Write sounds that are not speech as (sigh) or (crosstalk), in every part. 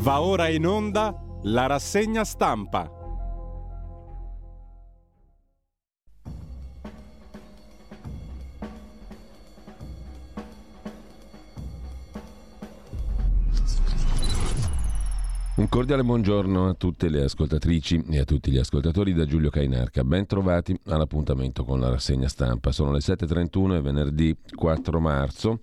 Va ora in onda la rassegna stampa. Un cordiale buongiorno a tutte le ascoltatrici e a tutti gli ascoltatori da Giulio Cainarca. Ben trovati all'appuntamento con la rassegna stampa. Sono le 7.31 e venerdì 4 marzo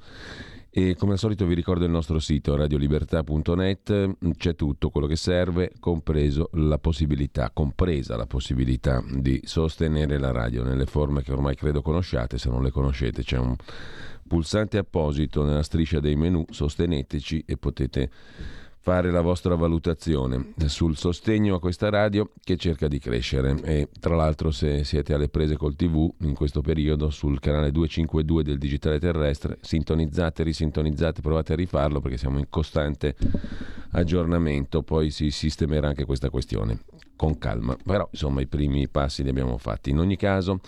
e come al solito vi ricordo il nostro sito radiolibertà.net, c'è tutto quello che serve, compreso la possibilità, compresa la possibilità di sostenere la radio nelle forme che ormai credo conosciate, se non le conoscete c'è un pulsante apposito nella striscia dei menu, sosteneteci e potete fare la vostra valutazione sul sostegno a questa radio che cerca di crescere. E tra l'altro se siete alle prese col tv in questo periodo sul canale 252 del digitale terrestre sintonizzate, risintonizzate, provate a rifarlo perché siamo in costante aggiornamento, poi si sistemerà anche questa questione con calma, però insomma i primi passi li abbiamo fatti. In ogni caso,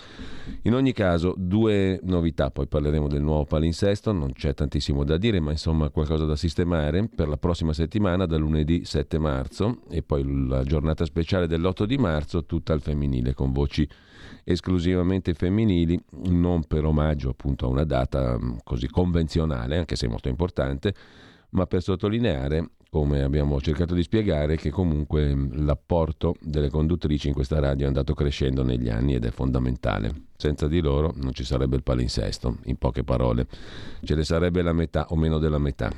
in ogni caso due novità, poi parleremo del nuovo palinsesto, non c'è tantissimo da dire, ma insomma qualcosa da sistemare per la prossima settimana da lunedì 7 marzo e poi la giornata speciale dell'8 di marzo tutta al femminile con voci esclusivamente femminili, non per omaggio appunto a una data mm, così convenzionale, anche se molto importante, ma per sottolineare come abbiamo cercato di spiegare, che comunque l'apporto delle conduttrici in questa radio è andato crescendo negli anni ed è fondamentale. Senza di loro non ci sarebbe il palinsesto, in poche parole. Ce ne sarebbe la metà o meno della metà.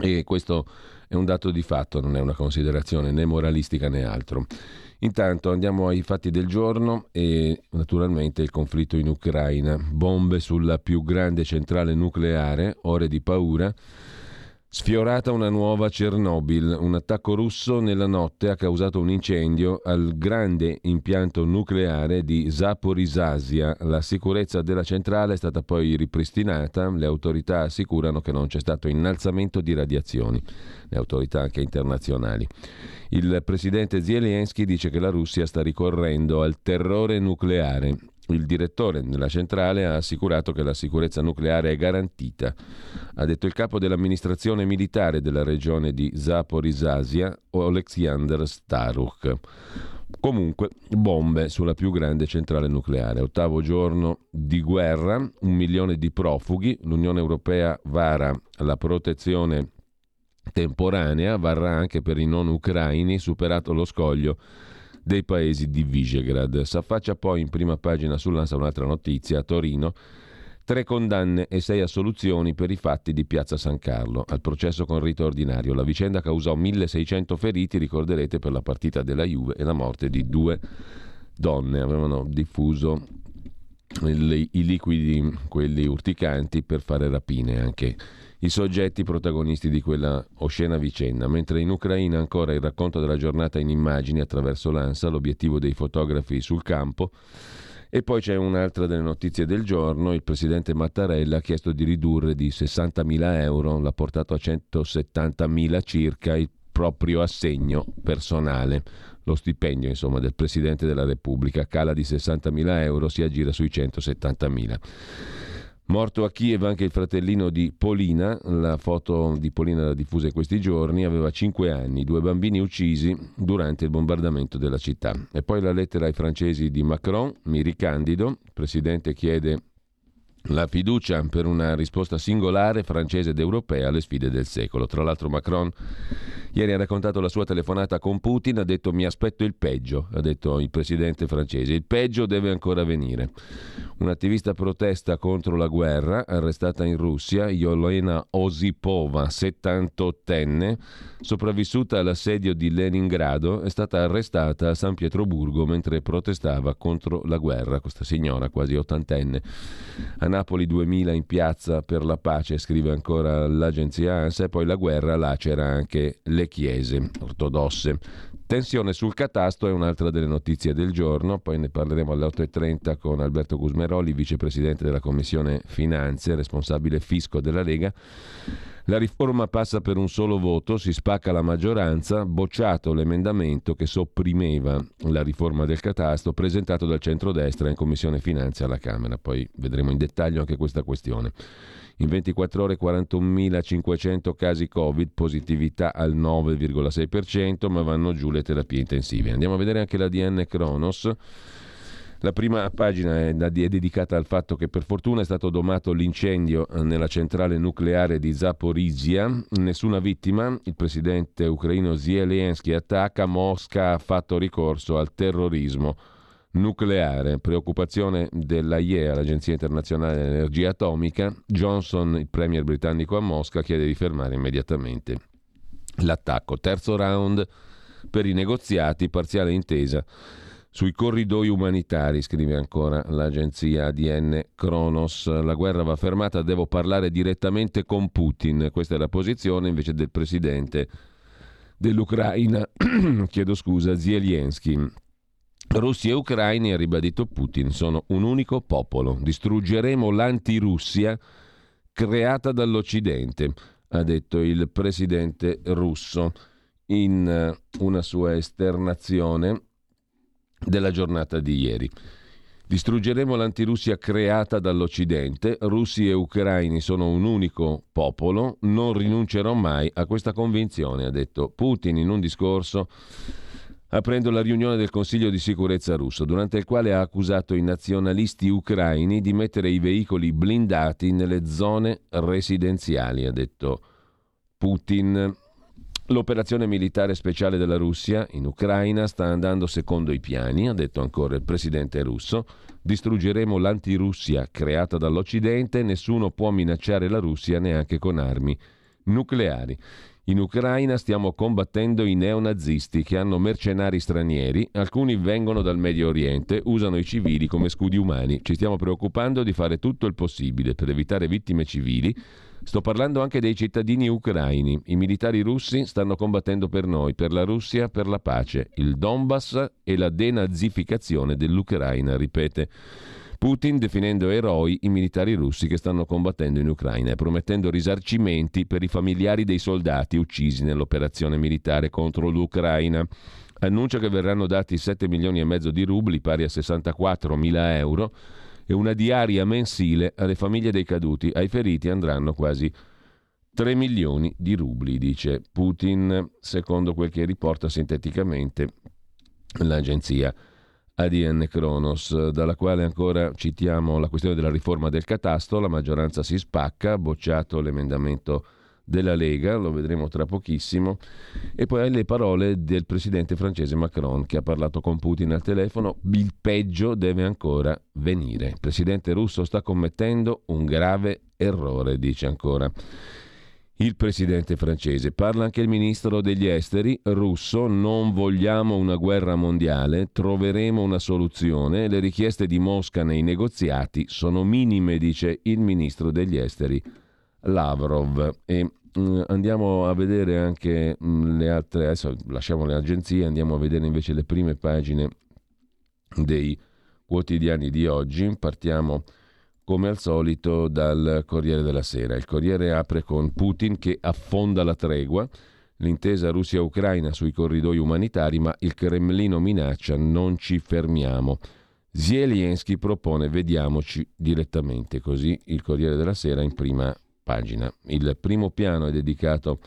E questo è un dato di fatto, non è una considerazione né moralistica né altro. Intanto andiamo ai fatti del giorno e naturalmente il conflitto in Ucraina. Bombe sulla più grande centrale nucleare, ore di paura Sfiorata una nuova Chernobyl, un attacco russo nella notte ha causato un incendio al grande impianto nucleare di Zaporizhzhia. La sicurezza della centrale è stata poi ripristinata, le autorità assicurano che non c'è stato innalzamento di radiazioni, le autorità anche internazionali. Il presidente Zelensky dice che la Russia sta ricorrendo al terrore nucleare il direttore della centrale ha assicurato che la sicurezza nucleare è garantita. Ha detto il capo dell'amministrazione militare della regione di Zaporizhzhia, Oleksandr Staruk. Comunque, bombe sulla più grande centrale nucleare. Ottavo giorno di guerra, un milione di profughi. L'Unione Europea vara la protezione temporanea, varrà anche per i non ucraini, superato lo scoglio dei paesi di Visegrad. S'affaccia poi in prima pagina sull'Ansa un'altra notizia a Torino. Tre condanne e sei assoluzioni per i fatti di Piazza San Carlo. Al processo con rito ordinario la vicenda causò 1600 feriti, ricorderete, per la partita della Juve e la morte di due donne. Avevano diffuso i liquidi, quelli urticanti, per fare rapine anche i soggetti protagonisti di quella oscena vicenda, mentre in Ucraina ancora il racconto della giornata in immagini attraverso l'ANSA, l'obiettivo dei fotografi sul campo. E poi c'è un'altra delle notizie del giorno, il presidente Mattarella ha chiesto di ridurre di 60.000 euro, l'ha portato a 170.000 circa il proprio assegno personale. Lo stipendio insomma, del Presidente della Repubblica cala di 60.000 euro, si aggira sui 170.000. Morto a Kiev anche il fratellino di Polina, la foto di Polina era diffusa in questi giorni, aveva 5 anni, due bambini uccisi durante il bombardamento della città. E poi la lettera ai francesi di Macron, mi ricandido, il presidente chiede la fiducia per una risposta singolare francese ed europea alle sfide del secolo. Tra l'altro Macron ieri ha raccontato la sua telefonata con Putin, ha detto mi aspetto il peggio, ha detto il presidente francese, il peggio deve ancora venire. Un'attivista protesta contro la guerra, arrestata in Russia, Yolena Osipova, 78enne, sopravvissuta all'assedio di Leningrado, è stata arrestata a San Pietroburgo mentre protestava contro la guerra, questa signora quasi ottantenne. Napoli 2000 in piazza per la pace, scrive ancora l'agenzia ANSA, e poi la guerra lacera anche le chiese ortodosse. Tensione sul catasto è un'altra delle notizie del giorno, poi ne parleremo alle 8.30 con Alberto Gusmeroli, vicepresidente della Commissione Finanze, responsabile fisco della Lega. La riforma passa per un solo voto, si spacca la maggioranza, bocciato l'emendamento che sopprimeva la riforma del catasto presentato dal centrodestra in Commissione Finanze alla Camera. Poi vedremo in dettaglio anche questa questione. In 24 ore 41.500 casi Covid, positività al 9,6%, ma vanno giù le terapie intensive. Andiamo a vedere anche la DN Kronos. La prima pagina è, dedicata al fatto che per fortuna è stato domato l'incendio nella centrale nucleare di Zaporizhia, nessuna vittima, il presidente ucraino Zelensky attacca, Mosca ha fatto ricorso al terrorismo nucleare, preoccupazione dell'AIEA, l'Agenzia internazionale dell'energia atomica, Johnson, il premier britannico a Mosca, chiede di fermare immediatamente l'attacco. Terzo round per i negoziati, parziale intesa sui corridoi umanitari, scrive ancora l'agenzia ADN Kronos. La guerra va fermata, devo parlare direttamente con Putin. Questa è la posizione invece del presidente dell'Ucraina, (clears throat) chiedo scusa, Zelensky. Russia e ucraini, ha ribadito Putin, sono un unico popolo. Distruggeremo l'antirussia creata dall'Occidente, ha detto il presidente russo in eh, una sua esternazione della giornata di ieri. Distruggeremo l'antirussia creata dall'Occidente, russi e ucraini sono un unico popolo, non rinuncerò mai a questa convinzione, ha detto Putin in un discorso aprendo la riunione del Consiglio di sicurezza russo, durante il quale ha accusato i nazionalisti ucraini di mettere i veicoli blindati nelle zone residenziali, ha detto Putin. L'operazione militare speciale della Russia in Ucraina sta andando secondo i piani, ha detto ancora il presidente russo. Distruggeremo l'antirussia creata dall'Occidente, nessuno può minacciare la Russia neanche con armi nucleari. In Ucraina stiamo combattendo i neonazisti che hanno mercenari stranieri, alcuni vengono dal Medio Oriente, usano i civili come scudi umani. Ci stiamo preoccupando di fare tutto il possibile per evitare vittime civili Sto parlando anche dei cittadini ucraini. I militari russi stanno combattendo per noi, per la Russia, per la pace, il Donbass e la denazificazione dell'Ucraina, ripete. Putin definendo eroi i militari russi che stanno combattendo in Ucraina e promettendo risarcimenti per i familiari dei soldati uccisi nell'operazione militare contro l'Ucraina. Annuncia che verranno dati 7 milioni e mezzo di rubli, pari a 64 mila euro, e una diaria mensile alle famiglie dei caduti. Ai feriti andranno quasi 3 milioni di rubli, dice Putin, secondo quel che riporta sinteticamente l'agenzia ADN Kronos, dalla quale ancora citiamo la questione della riforma del catasto, la maggioranza si spacca, bocciato l'emendamento della Lega, lo vedremo tra pochissimo, e poi le parole del presidente francese Macron che ha parlato con Putin al telefono, il peggio deve ancora venire. Il presidente russo sta commettendo un grave errore, dice ancora. Il presidente francese parla anche il ministro degli esteri russo, non vogliamo una guerra mondiale, troveremo una soluzione, le richieste di Mosca nei negoziati sono minime, dice il ministro degli esteri Lavrov. E andiamo a vedere anche mm, le altre, adesso lasciamo le agenzie, andiamo a vedere invece le prime pagine dei quotidiani di oggi. Partiamo come al solito dal Corriere della Sera. Il Corriere apre con Putin che affonda la tregua, l'intesa Russia-Ucraina sui corridoi umanitari, ma il Cremlino minaccia non ci fermiamo. Zelensky propone vediamoci direttamente, così il Corriere della Sera in prima pagina. Il primo piano è dedicato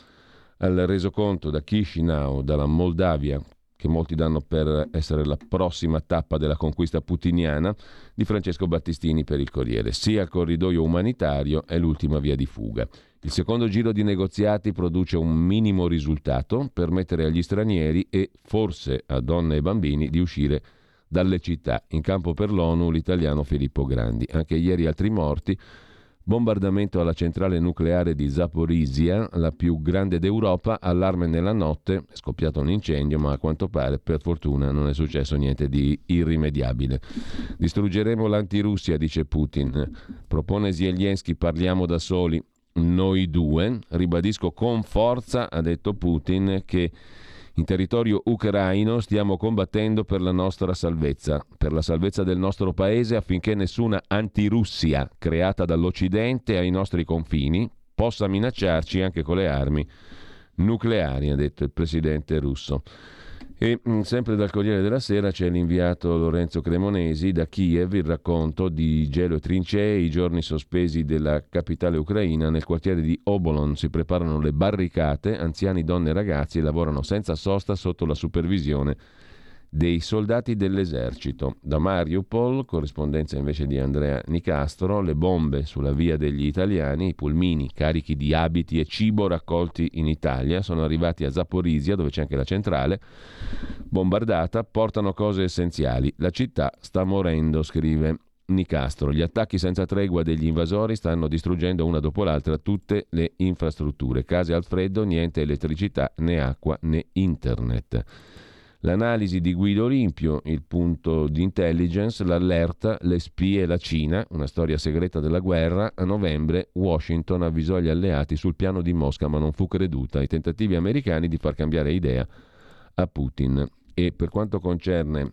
al resoconto da Chisinau, dalla Moldavia, che molti danno per essere la prossima tappa della conquista putiniana, di Francesco Battistini per il Corriere. Sia il corridoio umanitario è l'ultima via di fuga. Il secondo giro di negoziati produce un minimo risultato, permettere agli stranieri e forse a donne e bambini di uscire dalle città. In campo per l'ONU l'italiano Filippo Grandi. Anche ieri altri morti Bombardamento alla centrale nucleare di Zaporizhia, la più grande d'Europa, allarme nella notte, è scoppiato un incendio, ma a quanto pare per fortuna non è successo niente di irrimediabile. Distruggeremo l'antirussia, dice Putin. Propone Zelensky, parliamo da soli, noi due. Ribadisco con forza, ha detto Putin, che in territorio ucraino stiamo combattendo per la nostra salvezza, per la salvezza del nostro paese affinché nessuna antirussia creata dall'Occidente ai nostri confini possa minacciarci anche con le armi nucleari, ha detto il presidente russo. E mm, sempre dal Corriere della Sera c'è l'inviato Lorenzo Cremonesi da Kiev, il racconto di gelo e trincee, i giorni sospesi della capitale ucraina. Nel quartiere di Obolon si preparano le barricate, anziani, donne e ragazzi lavorano senza sosta sotto la supervisione dei soldati dell'esercito. Da Mariupol, corrispondenza invece di Andrea Nicastro, le bombe sulla via degli italiani, i pulmini carichi di abiti e cibo raccolti in Italia, sono arrivati a Zaporizia, dove c'è anche la centrale, bombardata, portano cose essenziali. La città sta morendo, scrive Nicastro. Gli attacchi senza tregua degli invasori stanno distruggendo una dopo l'altra tutte le infrastrutture. Case al freddo, niente elettricità, né acqua né internet. L'analisi di Guido Olimpio, il punto di intelligence, l'allerta, le spie e la Cina, una storia segreta della guerra, a novembre Washington avvisò gli alleati sul piano di Mosca ma non fu creduta ai tentativi americani di far cambiare idea a Putin. E per quanto concerne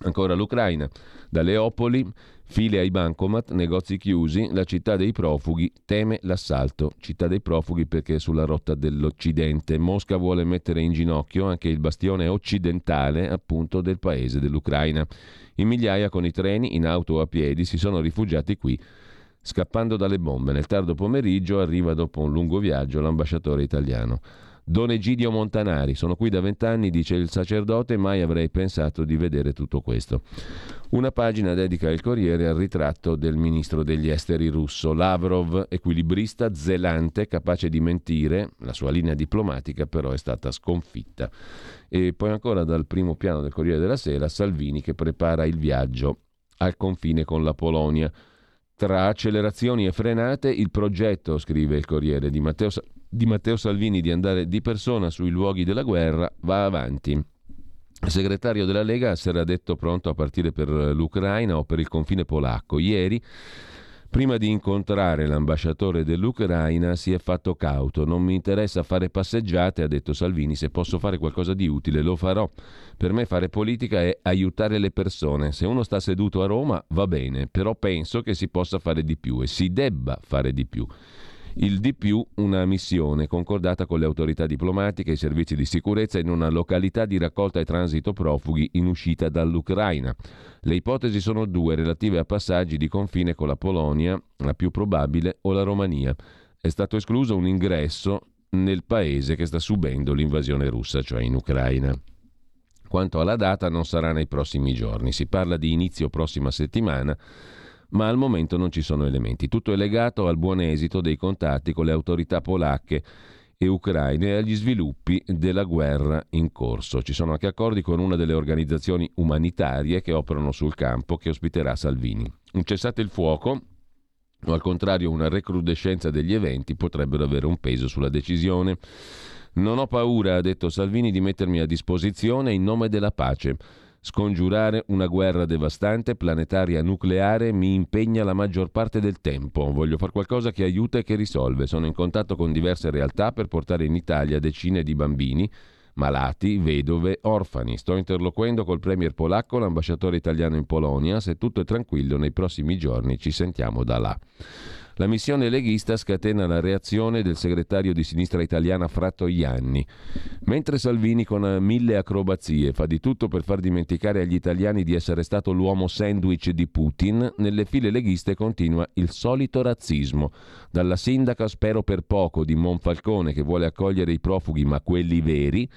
ancora l'Ucraina, da Leopoli File ai bancomat, negozi chiusi, la città dei profughi teme l'assalto. Città dei profughi perché è sulla rotta dell'Occidente. Mosca vuole mettere in ginocchio anche il bastione occidentale appunto del paese dell'Ucraina. In migliaia con i treni, in auto o a piedi si sono rifugiati qui scappando dalle bombe. Nel tardo pomeriggio arriva dopo un lungo viaggio l'ambasciatore italiano. Don Egidio Montanari, sono qui da vent'anni, dice il sacerdote, mai avrei pensato di vedere tutto questo. Una pagina dedica il Corriere al ritratto del ministro degli esteri russo, Lavrov, equilibrista, zelante, capace di mentire, la sua linea diplomatica però è stata sconfitta. E poi ancora dal primo piano del Corriere della Sera, Salvini che prepara il viaggio al confine con la Polonia. Tra accelerazioni e frenate, il progetto, scrive il Corriere di Matteo Salvini, di Matteo Salvini di andare di persona sui luoghi della guerra va avanti. Il segretario della Lega si era detto pronto a partire per l'Ucraina o per il confine polacco. Ieri, prima di incontrare l'ambasciatore dell'Ucraina, si è fatto cauto. Non mi interessa fare passeggiate, ha detto Salvini, se posso fare qualcosa di utile lo farò. Per me fare politica è aiutare le persone. Se uno sta seduto a Roma va bene, però penso che si possa fare di più e si debba fare di più. Il di più una missione concordata con le autorità diplomatiche e i servizi di sicurezza in una località di raccolta e transito profughi in uscita dall'Ucraina. Le ipotesi sono due relative a passaggi di confine con la Polonia, la più probabile, o la Romania. È stato escluso un ingresso nel paese che sta subendo l'invasione russa, cioè in Ucraina. Quanto alla data non sarà nei prossimi giorni, si parla di inizio prossima settimana ma al momento non ci sono elementi. Tutto è legato al buon esito dei contatti con le autorità polacche e ucraine e agli sviluppi della guerra in corso. Ci sono anche accordi con una delle organizzazioni umanitarie che operano sul campo che ospiterà Salvini. Un cessate il fuoco o al contrario una recrudescenza degli eventi potrebbero avere un peso sulla decisione. Non ho paura, ha detto Salvini, di mettermi a disposizione in nome della pace. Scongiurare una guerra devastante, planetaria, nucleare mi impegna la maggior parte del tempo. Voglio fare qualcosa che aiuta e che risolve. Sono in contatto con diverse realtà per portare in Italia decine di bambini malati, vedove, orfani. Sto interloquendo col premier polacco, l'ambasciatore italiano in Polonia. Se tutto è tranquillo, nei prossimi giorni ci sentiamo da là. La missione leghista scatena la reazione del segretario di sinistra italiana Fratto Ianni. Mentre Salvini con mille acrobazie fa di tutto per far dimenticare agli italiani di essere stato l'uomo sandwich di Putin, nelle file leghiste continua il solito razzismo. Dalla sindaca spero per poco di Monfalcone che vuole accogliere i profughi ma quelli veri,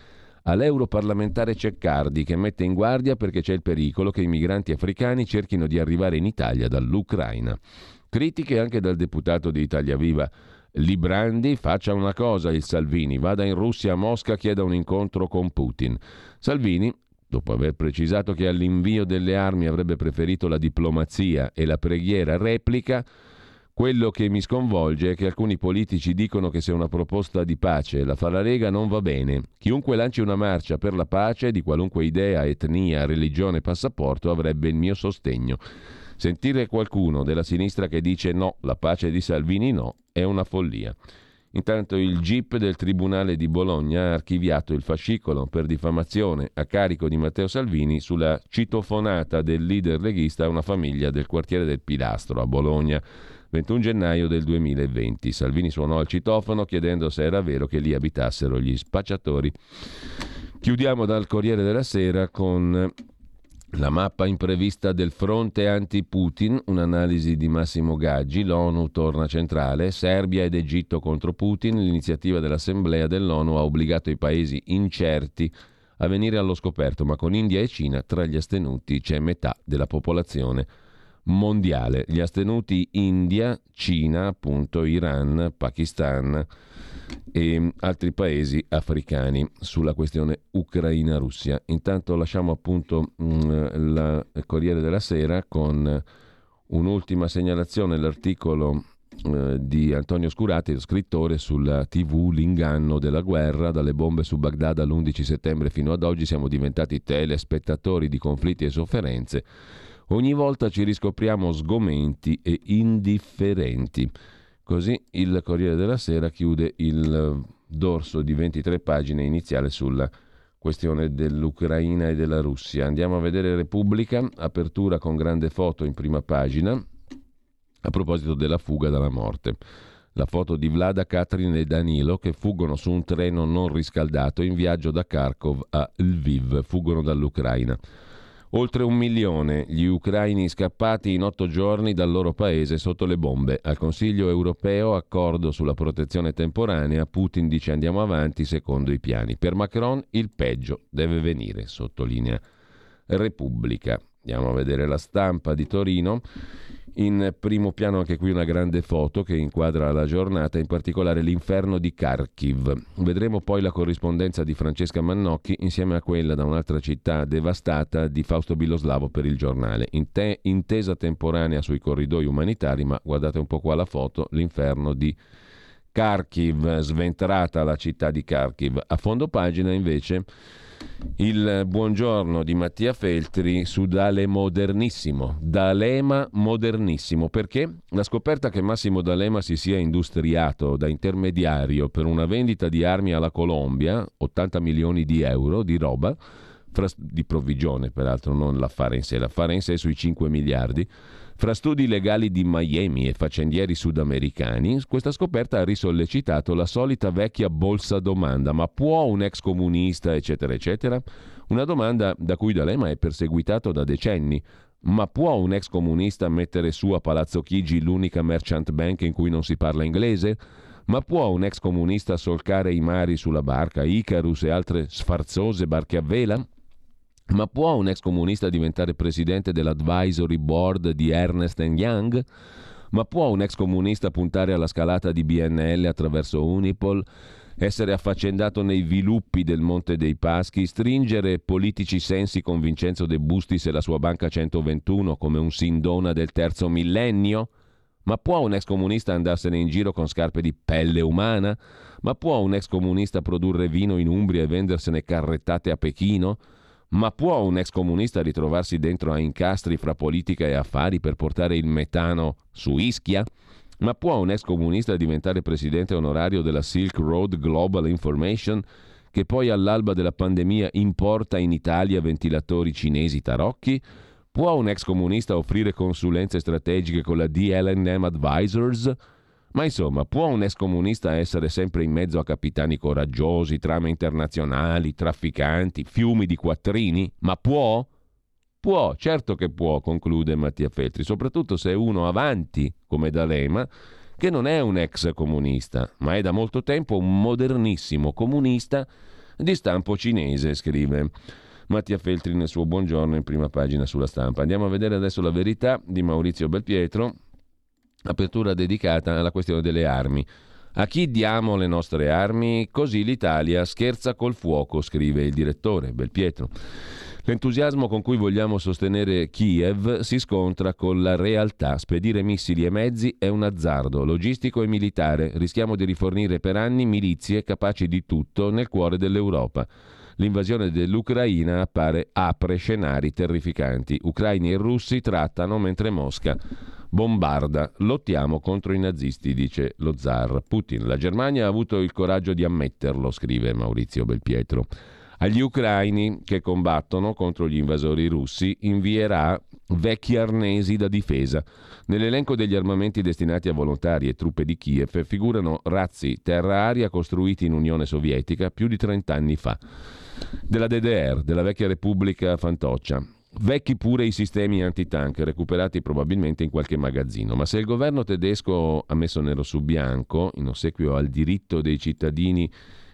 all'europarlamentare Ceccardi che mette in guardia perché c'è il pericolo che i migranti africani cerchino di arrivare in Italia dall'Ucraina. Critiche anche dal deputato di Italia Viva Librandi faccia una cosa il Salvini, vada in Russia a Mosca, chieda un incontro con Putin. Salvini, dopo aver precisato che all'invio delle armi avrebbe preferito la diplomazia e la preghiera, replica quello che mi sconvolge è che alcuni politici dicono che se una proposta di pace la fa la Lega non va bene. Chiunque lanci una marcia per la pace, di qualunque idea, etnia, religione, passaporto, avrebbe il mio sostegno. Sentire qualcuno della sinistra che dice no, la pace di Salvini no, è una follia. Intanto il GIP del Tribunale di Bologna ha archiviato il fascicolo per diffamazione a carico di Matteo Salvini sulla citofonata del leader leghista a una famiglia del quartiere del Pilastro a Bologna. 21 gennaio del 2020. Salvini suonò al citofono chiedendo se era vero che lì abitassero gli spacciatori Chiudiamo dal Corriere della Sera con la mappa imprevista del fronte anti-Putin, un'analisi di Massimo Gaggi, l'ONU torna centrale, Serbia ed Egitto contro Putin, l'iniziativa dell'Assemblea dell'ONU ha obbligato i paesi incerti a venire allo scoperto, ma con India e Cina tra gli astenuti c'è metà della popolazione mondiale. Gli astenuti India, Cina, appunto Iran, Pakistan e altri paesi africani sulla questione Ucraina-Russia. Intanto lasciamo appunto mh, mm, Corriere della Sera con un'ultima segnalazione, l'articolo eh, di Antonio Scurati, scrittore sulla TV L'inganno della guerra, dalle bombe su Baghdad all'11 settembre fino ad oggi siamo diventati telespettatori di conflitti e sofferenze. Ogni volta ci riscopriamo sgomenti e indifferenti. Così il Corriere della Sera chiude il dorso di 23 pagine iniziale sulla questione dell'Ucraina e della Russia. Andiamo a vedere Repubblica, apertura con grande foto in prima pagina a proposito della fuga dalla morte. La foto di Vlada, Katrin e Danilo che fuggono su un treno non riscaldato in viaggio da Kharkov a Lviv, fuggono dall'Ucraina. Oltre un milione gli ucraini scappati in otto giorni dal loro paese sotto le bombe. Al Consiglio europeo accordo sulla protezione temporanea. Putin dice andiamo avanti secondo i piani. Per Macron il peggio deve venire, sottolinea Repubblica. Andiamo a vedere la stampa di Torino. In primo piano anche qui una grande foto che inquadra la giornata, in particolare l'inferno di Kharkiv. Vedremo poi la corrispondenza di Francesca Mannocchi insieme a quella da un'altra città devastata di Fausto Biloslavo per il giornale. Inte- intesa temporanea sui corridoi umanitari, ma guardate un po' qua la foto, l'inferno di Kharkiv, sventrata la città di Kharkiv. A fondo pagina invece il buongiorno di Mattia Feltri su Dale Modernissimo. D'Alema Modernissimo, perché? La scoperta che Massimo D'Alema si sia industriato da intermediario per una vendita di armi alla Colombia, 80 milioni di euro di roba, di provvigione peraltro, non l'affare in sé, l'affare in sé sui 5 miliardi, fra studi legali di Miami e faccendieri sudamericani, questa scoperta ha risollecitato la solita vecchia bolsa domanda, ma può un ex comunista, eccetera, eccetera? Una domanda da cui D'Alema è perseguitato da decenni. Ma può un ex comunista mettere su a Palazzo Chigi l'unica merchant bank in cui non si parla inglese? Ma può un ex comunista solcare i mari sulla barca Icarus e altre sfarzose barche a vela? Ma può un ex comunista diventare presidente dell'advisory board di Ernest Young? Ma può un ex comunista puntare alla scalata di BNL attraverso Unipol? essere affaccendato nei viluppi del Monte dei Paschi, stringere politici sensi con Vincenzo De Bustis e la sua banca 121 come un sindona del terzo millennio? Ma può un ex comunista andarsene in giro con scarpe di pelle umana? Ma può un ex comunista produrre vino in Umbria e vendersene carrettate a Pechino? Ma può un ex comunista ritrovarsi dentro a incastri fra politica e affari per portare il metano su Ischia? Ma può un ex comunista diventare presidente onorario della Silk Road Global Information, che poi all'alba della pandemia importa in Italia ventilatori cinesi tarocchi? Può un ex comunista offrire consulenze strategiche con la DLNM Advisors? Ma insomma, può un ex comunista essere sempre in mezzo a capitani coraggiosi, trame internazionali, trafficanti, fiumi di quattrini? Ma può? Può, certo che può, conclude Mattia Feltri, soprattutto se è uno avanti, come D'Alema, che non è un ex comunista, ma è da molto tempo un modernissimo comunista di stampo cinese, scrive Mattia Feltri nel suo buongiorno in prima pagina sulla stampa. Andiamo a vedere adesso la verità di Maurizio Belpietro apertura dedicata alla questione delle armi. A chi diamo le nostre armi? Così l'Italia scherza col fuoco, scrive il direttore Belpietro. L'entusiasmo con cui vogliamo sostenere Kiev si scontra con la realtà. Spedire missili e mezzi è un azzardo logistico e militare. Rischiamo di rifornire per anni milizie capaci di tutto nel cuore dell'Europa. L'invasione dell'Ucraina appare apre scenari terrificanti. Ucraini e russi trattano mentre Mosca bombarda. Lottiamo contro i nazisti, dice lo zar Putin. La Germania ha avuto il coraggio di ammetterlo, scrive Maurizio Belpietro. Agli ucraini che combattono contro gli invasori russi invierà vecchi arnesi da difesa. Nell'elenco degli armamenti destinati a volontari e truppe di Kiev figurano razzi terra-aria costruiti in Unione Sovietica più di 30 anni fa. Della DDR, della vecchia Repubblica Fantoccia. Vecchi pure i sistemi antitank, recuperati probabilmente in qualche magazzino. Ma se il governo tedesco ha messo nero su bianco, in ossequio al diritto dei cittadini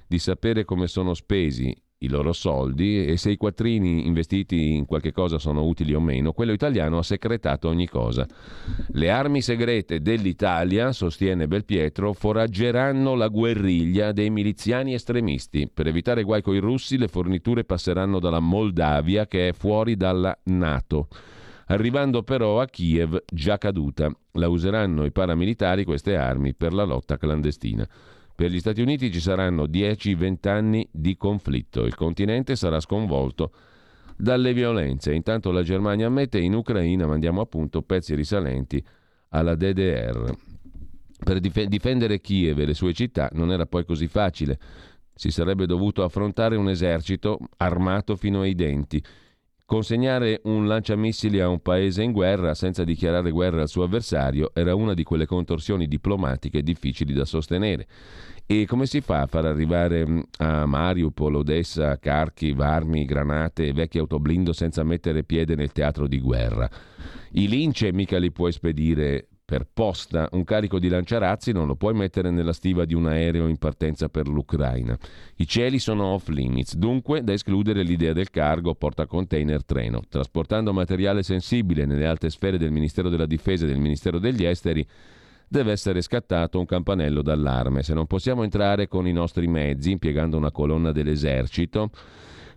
di sapere come sono spesi i loro soldi e se i quattrini investiti in qualche cosa sono utili o meno, quello italiano ha secretato ogni cosa. Le armi segrete dell'Italia, sostiene Belpietro, foraggeranno la guerriglia dei miliziani estremisti. Per evitare guai coi russi le forniture passeranno dalla Moldavia che è fuori dalla Nato arrivando però a Kiev già caduta. La useranno i paramilitari queste armi per la lotta clandestina. Per gli Stati Uniti ci saranno 10-20 anni di conflitto. Il continente sarà sconvolto dalle violenze. Intanto la Germania ammette in Ucraina mandiamo appunto pezzi risalenti alla DDR. Per difendere Kiev e le sue città non era poi così facile. Si sarebbe dovuto affrontare un esercito armato fino ai denti Consegnare un lanciamissili a un paese in guerra senza dichiarare guerra al suo avversario era una di quelle contorsioni diplomatiche difficili da sostenere. E come si fa a far arrivare mm, a Mariupol, Odessa, Kharkiv, armi, granate e vecchi autoblindo senza mettere piede nel teatro di guerra? I lince mica li puoi spedire per posta un carico di lanciarazzi non lo puoi mettere nella stiva di un aereo in partenza per l'Ucraina. I cieli sono off limits, dunque da escludere l'idea del cargo portacontainer treno. Trasportando materiale sensibile nelle alte sfere del Ministero della Difesa e del Ministero degli Esteri deve essere scattato un campanello d'allarme. Se non possiamo entrare con i nostri mezzi, impiegando una colonna dell'esercito,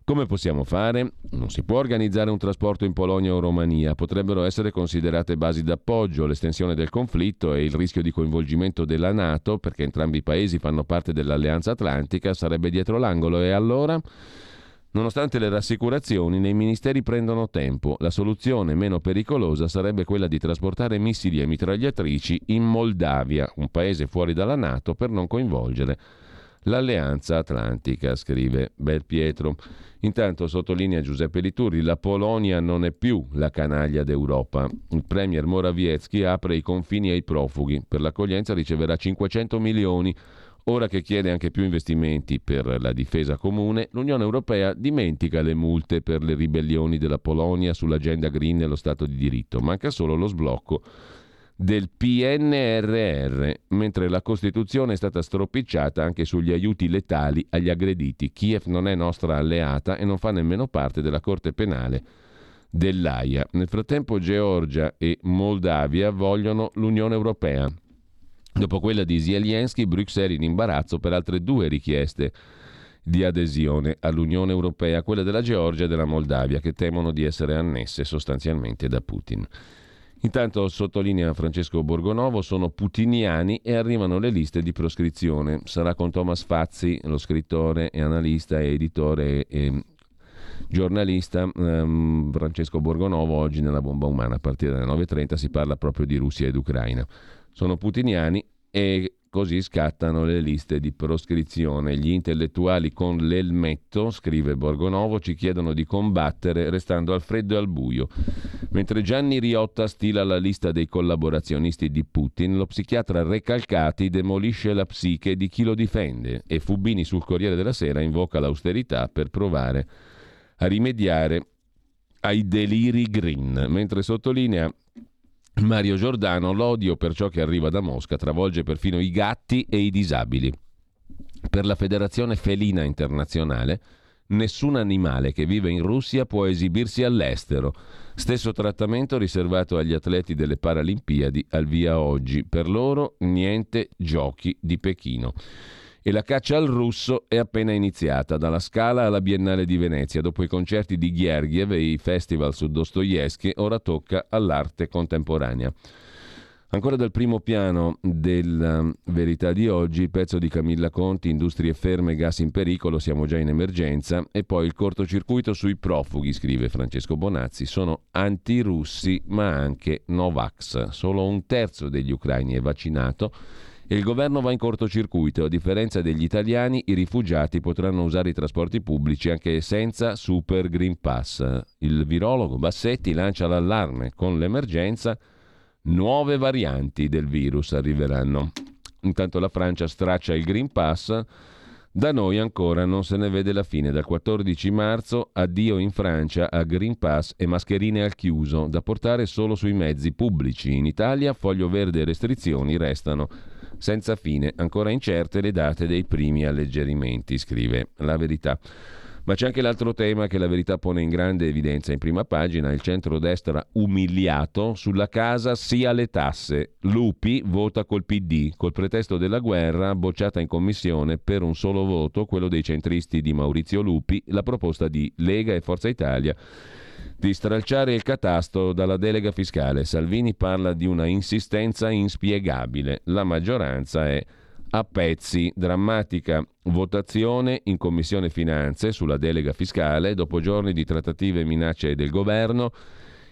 come possiamo fare? Non si può organizzare un trasporto in Polonia o Romania, potrebbero essere considerate basi d'appoggio l'estensione del conflitto e il rischio di coinvolgimento della Nato, perché entrambi i paesi fanno parte dell'Alleanza Atlantica, sarebbe dietro l'angolo e allora... Nonostante le rassicurazioni, nei ministeri prendono tempo. La soluzione meno pericolosa sarebbe quella di trasportare missili e mitragliatrici in Moldavia, un paese fuori dalla Nato, per non coinvolgere l'Alleanza Atlantica, scrive Belpietro. Intanto sottolinea Giuseppe Liturri, la Polonia non è più la canaglia d'Europa. Il premier Morawiecki apre i confini ai profughi. Per l'accoglienza riceverà 500 milioni. Ora che chiede anche più investimenti per la difesa comune, l'Unione Europea dimentica le multe per le ribellioni della Polonia sull'agenda green e lo Stato di diritto. Manca solo lo sblocco del PNRR, mentre la Costituzione è stata stropicciata anche sugli aiuti letali agli aggrediti. Kiev non è nostra alleata e non fa nemmeno parte della Corte Penale dell'AIA. Nel frattempo Georgia e Moldavia vogliono l'Unione Europea. Dopo quella di Zelensky, Bruxelles in imbarazzo per altre due richieste di adesione all'Unione Europea, quella della Georgia e della Moldavia, che temono di essere annesse sostanzialmente da Putin. Intanto sottolinea Francesco Borgonovo, sono putiniani e arrivano le liste di proscrizione. Sarà con Thomas Fazzi, lo scrittore e analista e editore e giornalista ehm, Francesco Borgonovo oggi nella bomba umana a partire dalle 9.30 si parla proprio di Russia ed Ucraina. Sono putiniani e Così scattano le liste di proscrizione. Gli intellettuali con l'elmetto, scrive Borgonovo, ci chiedono di combattere restando al freddo e al buio. Mentre Gianni Riotta stila la lista dei collaborazionisti di Putin, lo psichiatra Recalcati demolisce la psiche di chi lo difende e Fubini sul Corriere della Sera invoca l'austerità per provare a rimediare ai deliri green, mentre sottolinea Mario Giordano, l'odio per ciò che arriva da Mosca travolge perfino i gatti e i disabili. Per la Federazione Felina Internazionale, nessun animale che vive in Russia può esibirsi all'estero. Stesso trattamento riservato agli atleti delle Paralimpiadi al via oggi. Per loro niente giochi di Pechino. E la caccia al russo è appena iniziata, dalla Scala alla Biennale di Venezia. Dopo i concerti di Ghergiev e i festival su Dostoevsky, ora tocca all'arte contemporanea. Ancora dal primo piano della um, verità di oggi, il pezzo di Camilla Conti, industrie ferme, gas in pericolo, siamo già in emergenza, e poi il cortocircuito sui profughi, scrive Francesco Bonazzi, sono antirussi ma anche Novax. Solo un terzo degli ucraini è vaccinato il governo va in cortocircuito. A differenza degli italiani, i rifugiati potranno usare i trasporti pubblici anche senza Super Green Pass. Il virologo Bassetti lancia l'allarme. Con l'emergenza, nuove varianti del virus arriveranno. Intanto la Francia straccia il Green Pass Da noi ancora non se ne vede la fine. Dal 14 marzo addio in Francia a Green Pass e mascherine al chiuso, da portare solo sui mezzi pubblici. In Italia foglio verde e restrizioni restano senza fine, ancora incerte le date dei primi alleggerimenti, scrive la verità. Ma c'è anche l'altro tema che la verità pone in grande evidenza in prima pagina, il centrodestra umiliato sulla casa sia le tasse. Lupi vota col PD, col pretesto della guerra, bocciata in commissione per un solo voto, quello dei centristi di Maurizio Lupi, la proposta di Lega e Forza Italia di stralciare il catasto dalla delega fiscale. Salvini parla di una insistenza inspiegabile. La maggioranza è a pezzi. Drammatica votazione in Commissione Finanze sulla delega fiscale dopo giorni di trattative e minacce del governo.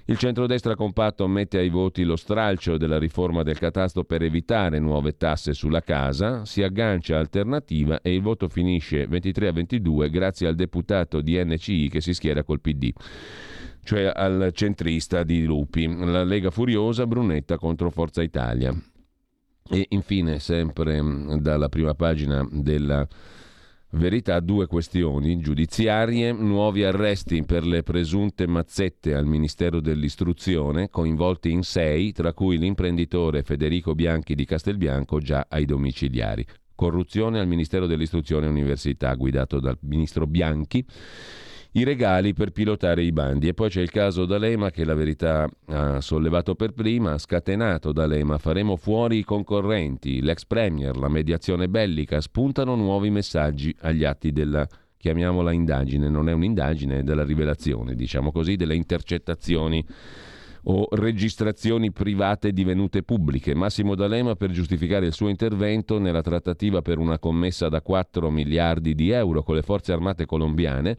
Il centrodestra compatto mette ai voti lo stralcio della riforma del catasto per evitare nuove tasse sulla casa, si aggancia alternativa e il voto finisce 23 a 22 grazie al deputato di NCI che si schiera col PD, cioè al centrista di Lupi. La Lega Furiosa, Brunetta contro Forza Italia. E infine, sempre dalla prima pagina della Verità, due questioni giudiziarie, nuovi arresti per le presunte mazzette al Ministero dell'Istruzione, coinvolti in sei, tra cui l'imprenditore Federico Bianchi di Castelbianco già ai domiciliari. Corruzione al Ministero dell'Istruzione e Università, guidato dal ministro Bianchi i regali per pilotare i bandi. E poi c'è il caso D'Alema che la verità ha sollevato per prima, ha scatenato D'Alema, faremo fuori i concorrenti, l'ex premier, la mediazione bellica, spuntano nuovi messaggi agli atti della chiamiamola indagine, non è un'indagine, è della rivelazione, diciamo così, delle intercettazioni o registrazioni private divenute pubbliche. Massimo D'Alema per giustificare il suo intervento nella trattativa per una commessa da 4 miliardi di euro con le forze armate colombiane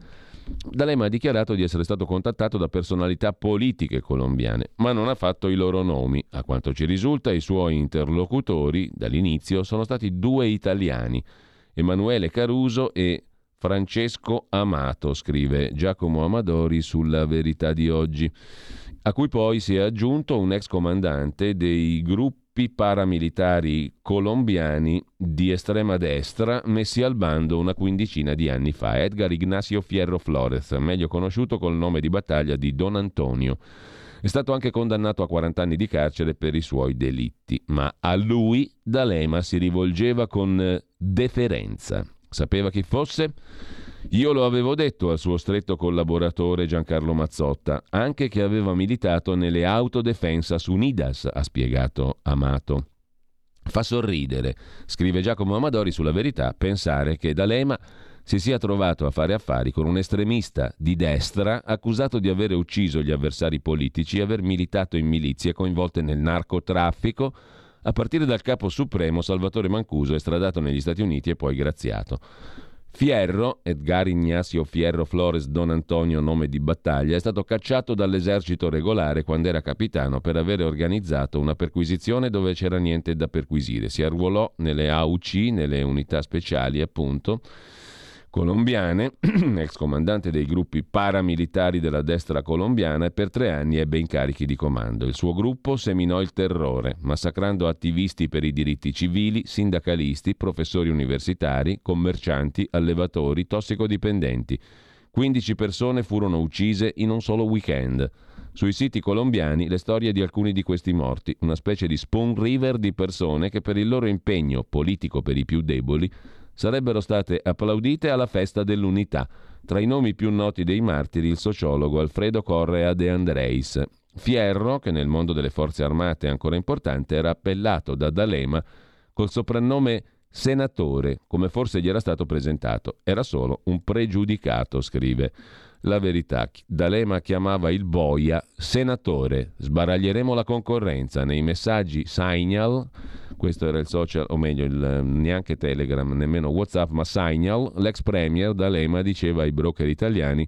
D'Alema ha dichiarato di essere stato contattato da personalità politiche colombiane, ma non ha fatto i loro nomi. A quanto ci risulta, i suoi interlocutori dall'inizio sono stati due italiani, Emanuele Caruso e Francesco Amato, scrive Giacomo Amadori sulla verità di oggi, a cui poi si è aggiunto un ex comandante dei gruppi gruppi paramilitari colombiani di estrema destra messi al bando una quindicina di anni fa. Edgar Ignacio Fierro Flores, meglio conosciuto col nome di battaglia di Don Antonio. È stato anche condannato a 40 anni di carcere per i suoi delitti, ma a lui D'Alema si rivolgeva con deferenza. Sapeva chi fosse? Io lo avevo detto al suo stretto collaboratore Giancarlo Mazzotta, anche che aveva militato nelle Autodefensas Unidas, ha spiegato Amato. Fa sorridere, scrive Giacomo Amadori sulla verità, pensare che D'Alema si sia trovato a fare affari con un estremista di destra accusato di aver ucciso gli avversari politici e aver militato in milizie coinvolte nel narcotraffico, a partire dal capo supremo Salvatore Mancuso, estradato negli Stati Uniti e poi graziato. Fierro, Edgar Ignacio Fierro Flores Don Antonio, nome di battaglia, è stato cacciato dall'esercito regolare quando era capitano per aver organizzato una perquisizione dove c'era niente da perquisire. Si arruolò nelle AUC, nelle unità speciali appunto, colombiane, (clears throat) ex comandante dei gruppi paramilitari della destra colombiana e per tre anni ebbe incarichi di comando. Il suo gruppo seminò il terrore, massacrando attivisti per i diritti civili, sindacalisti, professori universitari, commercianti, allevatori, tossicodipendenti. 15 persone furono uccise in un solo weekend. Sui siti colombiani le storie di alcuni di questi morti, una specie di spoon river di persone che per il loro impegno politico per i più deboli sarebbero state applaudite alla festa dell'unità. Tra i nomi più noti dei martiri il sociologo Alfredo Correa de Andreis. Fierro, che nel mondo delle forze armate è ancora importante, era appellato da D'Alema col soprannome senatore, come forse gli era stato presentato. Era solo un pregiudicato, scrive la verità. D'Alema chiamava il boia senatore. Sbaraglieremo la concorrenza nei messaggi Signal questo era il social, o meglio, il, neanche Telegram, nemmeno WhatsApp, ma Signal, l'ex premier D'Alema diceva ai broker italiani,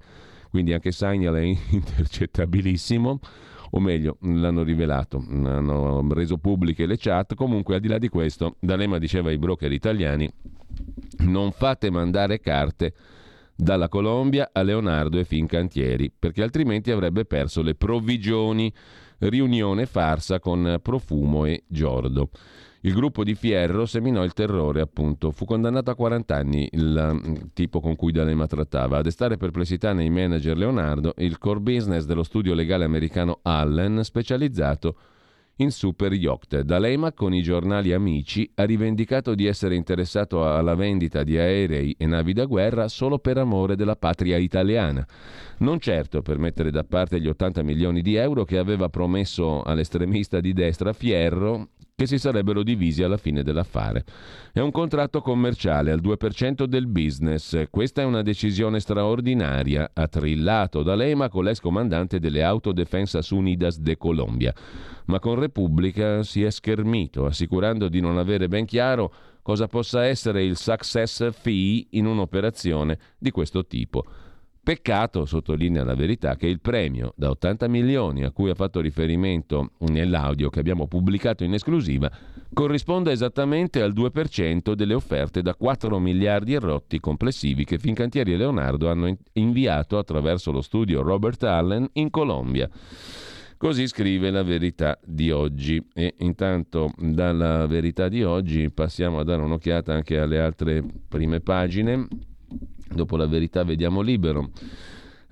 quindi anche Signal è (laughs) intercettabilissimo, o meglio, l'hanno rivelato, hanno reso pubbliche le chat, comunque al di là di questo, D'Alema diceva ai broker italiani, non fate mandare carte dalla Colombia a Leonardo e Fincantieri, perché altrimenti avrebbe perso le provvigioni. Riunione farsa con Profumo e Giordo. Il gruppo di Fierro seminò il terrore, appunto. Fu condannato a 40 anni il mm, tipo con cui D'Alema trattava. A destare perplessità nei manager Leonardo, il core business dello studio legale americano Allen, specializzato in super yacht. D'Alema, con i giornali amici, ha rivendicato di essere interessato alla vendita di aerei e navi da guerra solo per amore della patria italiana. Non certo per mettere da parte gli 80 milioni di euro che aveva promesso all'estremista di destra Fierro che si sarebbero divisi alla fine dell'affare. È un contratto commerciale al 2% del business. Questa è una decisione straordinaria, ha trillato D'Alema con l'ex comandante delle Autodefensas Unidas de Colombia. Ma con Repubblica si è schermito, assicurando di non avere ben chiaro cosa possa essere il success fee in un'operazione di questo tipo. Peccato, sottolinea la verità, che il premio da 80 milioni a cui ha fatto riferimento nell'audio che abbiamo pubblicato in esclusiva corrisponda esattamente al 2% delle offerte da 4 miliardi e rotti complessivi che Fincantieri e Leonardo hanno inviato attraverso lo studio Robert Allen in Colombia. Così scrive la verità di oggi e intanto dalla verità di oggi passiamo a dare un'occhiata anche alle altre prime pagine Dopo la verità vediamo libero.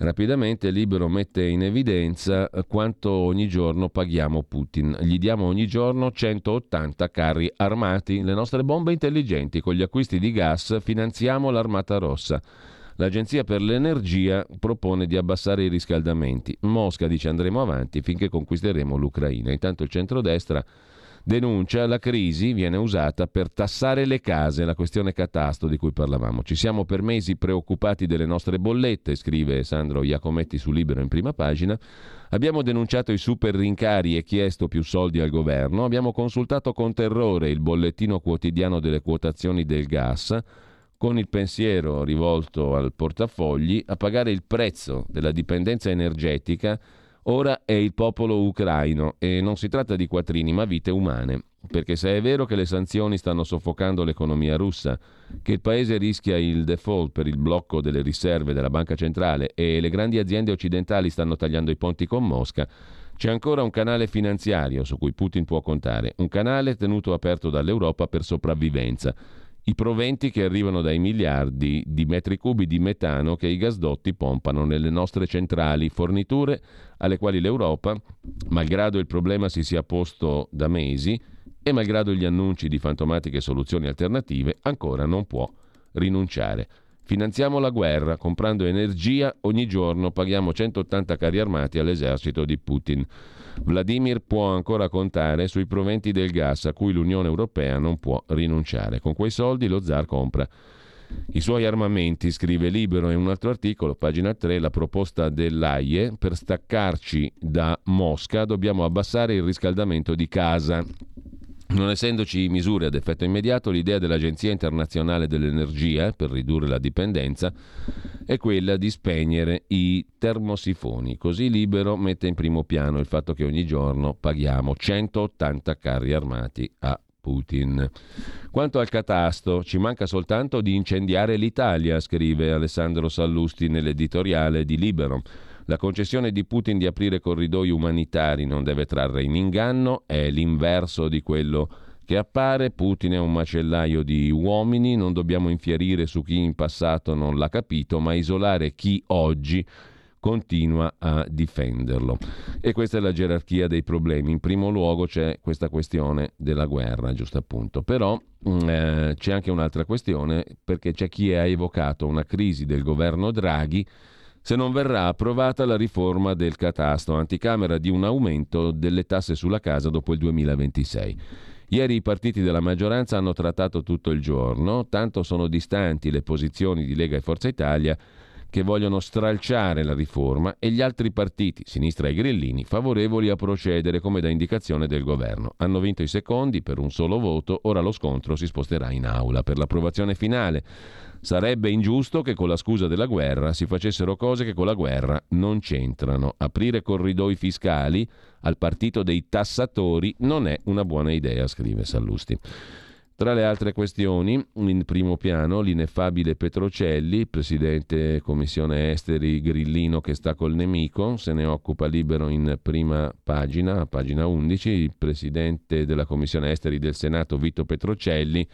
Rapidamente Libero mette in evidenza quanto ogni giorno paghiamo Putin. Gli diamo ogni giorno 180 carri armati, le nostre bombe intelligenti. Con gli acquisti di gas finanziamo l'Armata Rossa. L'Agenzia per l'Energia propone di abbassare i riscaldamenti. Mosca dice andremo avanti finché conquisteremo l'Ucraina. Intanto il centrodestra denuncia la crisi viene usata per tassare le case, la questione catasto di cui parlavamo. Ci siamo per mesi preoccupati delle nostre bollette, scrive Sandro Iacometti su Libero in prima pagina. Abbiamo denunciato i super rincari e chiesto più soldi al governo. Abbiamo consultato con terrore il bollettino quotidiano delle quotazioni del gas con il pensiero rivolto al portafogli a pagare il prezzo della dipendenza energetica Ora è il popolo ucraino e non si tratta di quattrini ma vite umane, perché se è vero che le sanzioni stanno soffocando l'economia russa, che il paese rischia il default per il blocco delle riserve della banca centrale e le grandi aziende occidentali stanno tagliando i ponti con Mosca, c'è ancora un canale finanziario su cui Putin può contare, un canale tenuto aperto dall'Europa per sopravvivenza i proventi che arrivano dai miliardi di metri cubi di metano che i gasdotti pompano nelle nostre centrali, forniture alle quali l'Europa, malgrado il problema si sia posto da mesi e malgrado gli annunci di fantomatiche soluzioni alternative, ancora non può rinunciare. Finanziamo la guerra, comprando energia ogni giorno, paghiamo 180 carri armati all'esercito di Putin. Vladimir può ancora contare sui proventi del gas a cui l'Unione Europea non può rinunciare. Con quei soldi lo zar compra i suoi armamenti, scrive Libero in un altro articolo, pagina 3, la proposta dell'AIE, per staccarci da Mosca dobbiamo abbassare il riscaldamento di casa. Non essendoci misure ad effetto immediato, l'idea dell'Agenzia internazionale dell'energia per ridurre la dipendenza è quella di spegnere i termosifoni. Così Libero mette in primo piano il fatto che ogni giorno paghiamo 180 carri armati a Putin. Quanto al catasto, ci manca soltanto di incendiare l'Italia, scrive Alessandro Sallusti nell'editoriale di Libero. La concessione di Putin di aprire corridoi umanitari non deve trarre in inganno, è l'inverso di quello che appare. Putin è un macellaio di uomini, non dobbiamo infierire su chi in passato non l'ha capito, ma isolare chi oggi continua a difenderlo. E questa è la gerarchia dei problemi. In primo luogo c'è questa questione della guerra, giusto appunto. Però mm, eh, c'è anche un'altra questione, perché c'è chi ha evocato una crisi del governo Draghi se non verrà approvata la riforma del catasto anticamera di un aumento delle tasse sulla casa dopo il 2026. Ieri i partiti della maggioranza hanno trattato tutto il giorno, tanto sono distanti le posizioni di Lega e Forza Italia che vogliono stralciare la riforma e gli altri partiti, sinistra e grillini, favorevoli a procedere come da indicazione del governo. Hanno vinto i secondi per un solo voto, ora lo scontro si sposterà in aula per l'approvazione finale. Sarebbe ingiusto che con la scusa della guerra si facessero cose che con la guerra non c'entrano. Aprire corridoi fiscali al partito dei tassatori non è una buona idea, scrive Sallusti. Tra le altre questioni, in primo piano l'ineffabile Petrocelli, presidente Commissione Esteri Grillino che sta col nemico, se ne occupa libero in prima pagina, pagina 11, il presidente della Commissione Esteri del Senato Vito Petrocelli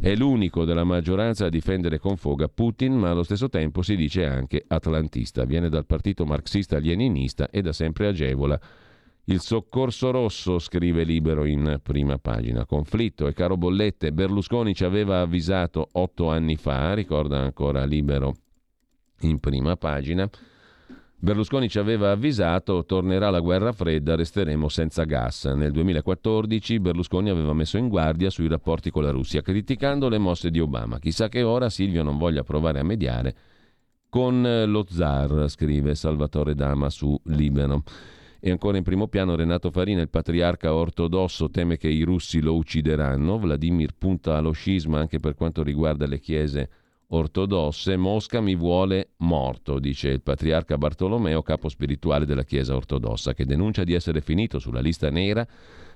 è l'unico della maggioranza a difendere con foga Putin, ma allo stesso tempo si dice anche atlantista, viene dal partito marxista-leninista e da sempre agevola il soccorso rosso, scrive Libero in prima pagina. Conflitto e caro bollette, Berlusconi ci aveva avvisato otto anni fa, ricorda ancora Libero in prima pagina. Berlusconi ci aveva avvisato, tornerà la guerra fredda, resteremo senza gas. Nel 2014 Berlusconi aveva messo in guardia sui rapporti con la Russia, criticando le mosse di Obama. Chissà che ora Silvio non voglia provare a mediare con lo zar, scrive Salvatore Dama su Libero. E ancora in primo piano Renato Farina, il patriarca ortodosso, teme che i russi lo uccideranno. Vladimir punta allo scisma anche per quanto riguarda le chiese ortodosse. Mosca mi vuole morto, dice il patriarca Bartolomeo, capo spirituale della Chiesa ortodossa, che denuncia di essere finito sulla lista nera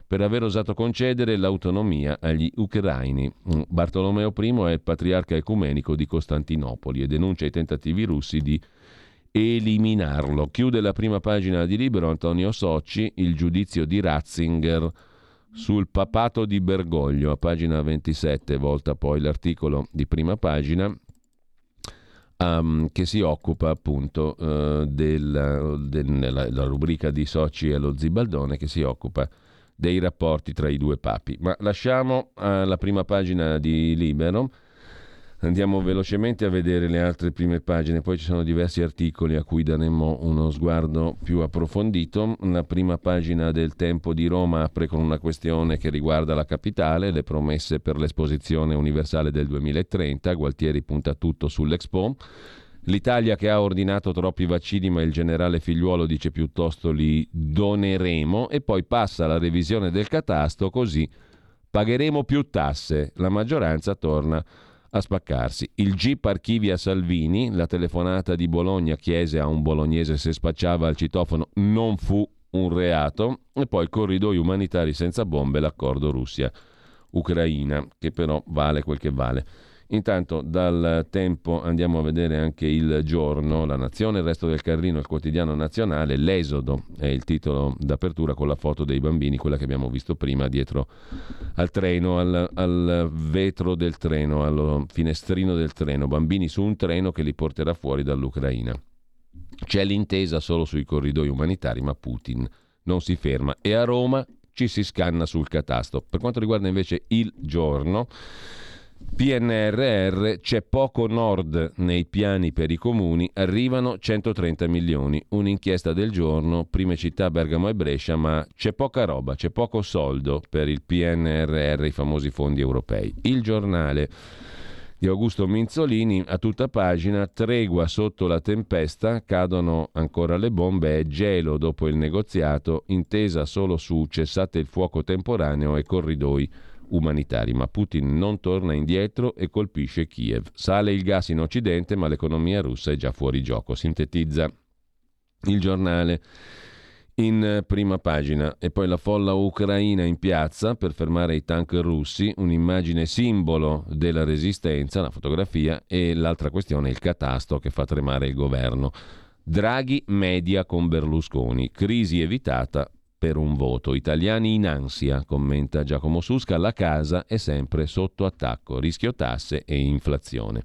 per aver osato concedere l'autonomia agli ucraini. Bartolomeo I è il patriarca ecumenico di Costantinopoli e denuncia i tentativi russi di eliminarlo. Chiude la prima pagina di libero Antonio Socci, il giudizio di Ratzinger sul papato di Bergoglio, a pagina 27, volta poi l'articolo di prima pagina um, che si occupa appunto uh, della, della rubrica di Socci e lo Zibaldone che si occupa dei rapporti tra i due papi. Ma lasciamo uh, la prima pagina di Libero Andiamo velocemente a vedere le altre prime pagine, poi ci sono diversi articoli a cui daremo uno sguardo più approfondito. La prima pagina del Tempo di Roma apre con una questione che riguarda la capitale, le promesse per l'esposizione universale del 2030, Gualtieri punta tutto sull'Expo. L'Italia che ha ordinato troppi vaccini, ma il generale figliuolo dice piuttosto li doneremo e poi passa la revisione del catasto, così pagheremo più tasse. La maggioranza torna a spaccarsi. Il GIP archivia Salvini, la telefonata di Bologna chiese a un bolognese se spacciava al citofono non fu un reato e poi corridoi umanitari senza bombe, l'accordo Russia-Ucraina, che però vale quel che vale. Intanto dal tempo andiamo a vedere anche il giorno, la nazione, il resto del Carlino, il quotidiano nazionale, l'esodo è il titolo d'apertura con la foto dei bambini, quella che abbiamo visto prima dietro al treno, al, al vetro del treno, al finestrino del treno, bambini su un treno che li porterà fuori dall'Ucraina. C'è l'intesa solo sui corridoi umanitari, ma Putin non si ferma e a Roma ci si scanna sul catasto. Per quanto riguarda invece il giorno, PNRR c'è poco nord nei piani per i comuni, arrivano 130 milioni. Un'inchiesta del giorno, prime città Bergamo e Brescia, ma c'è poca roba, c'è poco soldo per il PNRR, i famosi fondi europei. Il giornale di Augusto Minzolini a tutta pagina, tregua sotto la tempesta, cadono ancora le bombe, è gelo dopo il negoziato, intesa solo su cessate il fuoco temporaneo e corridoi umanitari, ma Putin non torna indietro e colpisce Kiev. Sale il gas in Occidente, ma l'economia russa è già fuori gioco. Sintetizza il giornale in prima pagina e poi la folla ucraina in piazza per fermare i tank russi, un'immagine simbolo della resistenza, la fotografia e l'altra questione il catasto che fa tremare il governo. Draghi media con Berlusconi, crisi evitata, per un voto. Italiani in ansia, commenta Giacomo Susca, la casa è sempre sotto attacco, rischio tasse e inflazione.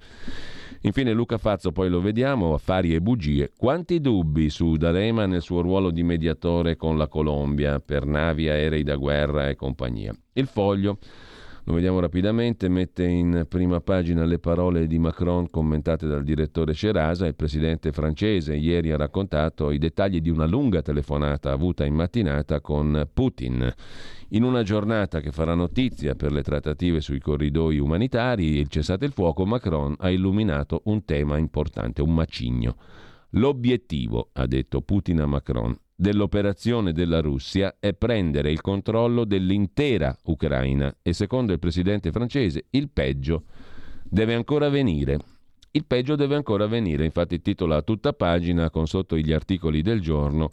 Infine Luca Fazzo, poi lo vediamo, affari e bugie. Quanti dubbi su D'Alema nel suo ruolo di mediatore con la Colombia per navi, aerei da guerra e compagnia. Il foglio lo vediamo rapidamente, mette in prima pagina le parole di Macron commentate dal direttore Cerasa, il presidente francese ieri ha raccontato i dettagli di una lunga telefonata avuta in mattinata con Putin. In una giornata che farà notizia per le trattative sui corridoi umanitari, il cessate il fuoco, Macron ha illuminato un tema importante, un macigno. L'obiettivo, ha detto Putin a Macron, dell'operazione della Russia è prendere il controllo dell'intera Ucraina e secondo il presidente francese il peggio deve ancora venire. Il peggio deve ancora venire, infatti titola a tutta pagina con sotto gli articoli del giorno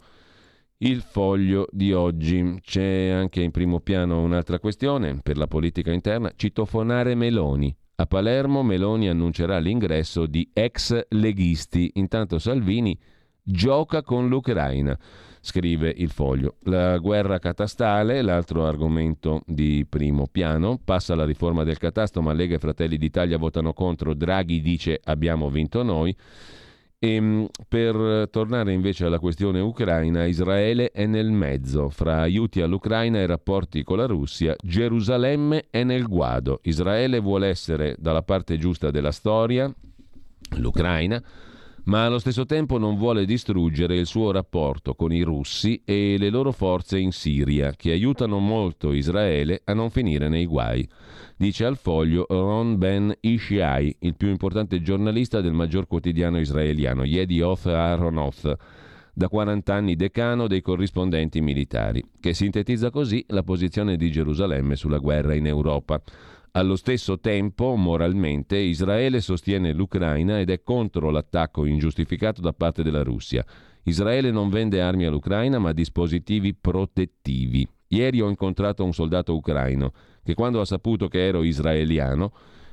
il foglio di oggi. C'è anche in primo piano un'altra questione per la politica interna, citofonare Meloni. A Palermo Meloni annuncerà l'ingresso di ex leghisti, intanto Salvini gioca con l'Ucraina, scrive il foglio. La guerra catastale, l'altro argomento di primo piano, passa la riforma del catasto, ma Lega e Fratelli d'Italia votano contro, Draghi dice abbiamo vinto noi. E, ehm, per tornare invece alla questione ucraina, Israele è nel mezzo. Fra aiuti all'Ucraina e rapporti con la Russia, Gerusalemme è nel guado. Israele vuole essere dalla parte giusta della storia, l'Ucraina, ma allo stesso tempo non vuole distruggere il suo rapporto con i russi e le loro forze in Siria, che aiutano molto Israele a non finire nei guai. Dice al foglio Ron Ben Ishiai, il più importante giornalista del maggior quotidiano israeliano, Yedioth Aharonoth, da 40 anni decano dei corrispondenti militari, che sintetizza così la posizione di Gerusalemme sulla guerra in Europa. Allo stesso tempo, moralmente, Israele sostiene l'Ucraina ed è contro l'attacco ingiustificato da parte della Russia. Israele non vende armi all'Ucraina ma dispositivi protettivi. Ieri ho incontrato un soldato ucraino che quando ha saputo che ero israeliano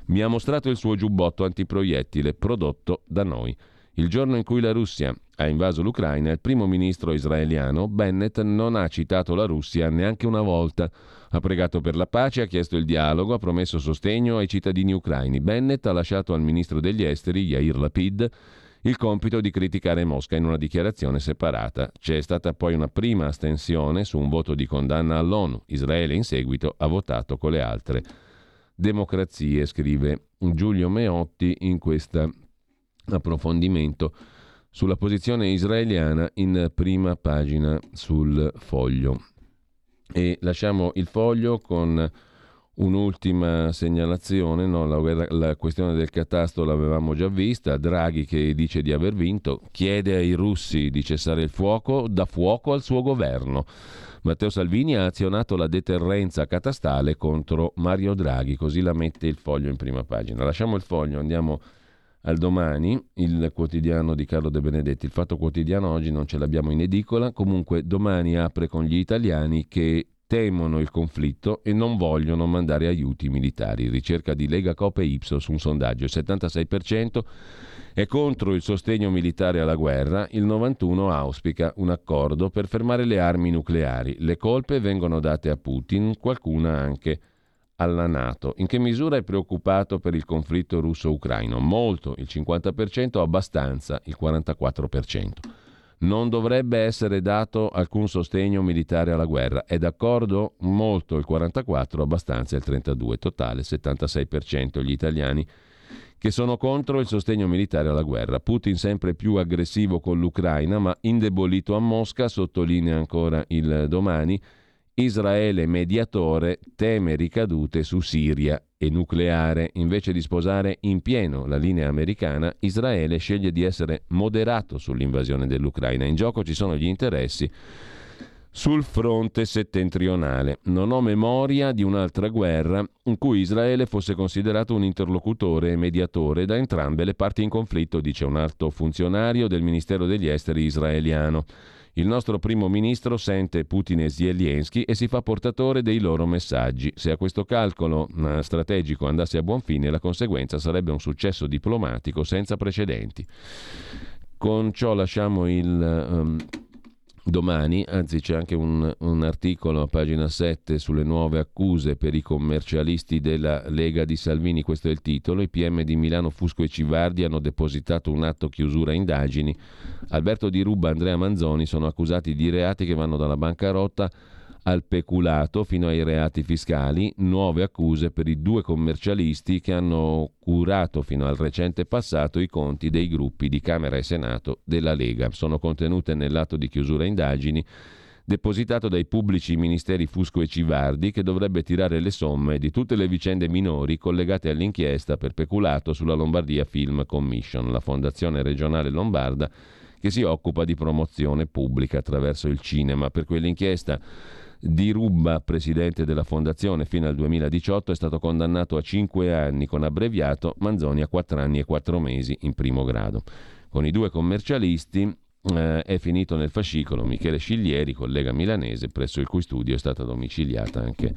mi ha mostrato il suo giubbotto antiproiettile prodotto da noi. Il giorno in cui la Russia ha invaso l'Ucraina, il primo ministro israeliano Bennett non ha citato la Russia neanche una volta. Ha pregato per la pace, ha chiesto il dialogo, ha promesso sostegno ai cittadini ucraini. Bennett ha lasciato al ministro degli esteri, Yair Lapid, il compito di criticare Mosca in una dichiarazione separata. C'è stata poi una prima astensione su un voto di condanna all'ONU. Israele in seguito ha votato con le altre democrazie, scrive Giulio Meotti in questo approfondimento sulla posizione israeliana in prima pagina sul foglio. E lasciamo il foglio con un'ultima segnalazione, no? la, la, questione del catasto l'avevamo già vista, Draghi che dice di aver vinto, chiede ai russi di cessare il fuoco, dà fuoco al suo governo. Matteo Salvini ha azionato la deterrenza catastale contro Mario Draghi, così la mette il foglio in prima pagina. Lasciamo il foglio, andiamo al domani, il quotidiano di Carlo De Benedetti. Il Fatto Quotidiano oggi non ce l'abbiamo in edicola, comunque domani apre con gli italiani che temono il conflitto e non vogliono mandare aiuti militari. Ricerca di Lega Cope Ipsos, un sondaggio, il 76% è contro il sostegno militare alla guerra, il 91% auspica un accordo per fermare le armi nucleari. Le colpe vengono date a Putin, qualcuna anche a alla Nato. In che misura è preoccupato per il conflitto russo-ucraino? Molto, il 50%, abbastanza, il 44%. Non dovrebbe essere dato alcun sostegno militare alla guerra. È d'accordo? Molto, il 44%, abbastanza, il 32%, totale 76% gli italiani che sono contro il sostegno militare alla guerra. Putin sempre più aggressivo con l'Ucraina, ma indebolito a Mosca, sottolinea ancora il domani, Israele mediatore teme ricadute su Siria e nucleare. Invece di sposare in pieno la linea americana, Israele sceglie di essere moderato sull'invasione dell'Ucraina. In gioco ci sono gli interessi sul fronte settentrionale. Non ho memoria di un'altra guerra in cui Israele fosse considerato un interlocutore e mediatore da entrambe le parti in conflitto, dice un alto funzionario del Ministero degli Esteri israeliano. Il nostro primo ministro sente Putin e Zelensky e si fa portatore dei loro messaggi. Se a questo calcolo eh, strategico andasse a buon fine, la conseguenza sarebbe un successo diplomatico senza precedenti. Con ciò lasciamo il um, domani, anzi c'è anche un, un, articolo a pagina 7 sulle nuove accuse per i commercialisti della Lega di Salvini, questo è il titolo, i PM di Milano, Fusco e Civardi hanno depositato un atto chiusura indagini, Alberto Di Ruba e Andrea Manzoni sono accusati di reati che vanno dalla bancarotta al peculato fino ai reati fiscali, nuove accuse per i due commercialisti che hanno curato fino al recente passato i conti dei gruppi di Camera e Senato della Lega. Sono contenute nell'atto di chiusura indagini depositato dai pubblici ministeri Fusco e Civardi che dovrebbe tirare le somme di tutte le vicende minori collegate all'inchiesta per peculato sulla Lombardia Film Commission, la fondazione regionale lombarda che si occupa di promozione pubblica attraverso il cinema. Per quell'inchiesta di Rubba, presidente della fondazione fino al 2018, è stato condannato a 5 anni con abbreviato, Manzoni a 4 anni e 4 mesi in primo grado. Con i due commercialisti eh, è finito nel fascicolo Michele Sciglieri, collega milanese, presso il cui studio è stata domiciliata anche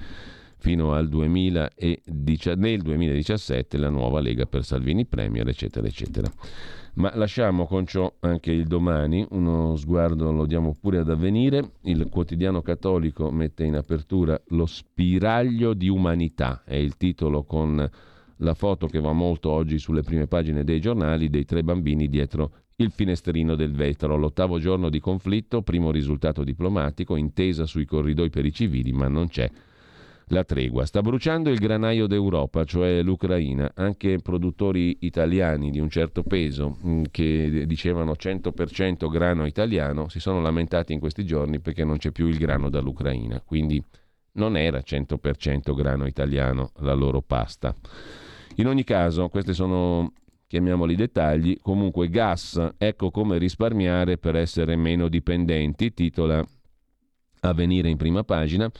fino al 2010, nel 2017 la nuova Lega per Salvini Premier, eccetera, eccetera. Ma lasciamo con ciò anche il domani, uno sguardo lo diamo pure ad avvenire. Il quotidiano cattolico mette in apertura Lo spiraglio di umanità, è il titolo con la foto che va molto oggi sulle prime pagine dei giornali dei tre bambini dietro il finestrino del vetro. L'ottavo giorno di conflitto, primo risultato diplomatico, intesa sui corridoi per i civili, ma non c'è la tregua. Sta bruciando il granaio d'Europa, cioè l'Ucraina. Anche produttori italiani di un certo peso, mm, che dicevano 100% grano italiano, si sono lamentati in questi giorni perché non c'è più il grano dall'Ucraina. Quindi non era 100% grano italiano la loro pasta. In ogni caso, questi sono chiamiamoli dettagli, comunque gas, ecco come risparmiare per essere meno dipendenti, titola Avvenire in prima pagina.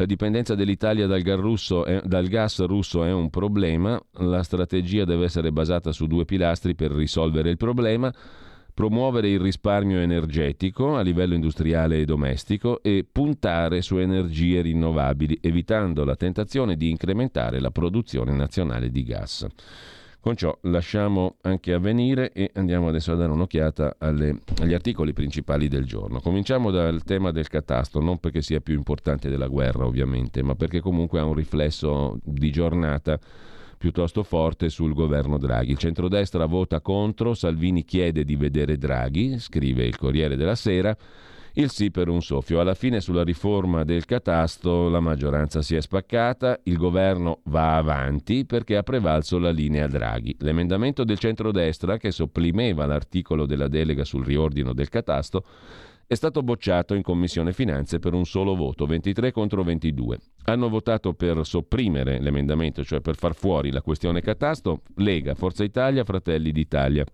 La dipendenza dell'Italia dal gas, è, dal gas russo è un problema, la strategia deve essere basata su due pilastri per risolvere il problema promuovere il risparmio energetico a livello industriale e domestico e puntare su energie rinnovabili, evitando la tentazione di incrementare la produzione nazionale di gas. Con ciò lasciamo anche avvenire e andiamo adesso a dare un'occhiata alle, agli articoli principali del giorno. Cominciamo dal tema del catasto, non perché sia più importante della guerra ovviamente, ma perché comunque ha un riflesso di giornata piuttosto forte sul governo Draghi. Il centrodestra vota contro, Salvini chiede di vedere Draghi, scrive il Corriere della Sera il sì per un soffio. Alla fine sulla riforma del catasto la maggioranza si è spaccata, il governo va avanti perché ha prevalso la linea Draghi. L'emendamento del centrodestra che sopprimeva l'articolo della delega sul riordino del catasto è stato bocciato in Commissione Finanze per un solo voto, 23 contro 22. Hanno votato per sopprimere l'emendamento, cioè per far fuori la questione catasto, Lega, Forza Italia, Fratelli d'Italia.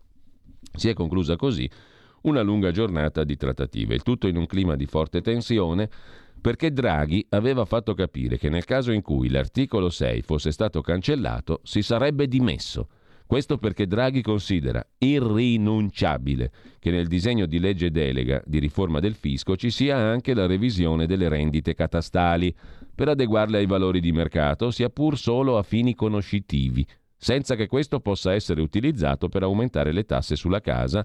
Si è conclusa così una lunga giornata di trattative, il tutto in un clima di forte tensione perché Draghi aveva fatto capire che nel caso in cui l'articolo 6 fosse stato cancellato si sarebbe dimesso. Questo perché Draghi considera irrinunciabile che nel disegno di legge delega di riforma del fisco ci sia anche la revisione delle rendite catastali per adeguarle ai valori di mercato, sia pur solo a fini conoscitivi, senza che questo possa essere utilizzato per aumentare le tasse sulla casa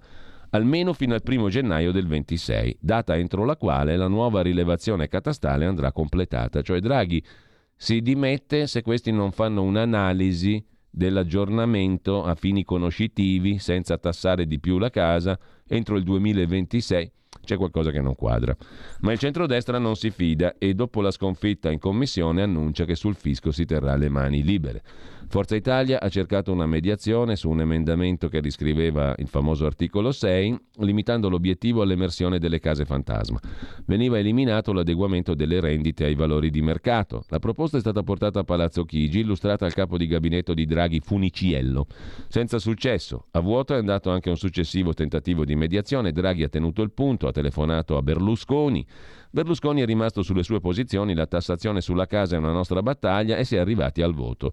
almeno fino al 1 gennaio del 26, data entro la quale la nuova rilevazione catastale andrà completata. Cioè Draghi si dimette se questi non fanno un'analisi dell'aggiornamento a fini conoscitivi senza tassare di più la casa entro il 2026 c'è qualcosa che non quadra. Ma il centrodestra non si fida e dopo la sconfitta in commissione annuncia che sul fisco si terrà le mani libere. Forza Italia ha cercato una mediazione su un emendamento che riscriveva il famoso articolo 6, limitando l'obiettivo all'emersione delle case fantasma. Veniva eliminato l'adeguamento delle rendite ai valori di mercato. La proposta è stata portata a Palazzo Chigi, illustrata al capo di gabinetto di Draghi Funiciello. Senza successo. A vuoto è andato anche un successivo tentativo di mediazione. Draghi ha tenuto il punto, ha telefonato a Berlusconi. Berlusconi è rimasto sulle sue posizioni, la tassazione sulla casa è una nostra battaglia e si è arrivati al voto.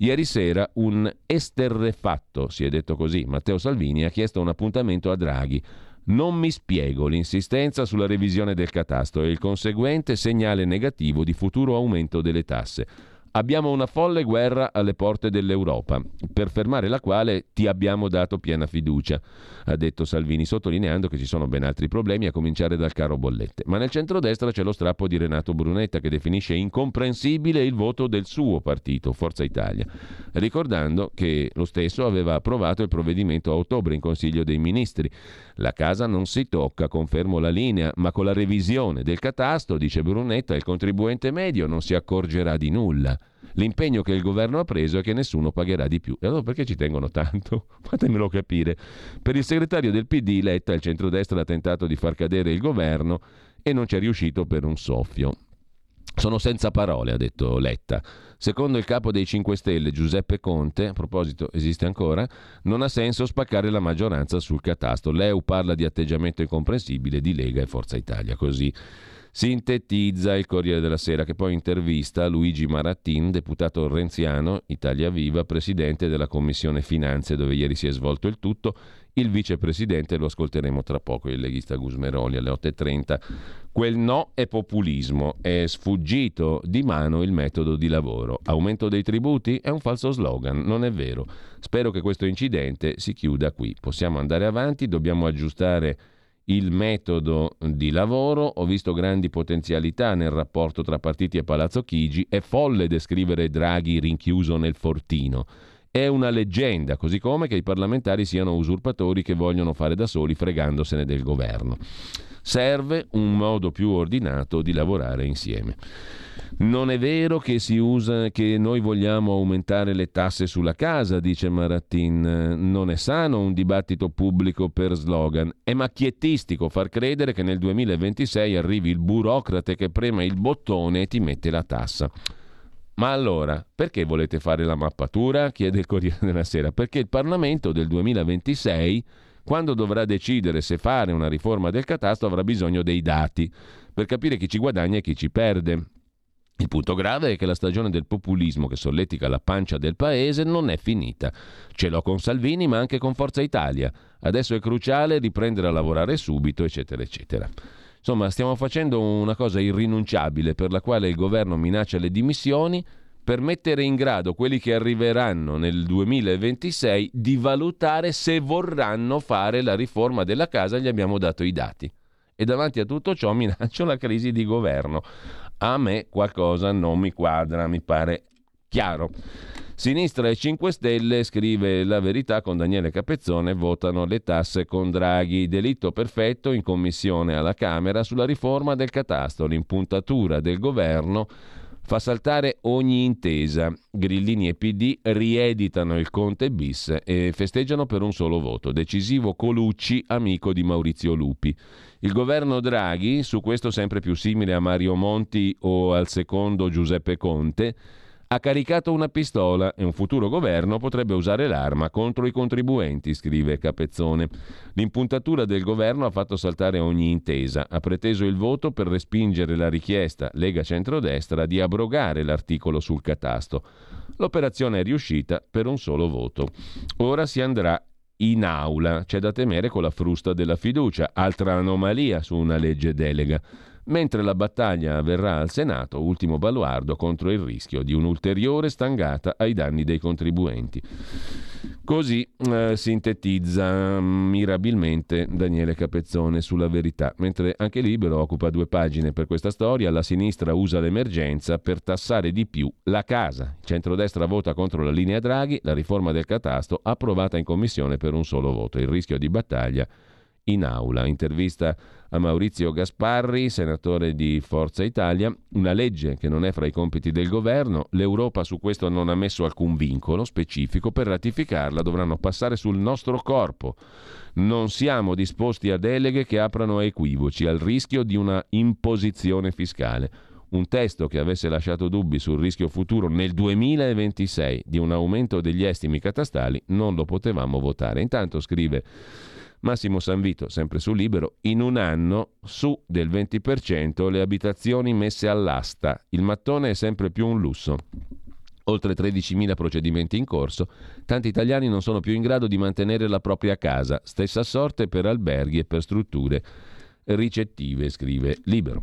Ieri sera un esterrefatto, si è detto così, Matteo Salvini ha chiesto un appuntamento a Draghi. Non mi spiego l'insistenza sulla revisione del catasto e il conseguente segnale negativo di futuro aumento delle tasse. Abbiamo una folle guerra alle porte dell'Europa, per fermare la quale ti abbiamo dato piena fiducia, ha detto Salvini, sottolineando che ci sono ben altri problemi, a cominciare dal caro bollette. Ma nel centrodestra c'è lo strappo di Renato Brunetta che definisce incomprensibile il voto del suo partito, Forza Italia, ricordando che lo stesso aveva approvato il provvedimento a ottobre in Consiglio dei Ministri. La casa non si tocca, confermo la linea, ma con la revisione del catasto, dice Brunetta, il contribuente medio non si accorgerà di nulla. L'impegno che il governo ha preso è che nessuno pagherà di più. E allora perché ci tengono tanto? (laughs) Fatemelo capire. Per il segretario del PD, Letta, il centrodestra ha tentato di far cadere il governo e non ci è riuscito per un soffio. Sono senza parole, ha detto Letta. Secondo il capo dei 5 Stelle, Giuseppe Conte, a proposito, esiste ancora, non ha senso spaccare la maggioranza sul catasto. L'EU parla di atteggiamento incomprensibile di Lega e Forza Italia. Così Sintetizza il Corriere della Sera che poi intervista Luigi Marattin, deputato renziano, Italia Viva, presidente della Commissione Finanze dove ieri si è svolto il tutto. Il vicepresidente lo ascolteremo tra poco, il leghista Gusmeroli alle 8.30. Quel no è populismo, è sfuggito di mano il metodo di lavoro. Aumento dei tributi è un falso slogan, non è vero. Spero che questo incidente si chiuda qui. Possiamo andare avanti, dobbiamo aggiustare il metodo di lavoro, ho visto grandi potenzialità nel rapporto tra partiti e Palazzo Chigi, è folle descrivere Draghi rinchiuso nel fortino. È una leggenda, così come che i parlamentari siano usurpatori che vogliono fare da soli fregandosene del governo. Serve un modo più ordinato di lavorare insieme. Non è vero che, usa, che noi vogliamo aumentare le tasse sulla casa, dice Marattin. Non è sano un dibattito pubblico per slogan. È macchiettistico far credere che nel 2026 arrivi il burocrate che prema il bottone e ti mette la tassa. Ma allora, perché volete fare la mappatura? chiede il Corriere della Sera. Perché il Parlamento del 2026, quando dovrà decidere se fare una riforma del catasto, avrà bisogno dei dati per capire chi ci guadagna e chi ci perde. Il punto grave è che la stagione del populismo che solletica la pancia del paese non è finita. Ce l'ho con Salvini, ma anche con Forza Italia. Adesso è cruciale riprendere a lavorare subito, eccetera, eccetera. Insomma, stiamo facendo una cosa irrinunciabile per la quale il governo minaccia le dimissioni per mettere in grado quelli che arriveranno nel 2026 di valutare se vorranno fare la riforma della casa, gli abbiamo dato i dati. E davanti a tutto ciò (laughs) minaccio la crisi di governo a me qualcosa non mi quadra, mi pare chiaro. Sinistra e 5 Stelle, scrive la verità con Daniele Capezzone, votano le tasse con Draghi. Delitto perfetto in commissione alla Camera sulla riforma del catasto. L'impuntatura del governo fa saltare ogni intesa. Grillini e PD rieditano il Conte bis e festeggiano per un solo voto. Decisivo Colucci, amico di Maurizio Lupi. Il governo Draghi, su questo sempre più simile a Mario Monti o al secondo Giuseppe Conte, ha caricato una pistola e un futuro governo potrebbe usare l'arma contro i contribuenti, scrive Capezzone. L'impuntatura del governo ha fatto saltare ogni intesa, ha preteso il voto per respingere la richiesta Lega Centrodestra di abrogare l'articolo sul catasto. L'operazione è riuscita per un solo voto. Ora si andrà in aula. C'è da temere con la frusta della fiducia, altra anomalia su una legge delega mentre la battaglia avverrà al Senato, ultimo baluardo contro il rischio di un'ulteriore stangata ai danni dei contribuenti. Così eh, sintetizza mirabilmente Daniele Capezzone sulla verità, mentre anche Libero occupa due pagine per questa storia, la sinistra usa l'emergenza per tassare di più la casa. Il centrodestra vota contro la linea Draghi, la riforma del catasto approvata in commissione per un solo voto. Il rischio di battaglia in aula. Intervista a Maurizio Gasparri, senatore di Forza Italia, una legge che non è fra i compiti del governo, l'Europa su questo non ha messo alcun vincolo specifico, per ratificarla dovranno passare sul nostro corpo. Non siamo disposti a deleghe che aprano a equivoci, al rischio di una imposizione fiscale. Un testo che avesse lasciato dubbi sul rischio futuro nel 2026 di un aumento degli estimi catastali non lo potevamo votare. Intanto scrive Massimo Sanvito, sempre su Libero, in un anno su del 20% le abitazioni messe all'asta. Il mattone è sempre più un lusso. Oltre 13.000 procedimenti in corso, tanti italiani non sono più in grado di mantenere la propria casa. Stessa sorte per alberghi e per strutture ricettive, scrive Libero.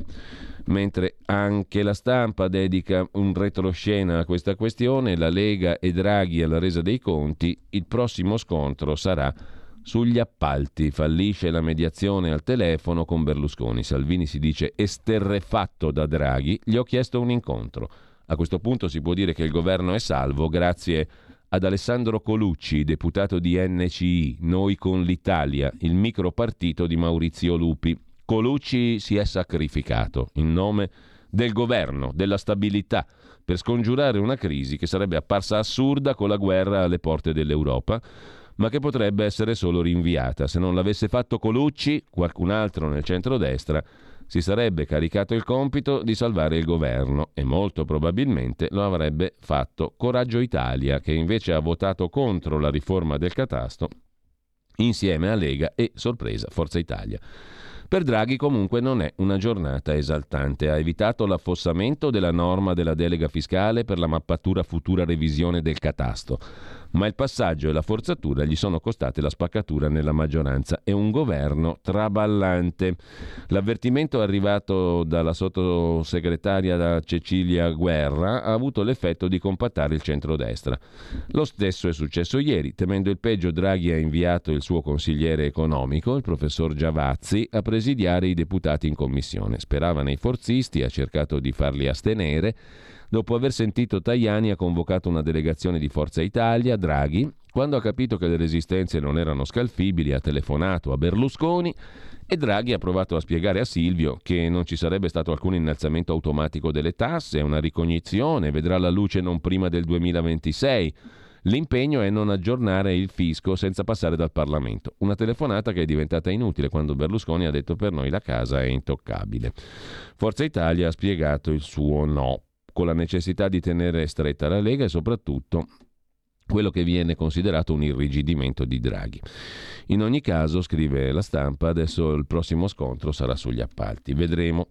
Mentre anche la stampa dedica un retroscena a questa questione, la Lega e Draghi alla resa dei conti, il prossimo scontro sarà sugli appalti fallisce la mediazione al telefono con Berlusconi. Salvini si dice esterrefatto da Draghi. Gli ho chiesto un incontro. A questo punto si può dire che il governo è salvo grazie ad Alessandro Colucci, deputato di NCI, Noi con l'Italia, il micropartito di Maurizio Lupi. Colucci si è sacrificato in nome del governo, della stabilità, per scongiurare una crisi che sarebbe apparsa assurda con la guerra alle porte dell'Europa ma che potrebbe essere solo rinviata. Se non l'avesse fatto Colucci, qualcun altro nel centrodestra si sarebbe caricato il compito di salvare il governo e molto probabilmente lo avrebbe fatto Coraggio Italia, che invece ha votato contro la riforma del catasto insieme a Lega e, sorpresa, Forza Italia. Per Draghi comunque non è una giornata esaltante. Ha evitato l'affossamento della norma della delega fiscale per la mappatura futura revisione del catasto ma il passaggio e la forzatura gli sono costate la spaccatura nella maggioranza e un governo traballante. L'avvertimento arrivato dalla sottosegretaria Cecilia Guerra ha avuto l'effetto di compattare il centrodestra. Lo stesso è successo ieri. Temendo il peggio, Draghi ha inviato il suo consigliere economico, il professor Giavazzi, a presidiare i deputati in commissione. Sperava nei forzisti, ha cercato di farli astenere Dopo aver sentito Tajani ha convocato una delegazione di Forza Italia, Draghi, quando ha capito che le resistenze non erano scalfibili ha telefonato a Berlusconi e Draghi ha provato a spiegare a Silvio che non ci sarebbe stato alcun innalzamento automatico delle tasse, una ricognizione, vedrà la luce non prima del 2026. L'impegno è non aggiornare il fisco senza passare dal Parlamento. Una telefonata che è diventata inutile quando Berlusconi ha detto per noi la casa è intoccabile. Forza Italia ha spiegato il suo no con la necessità di tenere stretta la Lega e soprattutto quello che viene considerato un irrigidimento di Draghi. In ogni caso, scrive la stampa, adesso il prossimo scontro sarà sugli appalti, vedremo.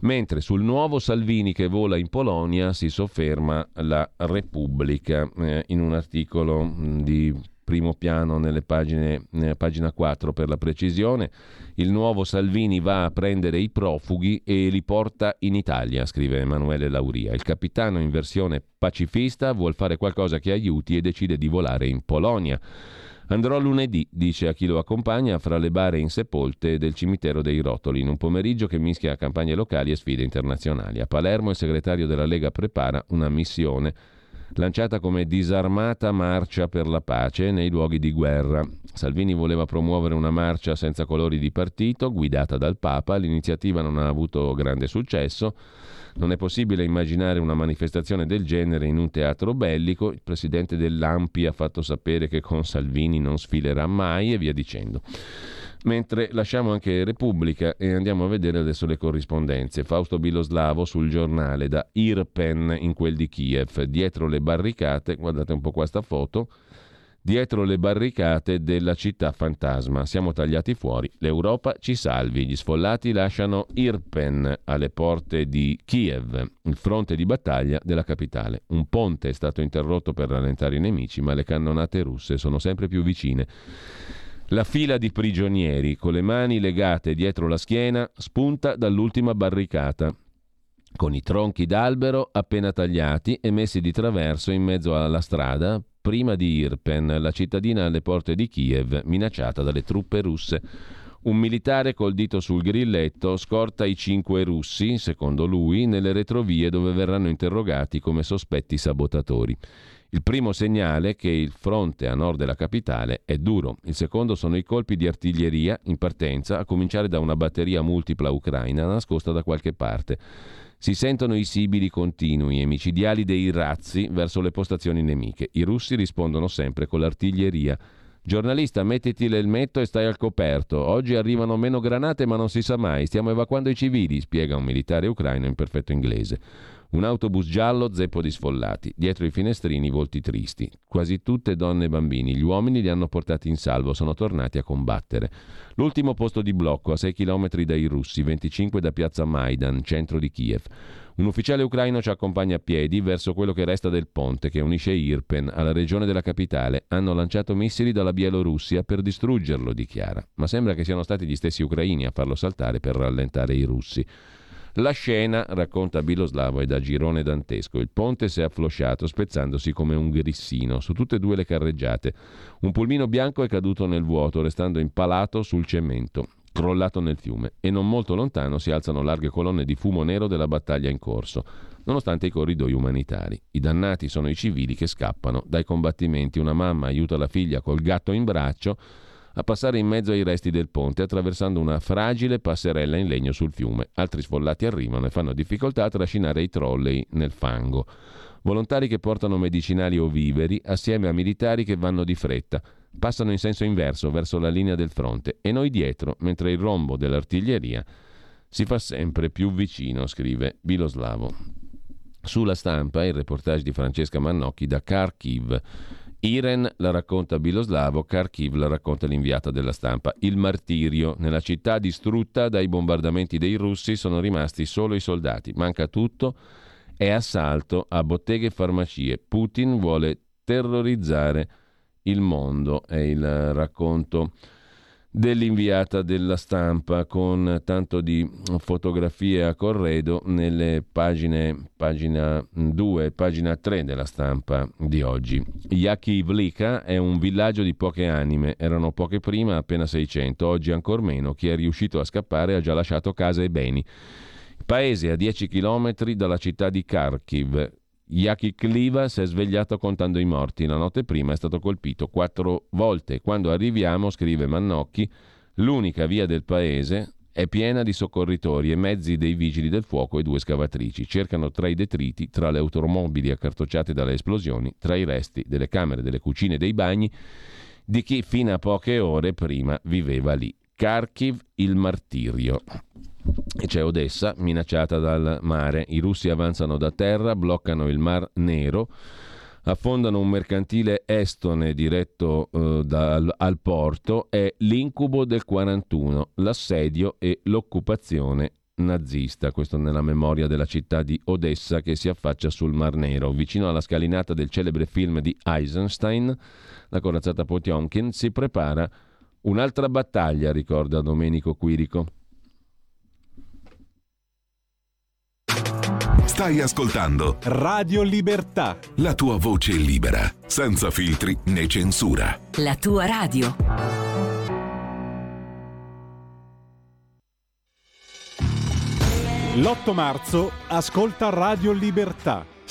Mentre sul nuovo Salvini che vola in Polonia si sofferma la Repubblica eh, in un articolo di primo piano nelle pagine, nella pagina 4 per la precisione, il nuovo Salvini va a prendere i profughi e li porta in Italia, scrive Emanuele Lauria. Il capitano in versione pacifista vuol fare qualcosa che aiuti e decide di volare in Polonia. Andrò lunedì, dice a chi lo accompagna, fra le bare insepolte del cimitero dei Rotoli, in un pomeriggio che mischia campagne locali e sfide internazionali. A Palermo il segretario della Lega prepara una missione lanciata come disarmata marcia per la pace nei luoghi di guerra. Salvini voleva promuovere una marcia senza colori di partito, guidata dal Papa, l'iniziativa non ha avuto grande successo. Non è possibile immaginare una manifestazione del genere in un teatro bellico. Il presidente dell'AMPI ha fatto sapere che con Salvini non sfilerà mai e via dicendo. Mentre lasciamo anche Repubblica e andiamo a vedere adesso le corrispondenze. Fausto Biloslavo sul giornale da Irpen in quel di Kiev, dietro le barricate, guardate un po' questa foto, dietro le barricate della città fantasma. Siamo tagliati fuori, l'Europa ci salvi. Gli sfollati lasciano Irpen alle porte di Kiev, il fronte di battaglia della capitale. Un ponte è stato interrotto per rallentare i nemici, ma le cannonate russe sono sempre più vicine. La fila di prigionieri, con le mani legate dietro la schiena, spunta dall'ultima barricata, con i tronchi d'albero appena tagliati e messi di traverso in mezzo alla strada, prima di Irpen, la cittadina alle porte di Kiev, minacciata dalle truppe russe. Un militare col dito sul grilletto scorta i cinque russi, secondo lui, nelle retrovie dove verranno interrogati come sospetti sabotatori. Il primo segnale che il fronte a nord della capitale è duro. Il secondo sono i colpi di artiglieria in partenza, a cominciare da una batteria multipla ucraina nascosta da qualche parte. Si sentono i sibili continui e micidiali dei razzi verso le postazioni nemiche. I russi rispondono sempre con l'artiglieria. Giornalista, mettiti l'elmetto e stai al coperto. Oggi arrivano meno granate, ma non si sa mai. Stiamo evacuando i civili, spiega un militare ucraino in perfetto inglese. Un autobus giallo zeppo di sfollati, dietro i finestrini volti tristi, quasi tutte donne e bambini. Gli uomini li hanno portati in salvo, sono tornati a combattere. L'ultimo posto di blocco a 6 km dai russi, 25 da piazza Maidan, centro di Kiev. Un ufficiale ucraino ci accompagna a piedi verso quello che resta del ponte che unisce Irpen alla regione della capitale. Hanno lanciato missili dalla Bielorussia per distruggerlo, dichiara. Ma sembra che siano stati gli stessi ucraini a farlo saltare per rallentare i russi. La scena, racconta Biloslavo, è da girone dantesco. Il ponte si è afflosciato, spezzandosi come un grissino su tutte e due le carreggiate. Un pulmino bianco è caduto nel vuoto, restando impalato sul cemento crollato nel fiume e non molto lontano si alzano larghe colonne di fumo nero della battaglia in corso, nonostante i corridoi umanitari. I dannati sono i civili che scappano dai combattimenti. Una mamma aiuta la figlia col gatto in braccio a passare in mezzo ai resti del ponte attraversando una fragile passerella in legno sul fiume. Altri sfollati arrivano e fanno difficoltà a trascinare i trolley nel fango. Volontari che portano medicinali o viveri assieme a militari che vanno di fretta. Passano in senso inverso verso la linea del fronte e noi dietro, mentre il rombo dell'artiglieria si fa sempre più vicino, scrive Biloslavo. Sulla stampa il reportage di Francesca Mannocchi da Kharkiv Iren la racconta Biloslavo, Kharkiv la racconta l'inviata della stampa. Il martirio. Nella città distrutta dai bombardamenti dei russi sono rimasti solo i soldati. Manca tutto. È assalto a botteghe e farmacie. Putin vuole terrorizzare il mondo. È il racconto dell'inviata della stampa con tanto di fotografie a corredo nelle pagine pagina 2 e pagina 3 della stampa di oggi. Yakivlika è un villaggio di poche anime, erano poche prima, appena 600, oggi ancora meno, chi è riuscito a scappare ha già lasciato casa e beni. Paese a 10 km dalla città di Kharkiv, Yaki Kliva si è svegliato contando i morti. La notte prima è stato colpito quattro volte. Quando arriviamo, scrive Mannocchi, l'unica via del paese è piena di soccorritori e mezzi dei vigili del fuoco e due scavatrici. Cercano tra i detriti, tra le automobili accartocciate dalle esplosioni, tra i resti delle camere, delle cucine e dei bagni di chi fino a poche ore prima viveva lì. Kharkiv, il martirio. E c'è Odessa, minacciata dal mare. I russi avanzano da terra, bloccano il Mar Nero, affondano un mercantile estone diretto eh, dal, al porto. È l'incubo del 41, l'assedio e l'occupazione nazista, questo nella memoria della città di Odessa che si affaccia sul Mar Nero. Vicino alla scalinata del celebre film di Eisenstein, la corazzata Potionkin si prepara un'altra battaglia, ricorda Domenico Quirico. Stai ascoltando Radio Libertà. La tua voce libera, senza filtri né censura. La tua radio. L'8 marzo ascolta Radio Libertà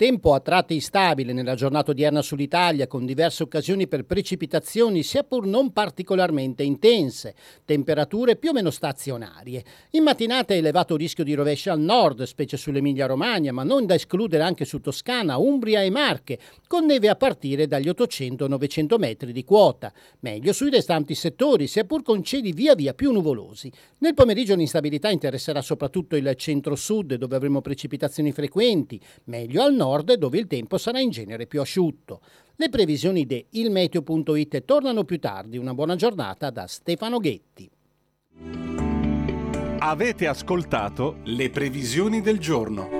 Tempo a tratti instabile nella giornata odierna sull'Italia, con diverse occasioni per precipitazioni, sia pur non particolarmente intense, temperature più o meno stazionarie. In mattinata elevato rischio di rovesci al nord, specie sull'Emilia-Romagna, ma non da escludere anche su Toscana, Umbria e Marche, con neve a partire dagli 800-900 metri di quota. Meglio sui restanti settori, sia pur con cieli via via più nuvolosi. Nel pomeriggio l'instabilità interesserà soprattutto il centro-sud, dove avremo precipitazioni frequenti, meglio al nord nord dove il tempo sarà in genere più asciutto. Le previsioni di ilmeteo.it tornano più tardi. Una buona giornata da Stefano Ghetti. Avete ascoltato le previsioni del giorno.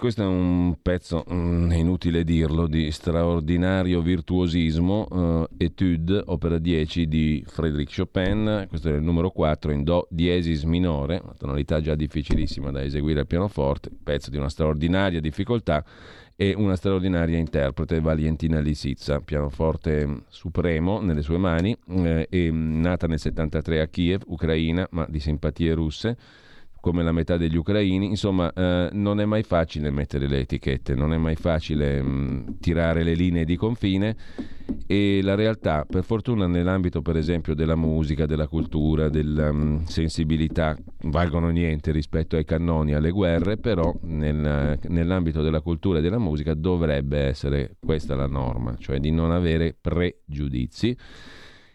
Questo è un pezzo, mm, è inutile dirlo, di straordinario virtuosismo, uh, Etude, opera 10 di Frédéric Chopin, questo è il numero 4 in Do diesis minore, una tonalità già difficilissima da eseguire al pianoforte, pezzo di una straordinaria difficoltà e una straordinaria interprete, Valentina Lisizza, pianoforte supremo nelle sue mani, eh, è nata nel 73 a Kiev, Ucraina, ma di simpatie russe come la metà degli ucraini, insomma eh, non è mai facile mettere le etichette, non è mai facile mh, mm, tirare le linee di confine. E la realtà, per fortuna nell'ambito per esempio della musica, della cultura, della mh, mm, sensibilità, valgono niente rispetto ai cannoni, alle guerre, però nel, nell'ambito della cultura e della musica dovrebbe essere questa la norma, cioè di non avere pregiudizi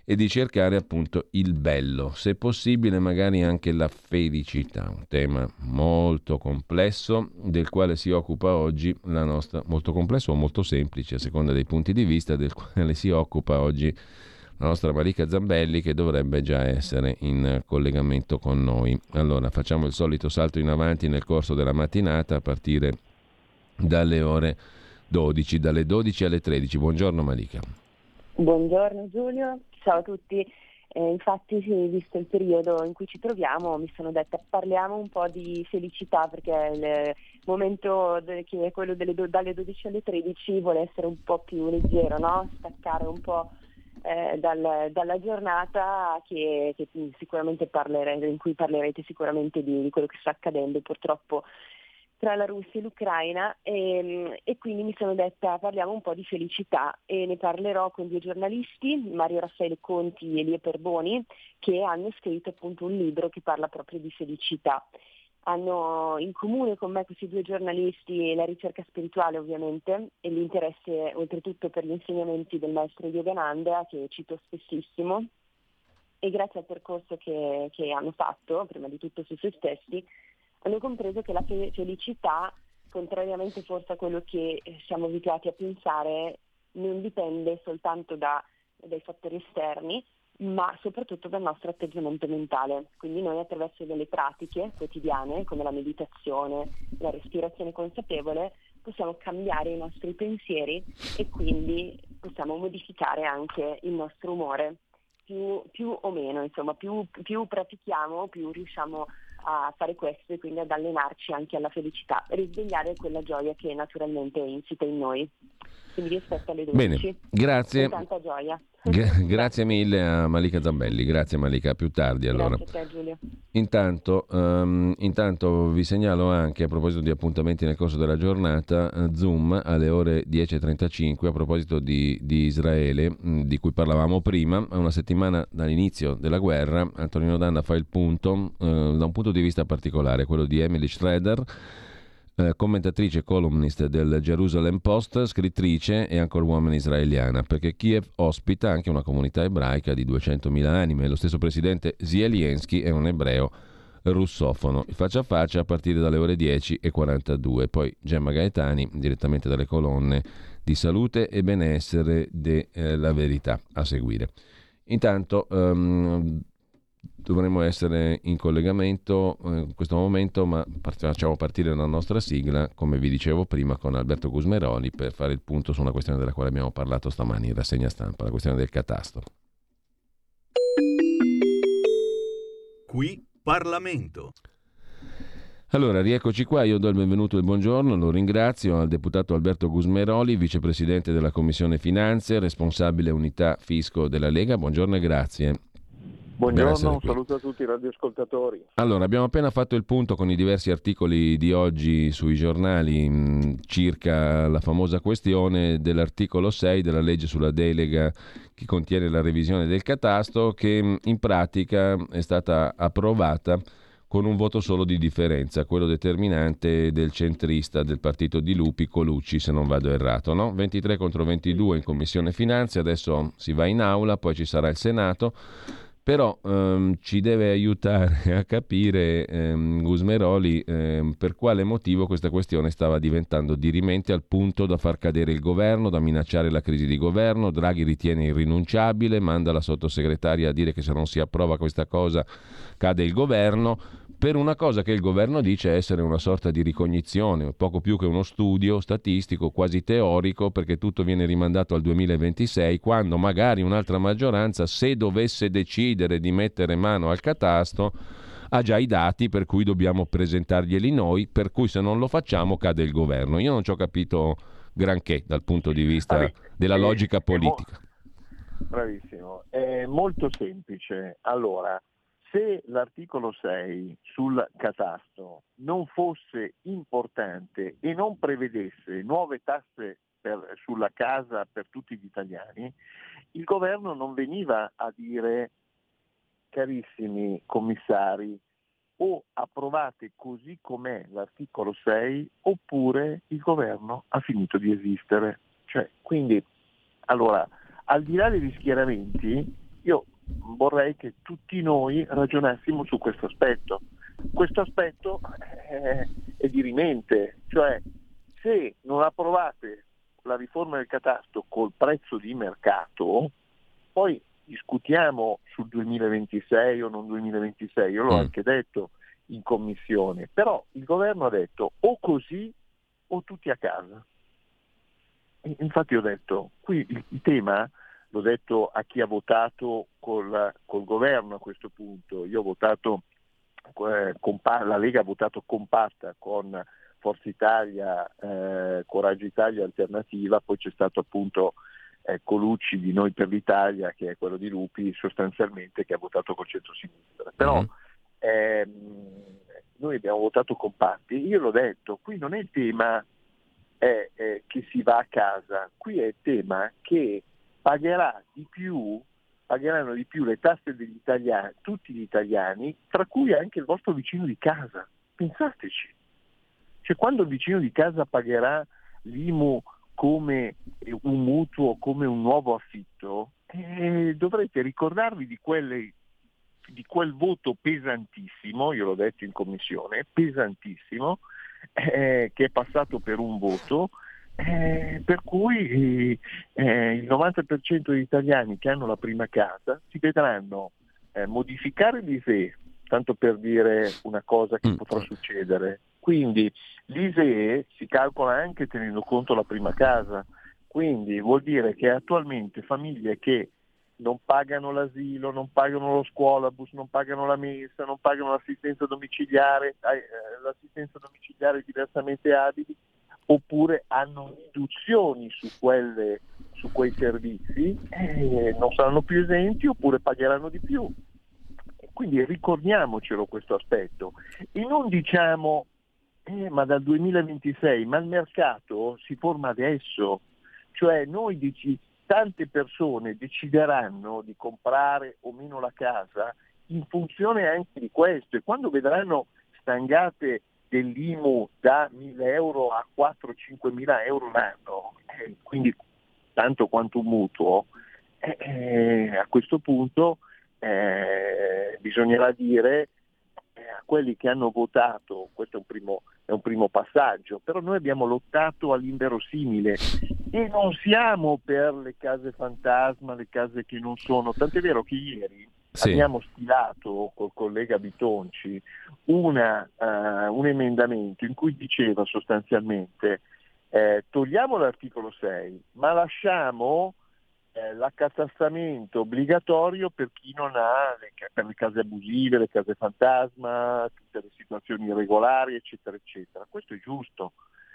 e di cercare appunto il bello, se possibile magari anche la felicità, un tema molto complesso del quale si occupa oggi la nostra, molto complesso o molto semplice a seconda dei punti di vista del (laughs) quale si occupa oggi la nostra Marica Zambelli che dovrebbe già essere in collegamento con noi. Allora facciamo il solito salto in avanti nel corso della mattinata a partire dalle ore 12, dalle 12 alle 13. Buongiorno Marica. Buongiorno Giulio, ciao a tutti. Eh, infatti, visto il periodo in cui ci troviamo, mi sono detta parliamo un po' di felicità perché il momento che è quello do- dalle 12 alle 13 vuole essere un po' più leggero, no? staccare un po' eh, dal, dalla giornata che, che sicuramente parlerete, in cui parlerete sicuramente di, di quello che sta accadendo. Purtroppo tra la Russia e l'Ucraina e, ehm, e, quindi mi sono detta parliamo un po' di felicità e ne parlerò con due giornalisti, Mario Raffaele Conti e Elie Perboni, che hanno scritto appunto un libro che parla proprio di felicità. Hanno in comune con me questi due giornalisti la ricerca spirituale ovviamente e l'interesse oltretutto per gli insegnamenti del maestro Yogananda che cito spessissimo e grazie al percorso che, che hanno fatto, prima di tutto su se stessi, hanno compreso che la felicità, contrariamente forse a quello che eh, siamo abituati a pensare, non dipende soltanto da, dai fattori esterni, ma soprattutto dal nostro atteggiamento mentale. Quindi noi attraverso delle pratiche quotidiane, come la meditazione, la respirazione consapevole, possiamo cambiare i nostri pensieri e quindi possiamo modificare anche il nostro umore. Più, più o meno, insomma, più, più pratichiamo, più riusciamo a fare questo e quindi ad allenarci anche alla felicità, risvegliare quella gioia che naturalmente è insita in noi. Quindi rispetto alle 12. Bene, grazie. Tanta gioia. (laughs) G- grazie mille a Malika Zambelli, grazie Malika, più tardi allora. Grazie a te. Intanto, um, intanto, vi segnalo anche a proposito di appuntamenti nel corso della giornata, uh, Zoom alle ore 10.35 a proposito di, di Israele, mh, mm, di cui parlavamo prima, una settimana dall'inizio della guerra, Antonino Danna fa il punto uh, da un punto di vista particolare, quello di Emily Schroeder eh, commentatrice e columnist del Jerusalem Post, scrittrice e ancora uomo israeliana, perché Kiev ospita anche una comunità ebraica di 200.000 anime. Lo stesso presidente Zelensky è un ebreo russofono. Faccia a faccia a partire dalle ore 10.42. Poi Gemma Gaetani, direttamente dalle colonne di salute e benessere della eh, verità a seguire. Intanto um, dovremmo essere in collegamento eh, in questo momento, ma facciamo partire la nostra sigla, come vi dicevo prima, con Alberto Gusmeroli per fare il punto su una questione della quale abbiamo parlato stamani in rassegna stampa, la questione del catasto. Qui Parlamento. Allora, rieccoci qua, io do il benvenuto e il buongiorno, lo ringrazio al deputato Alberto Gusmeroli, vicepresidente della Commissione Finanze, responsabile unità fisco della Lega. Buongiorno e grazie. Buongiorno, un saluto a tutti i radioascoltatori. Allora, abbiamo appena fatto il punto con i diversi articoli di oggi sui giornali mh, circa la famosa questione dell'articolo 6 della legge sulla delega che contiene la revisione del catasto che mh, in pratica è stata approvata con un voto solo di differenza, quello determinante del centrista del partito di Lupi, Colucci, se non vado errato. No? 23 contro 22 in Commissione Finanze, adesso si va in aula, poi ci sarà il Senato però ehm, ci deve aiutare a capire ehm, Gusmeroli ehm, per quale motivo questa questione stava diventando dirimente al punto da far cadere il governo, da minacciare la crisi di governo. Draghi ritiene irrinunciabile, manda la sottosegretaria a dire che se non si approva questa cosa cade il governo. Per una cosa che il governo dice essere una sorta di ricognizione, poco più che uno studio statistico quasi teorico, perché tutto viene rimandato al 2026, quando magari un'altra maggioranza, se dovesse decidere di mettere mano al catasto, ha già i dati per cui dobbiamo presentarglieli noi, per cui se non lo facciamo cade il governo. Io non ci ho capito granché dal punto di vista della logica politica. Bravissimo, è molto semplice. Allora, se l'articolo 6 sul catasto non fosse importante e non prevedesse nuove tasse per, sulla casa per tutti gli italiani, il governo non veniva a dire carissimi commissari, o approvate così com'è l'articolo 6 oppure il governo ha finito di esistere. Cioè, quindi, allora, al di là degli schieramenti, io vorrei che tutti noi ragionassimo su questo aspetto. Questo aspetto è, è dirimente, cioè se non approvate la riforma del catasto col prezzo di mercato, poi discutiamo sul 2026 o non 2026, io l'ho mm. anche detto in commissione, però il governo ha detto o così o tutti a casa. E infatti ho detto, qui il, il, tema, l'ho detto a chi ha votato col, col governo a questo punto, io ho votato, eh, compa- la Lega ha votato compatta con Forza Italia, eh, Coraggio Italia Alternativa, poi c'è stato appunto eh, Colucci di Noi per l'Italia, che è quello di Lupi, sostanzialmente che ha votato col centro-sinistra. Però mm-hmm. ehm, noi abbiamo votato compatti, io l'ho detto, qui non è il tema è, è che si va a casa, qui è il tema che pagherà di più, pagheranno di più le tasse degli italiani, tutti gli italiani, tra cui anche il vostro vicino di casa. Pensateci. Cioè quando il vicino di casa pagherà l'IMU come un mutuo, come un nuovo affitto, eh, dovrete ricordarvi di, quelle, di, quel voto pesantissimo, io l'ho detto in commissione, pesantissimo, eh, che è passato per un voto, eh, per cui eh, il 90% degli italiani che hanno la prima casa si vedranno eh, modificare l'ISE, tanto per dire una cosa che mm. potrà succedere, quindi l'ISEE si calcola anche tenendo conto la prima casa, quindi vuol dire che attualmente famiglie che non pagano l'asilo, non pagano lo scuolabus, non pagano la messa, non pagano l'assistenza domiciliare, eh, l'assistenza domiciliare diversamente abili, oppure hanno riduzioni su, quelle, su quei servizi, eh, non saranno più esenti oppure pagheranno di più. Quindi ricordiamocelo questo aspetto. E non diciamo eh, ma dal 2026, ma il mercato si forma adesso, cioè noi dici, tante persone decideranno di comprare o meno la casa in funzione anche di questo. E quando vedranno stangate dell'IMU da 1000 euro a 4-5 mila euro l'anno, eh, quindi tanto quanto un mutuo, eh, eh a questo punto eh, bisognerà dire a quelli che hanno votato, questo è un, primo, è un primo passaggio, però noi abbiamo lottato all'inverosimile e non siamo per le case fantasma, le case che non sono, tant'è vero che ieri sì. abbiamo stilato col collega Bitonci una, uh, un emendamento in cui diceva sostanzialmente eh, togliamo l'articolo 6 ma lasciamo eh, l'accatastamento obbligatorio per chi non ha le, per le case abusive, le case fantasma, tutte le situazioni irregolari, eccetera, eccetera. Questo è giusto,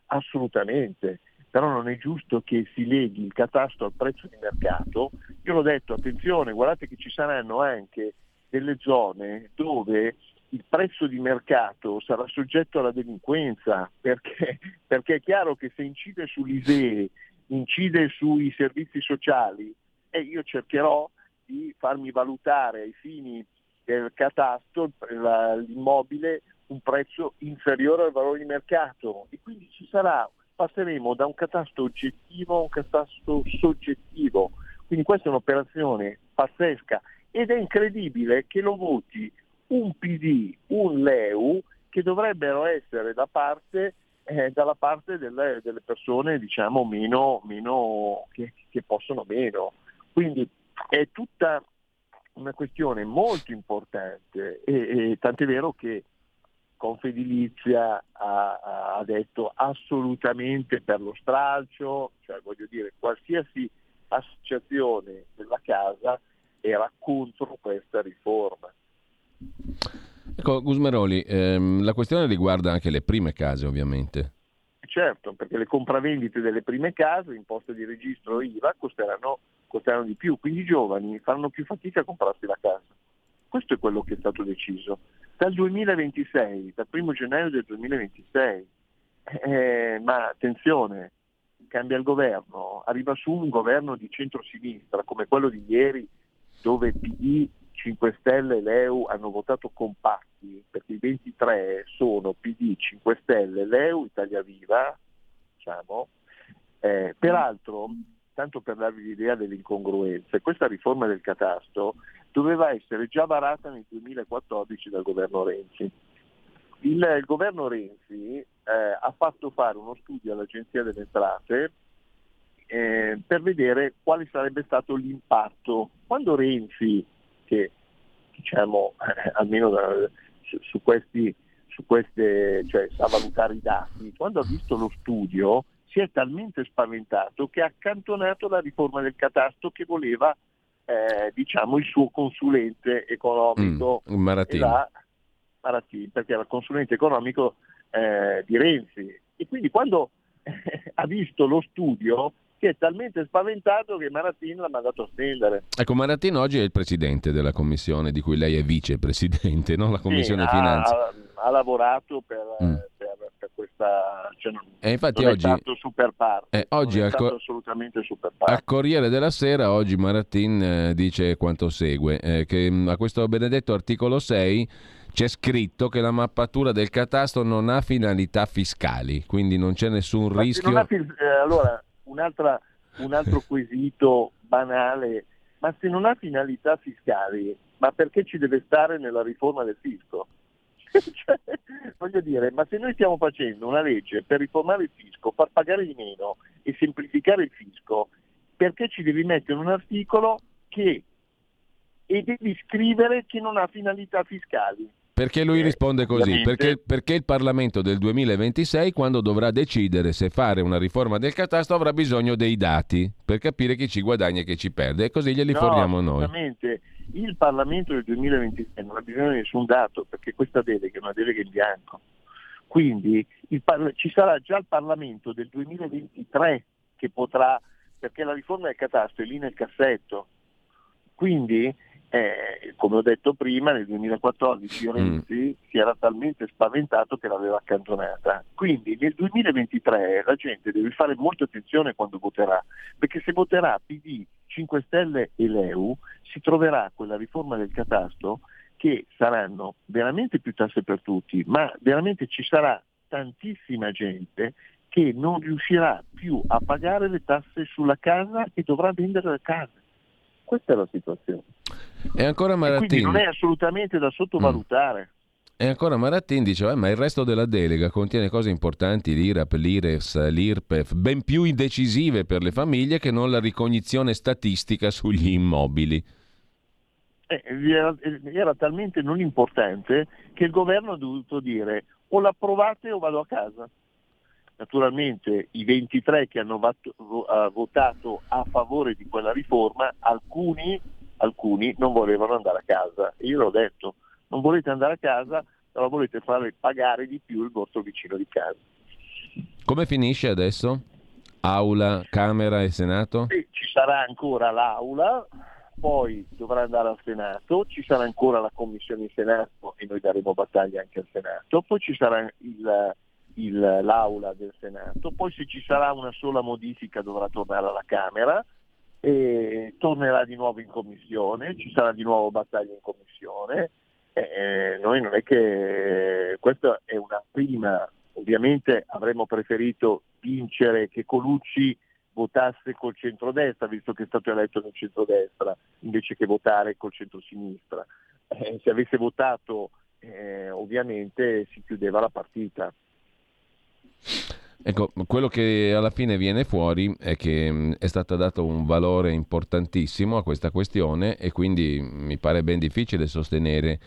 assolutamente, però non è giusto che si leghi il catasto al prezzo di mercato. Io l'ho detto, attenzione, guardate che ci saranno anche delle zone dove il prezzo di mercato sarà soggetto alla delinquenza, perché, (laughs) perché è chiaro che se incide sull'ISEE incide sui servizi sociali e io cercherò di farmi valutare ai fini del catasto l'immobile un prezzo inferiore al valore di mercato e quindi ci sarà, passeremo da un catasto oggettivo a un catasto soggettivo. Quindi questa è un'operazione pazzesca ed è incredibile che lo voti un PD, un LEU che dovrebbero essere da parte eh, dalla parte delle, delle persone diciamo, meno, meno che, che, possono meno. Quindi è tutta una questione molto importante e, e tant'è vero che Confedilizia ha, ha, detto assolutamente per lo stralcio, cioè voglio dire qualsiasi associazione della casa era contro questa riforma. Ecco, Gusmeroli, ehm, la questione riguarda anche le prime case ovviamente. Certo, perché le compravendite delle prime case, imposte di registro IVA, costeranno, costeranno di più, quindi i giovani faranno più fatica a comprarsi la casa. Questo è quello che è stato deciso. Dal 2026, dal 1 gennaio del 2026, eh, ma attenzione, cambia il governo, arriva su un governo di centrosinistra come quello di ieri dove PD, 5 Stelle e l'EU hanno votato compatti, perché i 23 sono PD, 5 Stelle, l'EU, Italia Viva, diciamo. Eh, peraltro, tanto per darvi l'idea delle incongruenze, questa riforma del catasto doveva essere già varata nel 2014 dal governo Renzi. Il, il governo Renzi eh, ha fatto fare uno studio all'Agenzia delle Entrate eh, per vedere quale sarebbe stato l'impatto. Quando Renzi, che diciamo eh, almeno da, su, su, questi, su queste, cioè sa valutare i dati, quando ha visto lo studio si è talmente spaventato che ha accantonato la riforma del catasto che voleva eh, diciamo il suo consulente economico mm, Maratin. Maratin, perché era il consulente economico eh, di Renzi e quindi quando (laughs) ha visto lo studio si è talmente spaventato che Maratin l'ha mandato a stendere. Ecco, Maratin oggi è il presidente della commissione di cui lei è vicepresidente, (laughs) no? la commissione sì, finanze. Ha, ha lavorato per, mm. Questa... Cioè non, e infatti non oggi, è stato super parte, eh, oggi al, co- assolutamente super parte. Al Corriere della Sera oggi Maratin eh, dice quanto segue, eh, che mh, a questo benedetto articolo 6 c'è scritto che la mappatura del catasto non ha finalità fiscali, quindi non c'è nessun Ma rischio. Fis- eh, allora, un altro (laughs) quesito banale, ma se non ha finalità fiscali, ma perché ci deve stare nella riforma del fisco? Cioè, voglio dire, ma se noi stiamo facendo una legge per riformare il fisco, far pagare di meno e semplificare il fisco, perché ci devi mettere un articolo che e devi scrivere che non ha finalità fiscali? Perché lui eh, risponde così, perché, perché il Parlamento del 2026, quando dovrà decidere se fare una riforma del catasto, avrà bisogno dei dati per capire chi ci guadagna e chi ci perde e così glieli no, forniamo noi. assolutamente. Il Parlamento del 2026 non ha bisogno di nessun dato perché questa delega è una delega in bianco. Quindi par- ci sarà già il Parlamento del 2023 che potrà, perché la riforma del catasto è lì nel cassetto. Quindi eh, come ho detto prima, nel 2014 Mm. Renzi si era talmente spaventato che l'aveva accantonata. Quindi nel 2023 la gente deve fare molta attenzione quando voterà, perché se voterà PD, 5 Stelle e l'EU si troverà quella riforma del catasto che saranno veramente più tasse per tutti, ma veramente ci sarà tantissima gente che non riuscirà più a pagare le tasse sulla casa e dovrà vendere la casa. Questa è la situazione. E ancora E quindi non è assolutamente da sottovalutare. E ancora Maratin dice, "Eh, ma il resto della delega contiene cose importanti, l'IRAP, l'IRES, l'IRPEF, ben più indecisive per le famiglie che non la ricognizione statistica sugli immobili. Eh, era, era talmente non importante che il governo ha dovuto dire o l'approvate o vado a casa. Naturalmente i 23 che hanno eh, votato a favore di quella riforma, alcuni, alcuni non volevano andare a casa. Io l'ho detto, non volete andare a casa, però volete fare pagare di più il vostro vicino di casa. Come finisce adesso? Aula, Camera e Senato? E ci sarà ancora l'aula, poi dovrà andare al Senato, ci sarà ancora la commissione in Senato e noi daremo battaglia anche al Senato, poi ci sarà il, il, l'aula del Senato, poi se ci sarà una sola modifica dovrà tornare alla Camera e tornerà di nuovo in commissione, ci sarà di nuovo battaglia in commissione. Eh, noi non è che questa è una prima, ovviamente avremmo preferito vincere che Colucci votasse col centrodestra, visto che è stato eletto nel centrodestra, invece che votare col centrosinistra. Eh, se avesse votato eh, ovviamente si chiudeva la partita. Ecco, quello che alla fine viene fuori è che è stato dato un valore importantissimo a questa questione e quindi mi pare ben difficile sostenere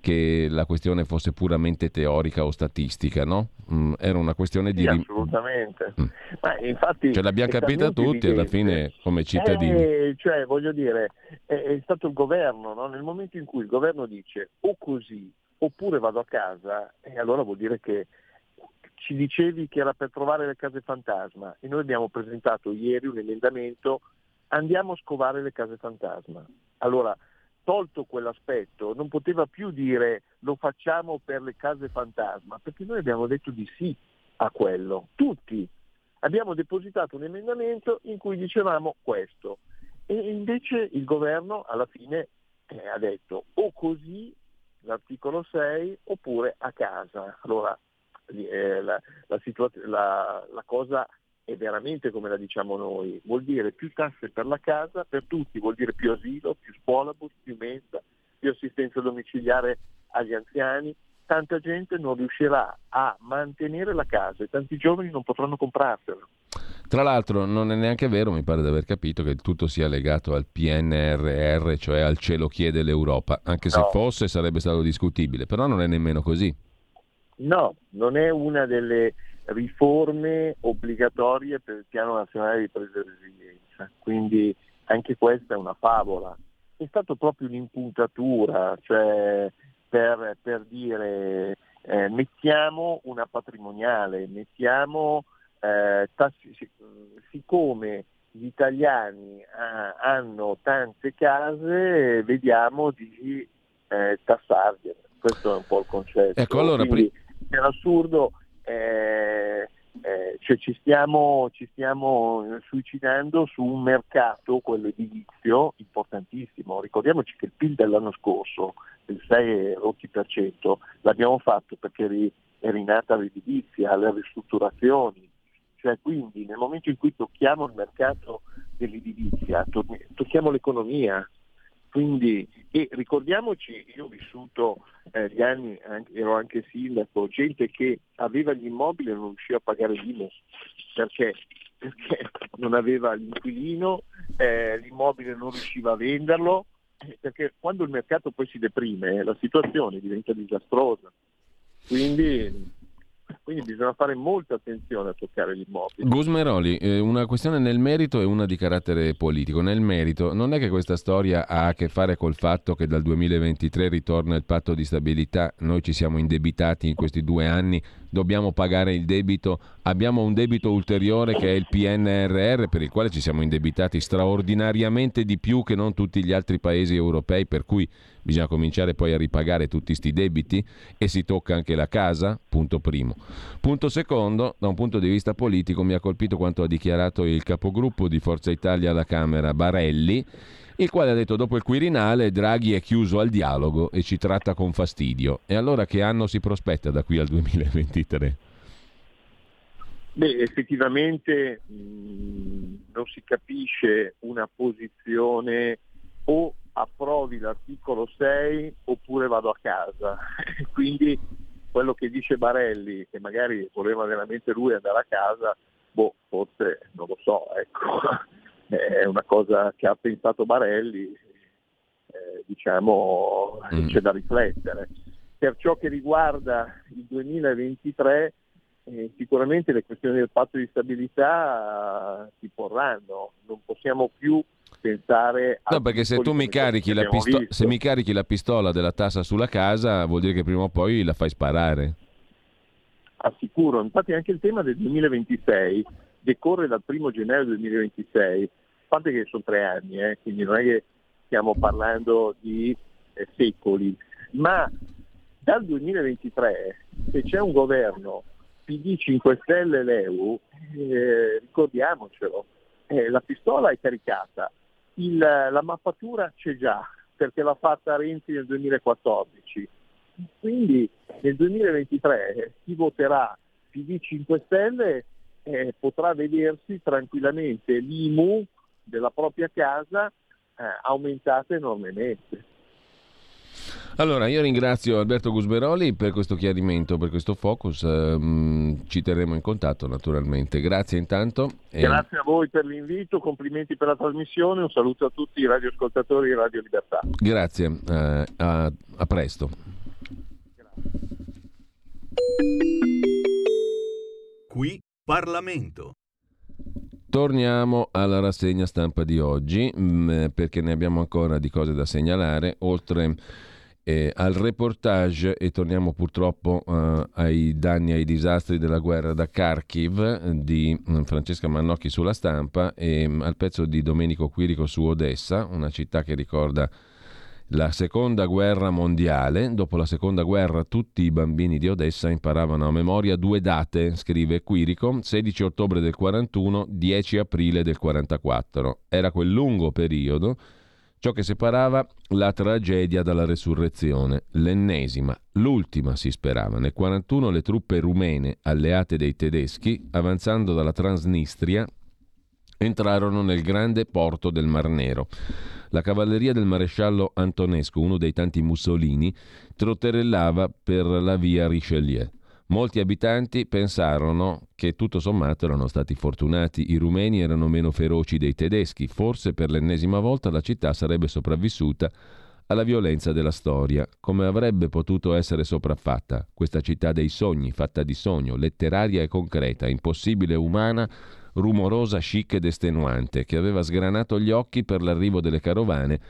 che la questione fosse puramente teorica o statistica, no? Mm, era una questione di... Sì, assolutamente. Mm. Ma infatti, Ce l'abbiamo capita tutti alla fine come cittadini. Eh, cioè, voglio dire, è, è stato il governo, no? nel momento in cui il governo dice o così oppure vado a casa, e allora vuol dire che ci dicevi che era per trovare le case fantasma e noi abbiamo presentato ieri un emendamento, andiamo a scovare le case fantasma. Allora, tolto quell'aspetto, non poteva più dire lo facciamo per le case fantasma, perché noi abbiamo detto di sì a quello, tutti. Abbiamo depositato un emendamento in cui dicevamo questo e invece il governo alla fine eh, ha detto o così l'articolo 6 oppure a casa. Allora eh, la, la, situaz- la, la cosa è veramente come la diciamo noi, vuol dire più tasse per la casa, per tutti, vuol dire più asilo, più scuolabus, più mensa, più assistenza domiciliare agli anziani, tanta gente non riuscirà a mantenere la casa e tanti giovani non potranno comprarsela. Tra l'altro non è neanche vero, mi pare di aver capito, che tutto sia legato al PNRR, cioè al cielo chiede l'Europa, anche se no. fosse sarebbe stato discutibile, però non è nemmeno così. No, non è una delle riforme obbligatorie per il piano nazionale di presa e resilienza, quindi anche questa è una favola. È stato proprio un'impuntatura, cioè per, per dire eh, mettiamo una patrimoniale, mettiamo eh, tassi, siccome gli italiani ah, hanno tante case, vediamo di eh, tassargliele. Questo è un po' il concetto. Ecco, allora, Quindi, è assurdo eh, eh, cioè ci, stiamo, ci stiamo suicidando su un mercato, quello edilizio, importantissimo. Ricordiamoci che il PIL dell'anno scorso, del 6,8%, l'abbiamo fatto perché è rinata l'edilizia, le ristrutturazioni. Cioè, quindi nel momento in cui tocchiamo il mercato dell'edilizia, tocchiamo l'economia, quindi, e ricordiamoci, io ho vissuto eh, gli anni, ero anche sindaco, gente che aveva gli immobili e non riusciva a pagare l'IMO perché, perché non aveva l'inquilino, eh, l'immobile non riusciva a venderlo, eh, perché quando il mercato poi si deprime la situazione diventa disastrosa. Quindi quindi bisogna fare molta attenzione a toccare gli immobili. Gusmeroli, eh, una questione nel merito e una di carattere politico. Nel merito, non è che questa storia ha a che fare col fatto che dal 2023 ritorna il patto di stabilità, noi ci siamo indebitati in questi due anni, dobbiamo pagare il debito, abbiamo un debito ulteriore che è il PNRR per il quale ci siamo indebitati straordinariamente di più che non tutti gli altri paesi europei, per cui bisogna cominciare poi a ripagare tutti questi debiti e si tocca anche la casa, punto primo. Punto secondo, da un punto di vista politico mi ha colpito quanto ha dichiarato il capogruppo di Forza Italia alla Camera, Barelli, il quale ha detto dopo il Quirinale Draghi è chiuso al dialogo e ci tratta con fastidio. E allora che anno si prospetta da qui al 2023? Beh, effettivamente mh, non si capisce una posizione o approvi l'articolo 6 oppure vado a casa. (laughs) Quindi quello che dice Barelli, che magari voleva veramente lui andare a casa, boh, forse non lo so, ecco, è una cosa che ha pensato Barelli, eh, diciamo mm. c'è da riflettere. Per ciò che riguarda il 2023, eh, sicuramente le questioni del patto di stabilità uh, si porranno, non possiamo più pensare a... No, perché se tu mi carichi, la pisto- se mi carichi la pistola della tassa sulla casa vuol dire che prima o poi la fai sparare. Assicuro, infatti anche il tema del 2026 decorre dal 1 gennaio 2026, a parte che sono tre anni, eh, quindi non è che stiamo parlando di eh, secoli, ma dal 2023 se c'è un governo PD 5 Stelle l'EU, eh, ricordiamocelo, eh, la pistola è caricata, il, la mappatura c'è già, perché l'ha fatta Renzi nel 2014. Quindi nel 2023 chi voterà PD 5 Stelle eh, potrà vedersi tranquillamente l'IMU della propria casa eh, aumentata enormemente. Allora, io ringrazio Alberto Gusberoli per questo chiarimento, per questo focus. Um, ci terremo in contatto naturalmente. Grazie intanto. Grazie a voi per l'invito, complimenti per la trasmissione, un saluto a tutti i radioascoltatori di Radio Libertà. Grazie, uh, a, a presto. Qui Parlamento. Torniamo alla rassegna stampa di oggi mm, perché ne abbiamo ancora di cose da segnalare, oltre eh, al reportage e torniamo purtroppo eh, ai danni, ai disastri della guerra da Kharkiv di mm, Francesca Mannocchi sulla stampa e mm, al pezzo di Domenico Quirico su Odessa, una città che ricorda la seconda guerra mondiale. Dopo la seconda guerra tutti i bambini di Odessa imparavano a memoria due date, scrive Quirico, 16 ottobre del 41, 10 aprile del 44. Era quel lungo periodo ciò che separava la tragedia dalla resurrezione, l'ennesima, l'ultima si sperava. Nel 41 le truppe rumene alleate dei tedeschi, avanzando dalla Transnistria, entrarono nel grande porto del Mar Nero. La cavalleria del maresciallo Antonesco, uno dei tanti Mussolini, trotterellava per la via Richelieu. Molti abitanti pensarono che tutto sommato erano stati fortunati, i rumeni erano meno feroci dei tedeschi, forse per l'ennesima volta la città sarebbe sopravvissuta alla violenza della storia. Come avrebbe potuto essere sopraffatta questa città dei sogni, fatta di sogno, letteraria e concreta, impossibile umana, rumorosa, chic ed estenuante, che aveva sgranato gli occhi per l'arrivo delle carovane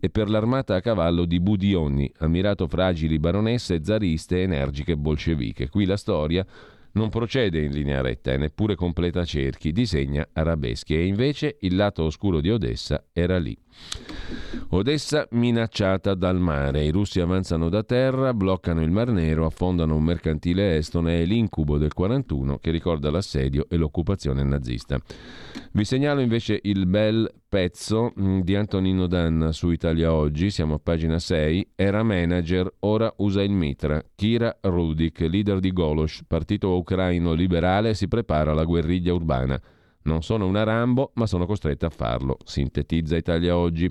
e per l'armata a cavallo di Budionni, ammirato fragili baronesse zariste energiche bolsceviche. Qui la storia non procede in linea retta e neppure completa cerchi, disegna arabeschi e invece il lato oscuro di Odessa era lì. Odessa minacciata dal mare, i russi avanzano da terra, bloccano il Mar Nero, affondano un mercantile estone, è l'incubo del 41 che ricorda l'assedio e l'occupazione nazista. Vi segnalo invece il bel pezzo mm, di Antonino Danna su Italia Oggi, siamo a pagina 6, era manager, ora usa il mitra. Kira Rudik, leader di Golosh, partito ucraino liberale, si prepara alla guerriglia urbana. Non sono una Rambo, ma sono costretta a farlo, sintetizza Italia Oggi.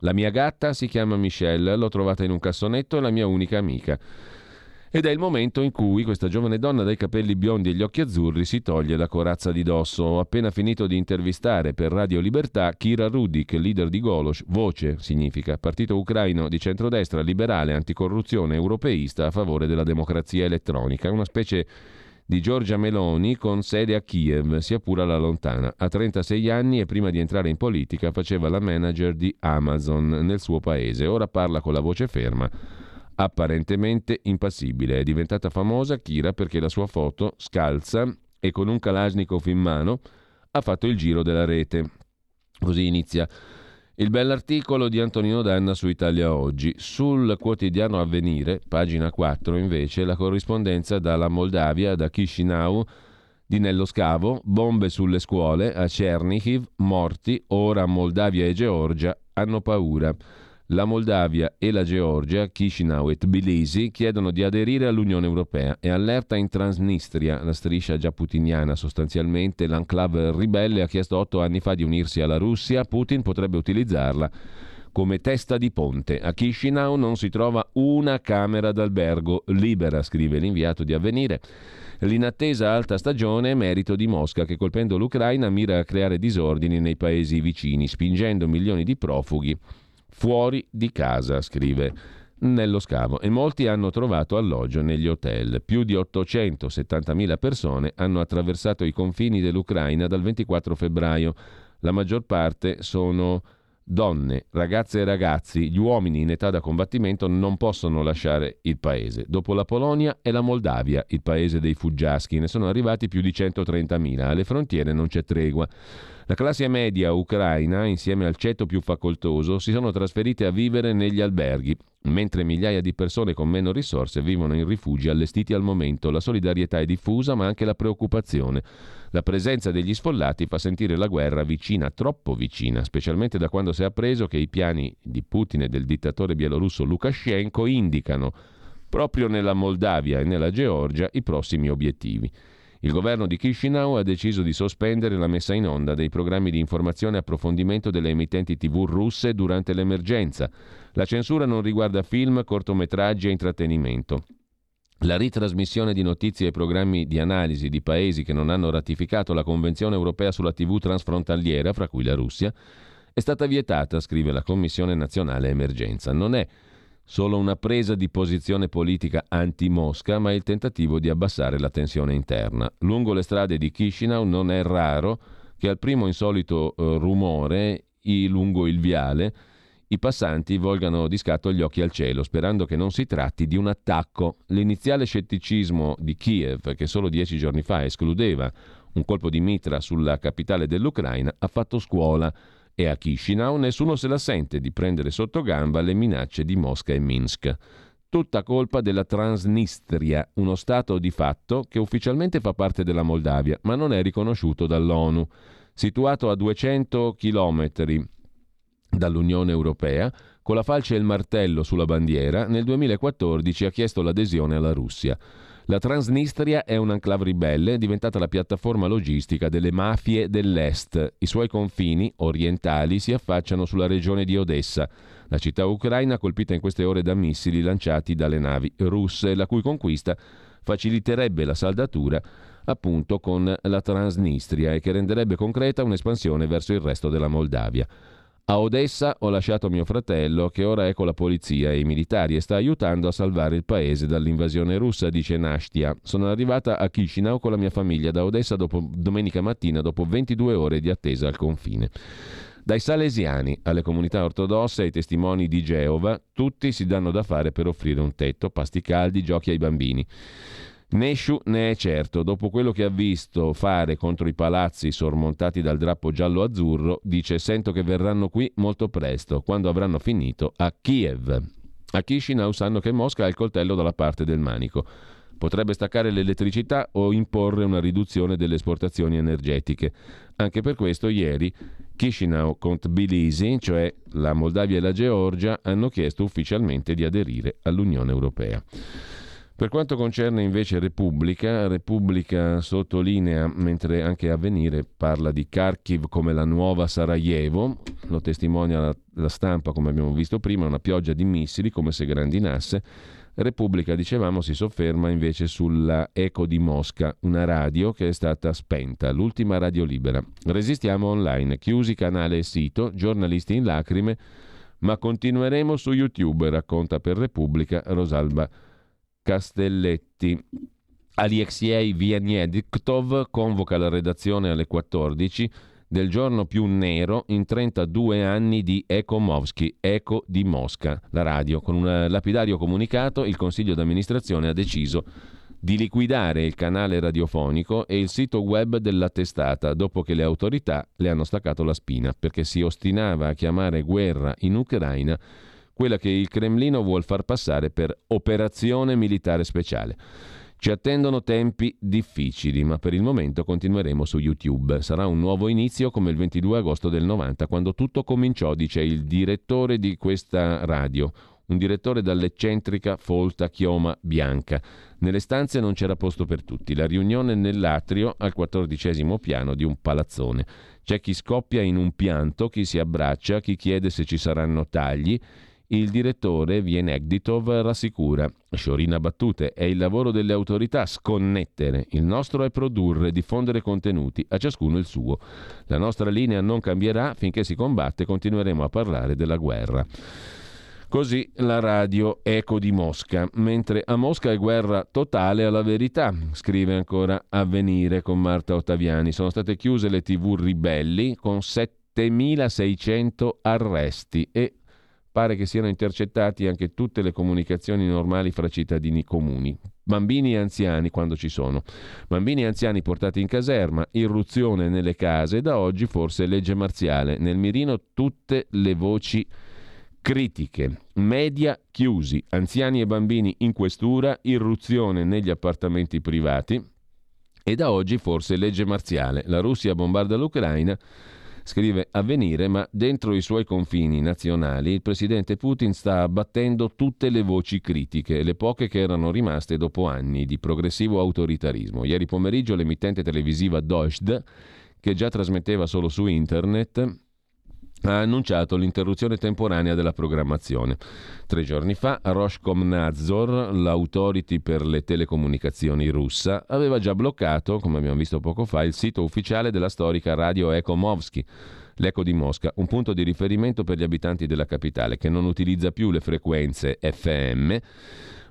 La mia gatta si chiama Michelle, l'ho trovata in un cassonetto, è la mia unica amica. Ed è il momento in cui questa giovane donna dai capelli biondi e gli occhi azzurri si toglie la corazza di dosso. Ho appena finito di intervistare per Radio Libertà Kira Rudik, leader di Golosh, voce significa partito ucraino di centrodestra, liberale, anticorruzione, europeista a favore della democrazia elettronica, una specie di Giorgia Meloni con sede a Kiev, sia pure alla lontana. Ha 36 anni e prima di entrare in politica faceva la manager di Amazon nel suo paese. Ora parla con la voce ferma, apparentemente impassibile. È diventata famosa Kira perché la sua foto, scalza e con un Kalashnikov in mano, ha fatto il giro della rete. Così inizia il bell'articolo di Antonino Danna su Italia Oggi. Sul quotidiano Avvenire, pagina 4, invece, la corrispondenza dalla Moldavia, da Chisinau, di Nello Scavo, bombe sulle scuole, a Chernihiv, morti, ora Moldavia e Georgia hanno paura. La Moldavia e la Georgia, Chisinau e Tbilisi, chiedono di aderire all'Unione Europea e allerta in Transnistria, la striscia già putiniana sostanzialmente, l'enclave ribelle ha chiesto otto anni fa di unirsi alla Russia, Putin potrebbe utilizzarla come testa di ponte. A Chisinau non si trova una camera d'albergo libera, scrive l'inviato di Avvenire. L'inattesa alta stagione è merito di Mosca che colpendo l'Ucraina mira a creare disordini nei paesi vicini, spingendo milioni di profughi fuori di casa, scrive nello scavo e molti hanno trovato alloggio negli hotel. Più di 870.000 persone hanno attraversato i confini dell'Ucraina dal 24 febbraio. La maggior parte sono donne, ragazze e ragazzi, gli uomini in età da combattimento non possono lasciare il paese. Dopo la Polonia è la Moldavia, il paese dei fuggiaschi, ne sono arrivati più di 130.000. Alle frontiere non c'è tregua. La classe media ucraina, insieme al ceto più facoltoso, si sono trasferite a vivere negli alberghi, mentre migliaia di persone con meno risorse vivono in rifugi allestiti al momento. La solidarietà è diffusa, ma anche la preoccupazione. La presenza degli sfollati fa sentire la guerra vicina, troppo vicina, specialmente da quando si è appreso che i piani di Putin e del dittatore bielorusso Lukashenko indicano proprio nella Moldavia e nella Georgia i prossimi obiettivi. Il governo di Chisinau ha deciso di sospendere la messa in onda dei programmi di informazione e approfondimento delle emittenti TV russe durante l'emergenza. La censura non riguarda film, cortometraggi e intrattenimento. La ritrasmissione di notizie e programmi di analisi di paesi che non hanno ratificato la Convenzione europea sulla TV transfrontaliera, fra cui la Russia, è stata vietata, scrive la Commissione nazionale emergenza. Non è solo una presa di posizione politica anti-Mosca, ma il tentativo di abbassare la tensione interna. Lungo le strade di Chisinau non è raro che al primo insolito eh, rumore lungo il viale i passanti volgano di scatto gli occhi al cielo, sperando che non si tratti di un attacco. L'iniziale scetticismo di Kiev, che solo dieci giorni fa escludeva un colpo di mitra sulla capitale dell'Ucraina, ha fatto scuola e a Chisinau nessuno se la sente di prendere sotto gamba le minacce di Mosca e Minsk. Tutta colpa della Transnistria, uno stato di fatto che ufficialmente fa parte della Moldavia, ma non è riconosciuto dall'ONU. Situato a 200 chilometri dall'Unione Europea, con la falce e il martello sulla bandiera, nel 2014 ha chiesto l'adesione alla Russia. La Transnistria è un'enclave ribelle diventata la piattaforma logistica delle mafie dell'Est. I suoi confini orientali si affacciano sulla regione di Odessa, la città ucraina colpita in queste ore da missili lanciati dalle navi russe, la cui conquista faciliterebbe la saldatura appunto con la Transnistria e che renderebbe concreta un'espansione verso il resto della Moldavia. A Odessa ho lasciato mio fratello che ora è con la polizia e i militari e sta aiutando a salvare il paese dall'invasione russa, dice Nashtia. Sono arrivata a Chisinau con la mia famiglia da Odessa dopo, domenica mattina dopo 22 ore di attesa al confine. Dai salesiani alle comunità ortodosse ai testimoni di Geova, tutti si danno da fare per offrire un tetto, pasti caldi, giochi ai bambini. Nesciu ne è certo, dopo quello che ha visto fare contro i palazzi sormontati dal drappo giallo-azzurro, dice sento che verranno qui molto presto, quando avranno finito a Kiev. A Chisinau sanno che Mosca ha il coltello dalla parte del manico. Potrebbe staccare l'elettricità o imporre una riduzione delle esportazioni energetiche. Anche per questo ieri Chisinau con Tbilisi, cioè la Moldavia e la Georgia, hanno chiesto ufficialmente di aderire all'Unione Europea. Per quanto concerne invece Repubblica, Repubblica sottolinea, mentre anche Avvenire parla di Kharkiv come la nuova Sarajevo, lo testimonia la, la stampa come abbiamo visto prima, una pioggia di missili come se grandinasse, Repubblica, dicevamo, si sofferma invece sulla Eco di Mosca, una radio che è stata spenta, l'ultima radio libera. Resistiamo online, chiusi canale e sito, giornalisti in lacrime, ma continueremo su YouTube, racconta per Repubblica Rosalba Castelletti. Aliexiei Vieniediktov convoca la redazione alle 14 del giorno più nero in 32 anni di Ekomovsky, Eco di Mosca, la radio. Con un lapidario comunicato il Consiglio d'amministrazione ha deciso di liquidare il canale radiofonico e il sito web della testata dopo che le autorità le hanno staccato la spina perché si ostinava a chiamare guerra in Ucraina quella che il Cremlino vuol far passare per operazione militare speciale. Ci attendono tempi difficili, ma per il momento continueremo su YouTube. Sarà un nuovo inizio come il 22 agosto del 90, quando tutto cominciò, dice il direttore di questa radio, un direttore dall'eccentrica folta chioma bianca. Nelle stanze non c'era posto per tutti. La riunione nell'atrio al quattordicesimo piano di un palazzone. C'è chi scoppia in un pianto, chi si abbraccia, chi chiede se ci saranno tagli il direttore Vienegditov rassicura. Sciorina battute, è il lavoro delle autorità sconnettere. Il nostro è produrre, diffondere contenuti, a ciascuno il suo. La nostra linea non cambierà finché si combatte, continueremo a parlare della guerra. Così la radio Eco di Mosca, mentre a Mosca è guerra totale alla verità, scrive ancora Avvenire con Marta Ottaviani. Sono state chiuse le tv ribelli con 7600 arresti e pare che siano intercettati anche tutte le comunicazioni normali fra cittadini comuni. Bambini e anziani quando ci sono. Bambini e anziani portati in caserma, irruzione nelle case, da oggi forse legge marziale. Nel mirino tutte le voci critiche. Media chiusi, anziani e bambini in questura, irruzione negli appartamenti privati. E da oggi forse legge marziale. La Russia bombarda l'Ucraina Scrive Avvenire, ma dentro i suoi confini nazionali il presidente Putin sta abbattendo tutte le voci critiche, le poche che erano rimaste dopo anni di progressivo autoritarismo. Ieri pomeriggio l'emittente televisiva Dojd, che già trasmetteva solo su internet, ha annunciato l'interruzione temporanea della programmazione. Tre giorni fa Roshkomnadzor, l'autority per le telecomunicazioni russa, aveva già bloccato, come abbiamo visto poco fa, il sito ufficiale della storica radio Ekomovsky, l'Eco di Mosca, un punto di riferimento per gli abitanti della capitale che non utilizza più le frequenze FM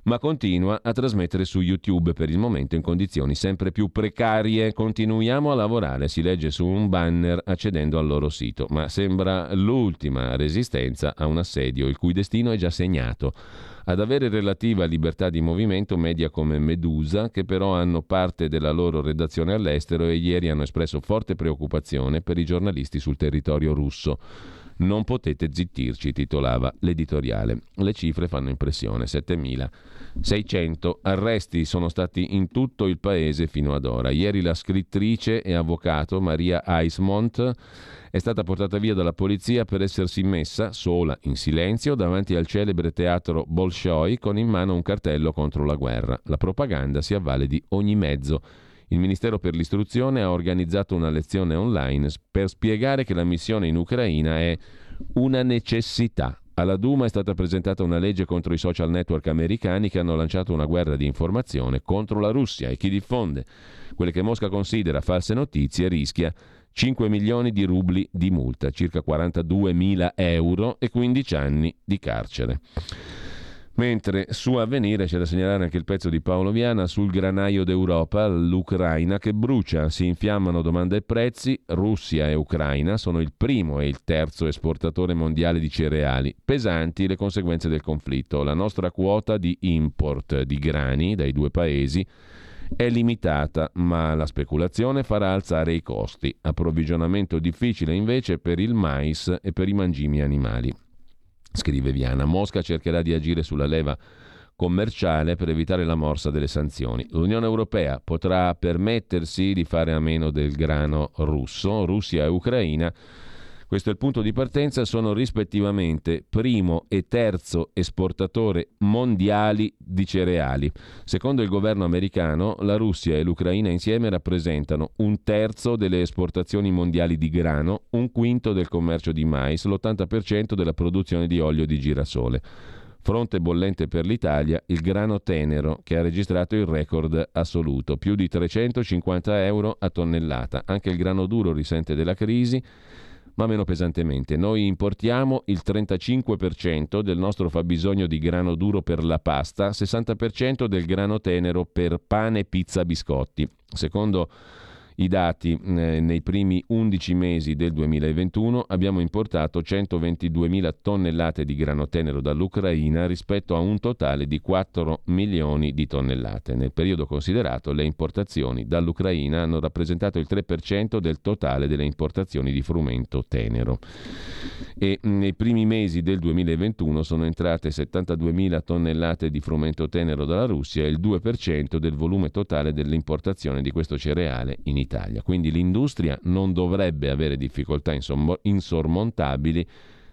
ma continua a trasmettere su YouTube per il momento in condizioni sempre più precarie. Continuiamo a lavorare, si legge su un banner accedendo al loro sito, ma sembra l'ultima resistenza a un assedio il cui destino è già segnato. Ad avere relativa libertà di movimento media come Medusa, che però hanno parte della loro redazione all'estero e ieri hanno espresso forte preoccupazione per i giornalisti sul territorio russo. Non potete zittirci, titolava l'editoriale. Le cifre fanno impressione, 7.600 arresti sono stati in tutto il paese fino ad ora. Ieri la scrittrice e avvocato Maria Eismont è stata portata via dalla polizia per essersi messa, sola, in silenzio, davanti al celebre teatro Bolshoi con in mano un cartello contro la guerra. La propaganda si avvale di ogni mezzo il Ministero per l'Istruzione ha organizzato una lezione online per spiegare che la missione in Ucraina è una necessità. Alla Duma è stata presentata una legge contro i social network americani che hanno lanciato una guerra di informazione contro la Russia e chi diffonde quelle che Mosca considera false notizie rischia 5 milioni di rubli di multa, circa 42 mila euro e 15 anni di carcere. Mentre su Avvenire c'è da segnalare anche il pezzo di Paolo Viana sul granaio d'Europa, l'Ucraina che brucia, si infiammano domanda e prezzi, Russia e Ucraina sono il primo e il terzo esportatore mondiale di cereali, pesanti le conseguenze del conflitto. La nostra quota di import di grani dai due paesi è limitata, ma la speculazione farà alzare i costi. Approvvigionamento difficile invece per il mais e per i mangimi animali scrive Viana. Mosca cercherà di agire sulla leva commerciale per evitare la morsa delle sanzioni. L'Unione Europea potrà permettersi di fare a meno del grano russo, Russia e Ucraina questo è il punto di partenza, sono rispettivamente primo e terzo esportatore mondiali di cereali. Secondo il governo americano, la Russia e l'Ucraina insieme rappresentano un terzo delle esportazioni mondiali di grano, un quinto del commercio di mais, l'80% della produzione di olio di girasole. Fronte bollente per l'Italia, il grano tenero che ha registrato il record assoluto, più di 350 euro a tonnellata. Anche il grano duro risente della crisi ma meno pesantemente. Noi importiamo il 35% del nostro fabbisogno di grano duro per la pasta, 60% del grano tenero per pane, pizza, biscotti. Secondo i dati eh, nei primi 11 mesi del 2021 abbiamo importato 122.000 tonnellate di grano tenero dall'Ucraina rispetto a un totale di 4 milioni di tonnellate. Nel periodo considerato le importazioni dall'Ucraina hanno rappresentato il 3% del totale delle importazioni di frumento tenero. E nei primi mesi del 2021 sono entrate 72.000 tonnellate di frumento tenero dalla Russia il 2% del volume totale dell'importazione di questo cereale in Italia. Italia. Quindi l'industria non dovrebbe avere difficoltà insormontabili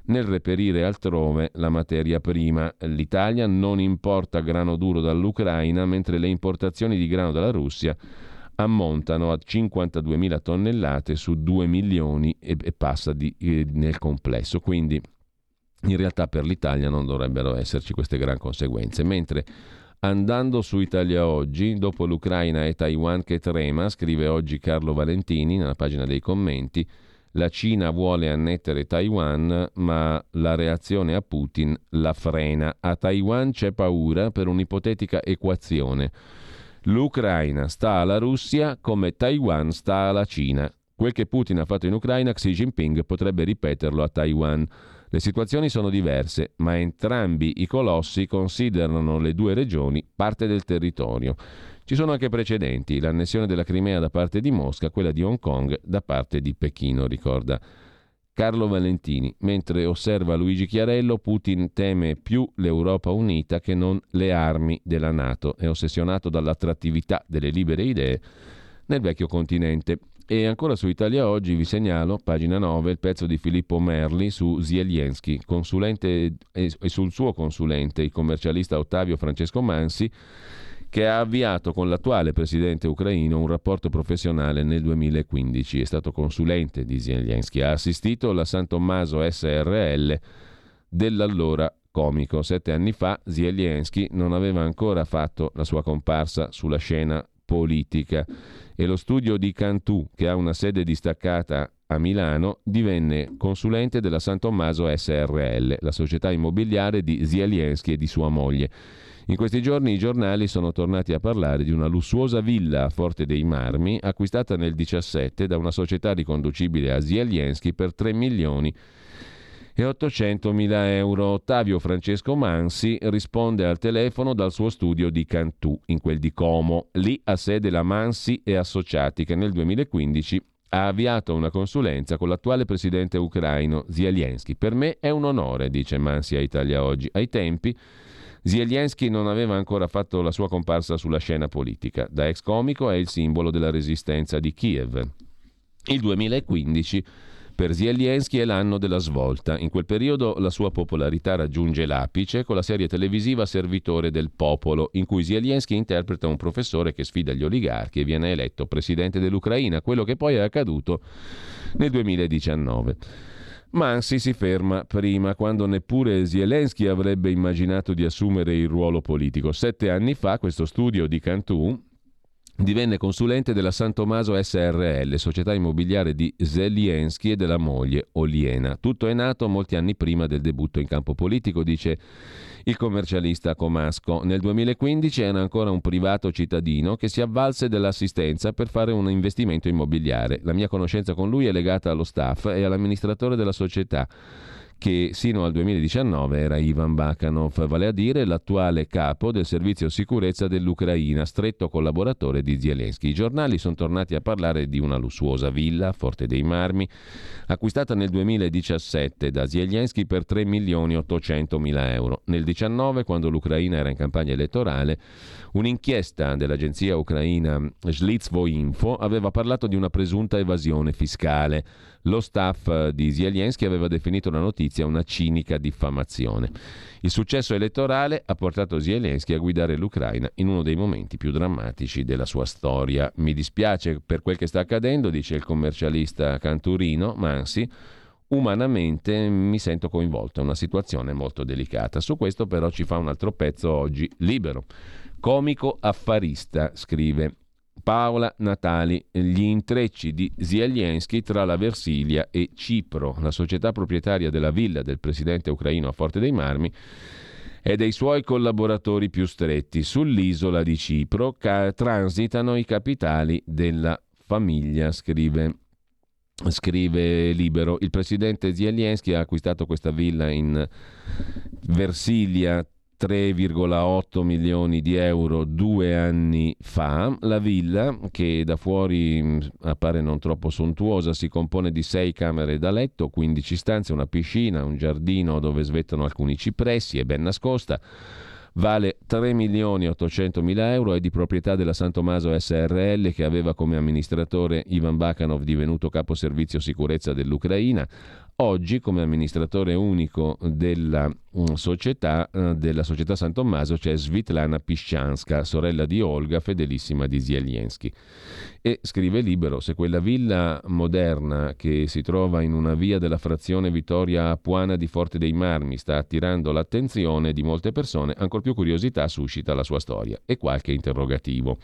nel reperire altrove la materia prima. L'Italia non importa grano duro dall'Ucraina, mentre le importazioni di grano dalla Russia ammontano a 52.000 tonnellate su 2 milioni e, passa di, eh, nel complesso. Quindi in realtà per l'Italia non dovrebbero esserci queste gran conseguenze, mentre Andando su Italia Oggi, dopo l'Ucraina e Taiwan che trema, scrive oggi Carlo Valentini nella pagina dei commenti, la Cina vuole annettere Taiwan, ma la reazione a Putin la frena. A Taiwan c'è paura per un'ipotetica equazione. L'Ucraina sta alla Russia come Taiwan sta alla Cina. Quel che Putin ha fatto in Ucraina, Xi Jinping potrebbe ripeterlo a Taiwan. Le situazioni sono diverse, ma entrambi i colossi considerano le due regioni parte del territorio. Ci sono anche precedenti, l'annessione della Crimea da parte di Mosca, quella di Hong Kong da parte di Pechino, ricorda Carlo Valentini. Mentre osserva Luigi Chiarello, Putin teme più l'Europa unita che non le armi della Nato. È ossessionato dall'attrattività delle libere idee nel vecchio continente. E ancora su Italia Oggi vi segnalo, pagina 9, il pezzo di Filippo Merli su Zielienski, consulente e sul suo consulente, il commercialista Ottavio Francesco Mansi, che ha avviato con l'attuale presidente ucraino un rapporto professionale nel 2015. È stato consulente di Zelensky, ha assistito la San Tommaso SRL dell'allora comico. Sette anni fa Zelensky non aveva ancora fatto la sua comparsa sulla scena politica e lo studio di Cantù, che ha una sede distaccata a Milano, divenne consulente della San Tommaso SRL, la società immobiliare di Zelensky e di sua moglie. In questi giorni i giornali sono tornati a parlare di una lussuosa villa a Forte dei Marmi acquistata nel 2017 da una società riconducibile a Zelensky per 3 milioni e 800 mila euro. Ottavio Francesco Mansi risponde al telefono dal suo studio di Cantù, in quel di Como. Lì ha sede la Mansi e Associati che nel 2015 ha avviato una consulenza con l'attuale presidente ucraino Zelensky. Per me è un onore, dice Mansi a Italia Oggi. Ai tempi Zelensky non aveva ancora fatto la sua comparsa sulla scena politica. Da ex comico è il simbolo della resistenza di Kiev. Il 2015 per Zelensky è l'anno della svolta. In quel periodo la sua popolarità raggiunge l'apice con la serie televisiva Servitore del Popolo, in cui Zelensky interpreta un professore che sfida gli oligarchi e viene eletto presidente dell'Ucraina, quello che poi è accaduto nel 2019. Mansi si ferma prima, quando neppure Zelensky avrebbe immaginato di assumere il ruolo politico. Sette anni fa questo studio di Cantù divenne consulente della San Tommaso SRL, società immobiliare di Zelensky e della moglie Oliena. Tutto è nato molti anni prima del debutto in campo politico, dice il commercialista Comasco. Nel 2015 era ancora un privato cittadino che si avvalse dell'assistenza per fare un investimento immobiliare. La mia conoscenza con lui è legata allo staff e all'amministratore della società che sino al 2019 era Ivan Bakanov, vale a dire l'attuale capo del servizio sicurezza dell'Ucraina, stretto collaboratore di Zelensky. I giornali sono tornati a parlare di una lussuosa villa, Forte dei Marmi, acquistata nel 2017 da Zelensky per 3 milioni 800 mila euro. Nel 2019, quando l'Ucraina era in campagna elettorale, un'inchiesta dell'agenzia ucraina Slitsvo Info aveva parlato di una presunta evasione fiscale. Lo staff di Zelensky aveva definito la notizia una cinica diffamazione. Il successo elettorale ha portato Zelensky a guidare l'Ucraina in uno dei momenti più drammatici della sua storia. Mi dispiace per quel che sta accadendo, dice il commercialista canturino Mansi. Umanamente mi sento coinvolto, è una situazione molto delicata. Su questo però ci fa un altro pezzo oggi libero. Comico affarista, scrive Paola Natali, gli intrecci di Zelensky tra la Versilia e Cipro, la società proprietaria della villa del presidente ucraino a Forte dei Marmi e dei suoi collaboratori più stretti. Sull'isola di Cipro ca- transitano i capitali della famiglia, scrive Scrive Libero, il presidente Zelensky ha acquistato questa villa in Versilia 3,8 milioni di euro due anni fa. La villa, che da fuori mm, appare non troppo sontuosa, si compone di 6 camere da letto, 15 stanze, una piscina, un giardino dove svettano alcuni cipressi, è ben nascosta. Vale 3 milioni 800 mila euro, è di proprietà della San Tommaso SRL che aveva come amministratore Ivan Bakanov divenuto capo servizio sicurezza dell'Ucraina. Oggi, come amministratore unico della mm, società, eh, della società San Tommaso, c'è Svitlana Piscianska, sorella di Olga, fedelissima di Zelensky. E scrive libero: se quella villa moderna che si trova in una via della frazione Vittoria Apuana di Forte dei Marmi sta attirando l'attenzione di molte persone, ancor più curiosità suscita la sua storia e qualche interrogativo.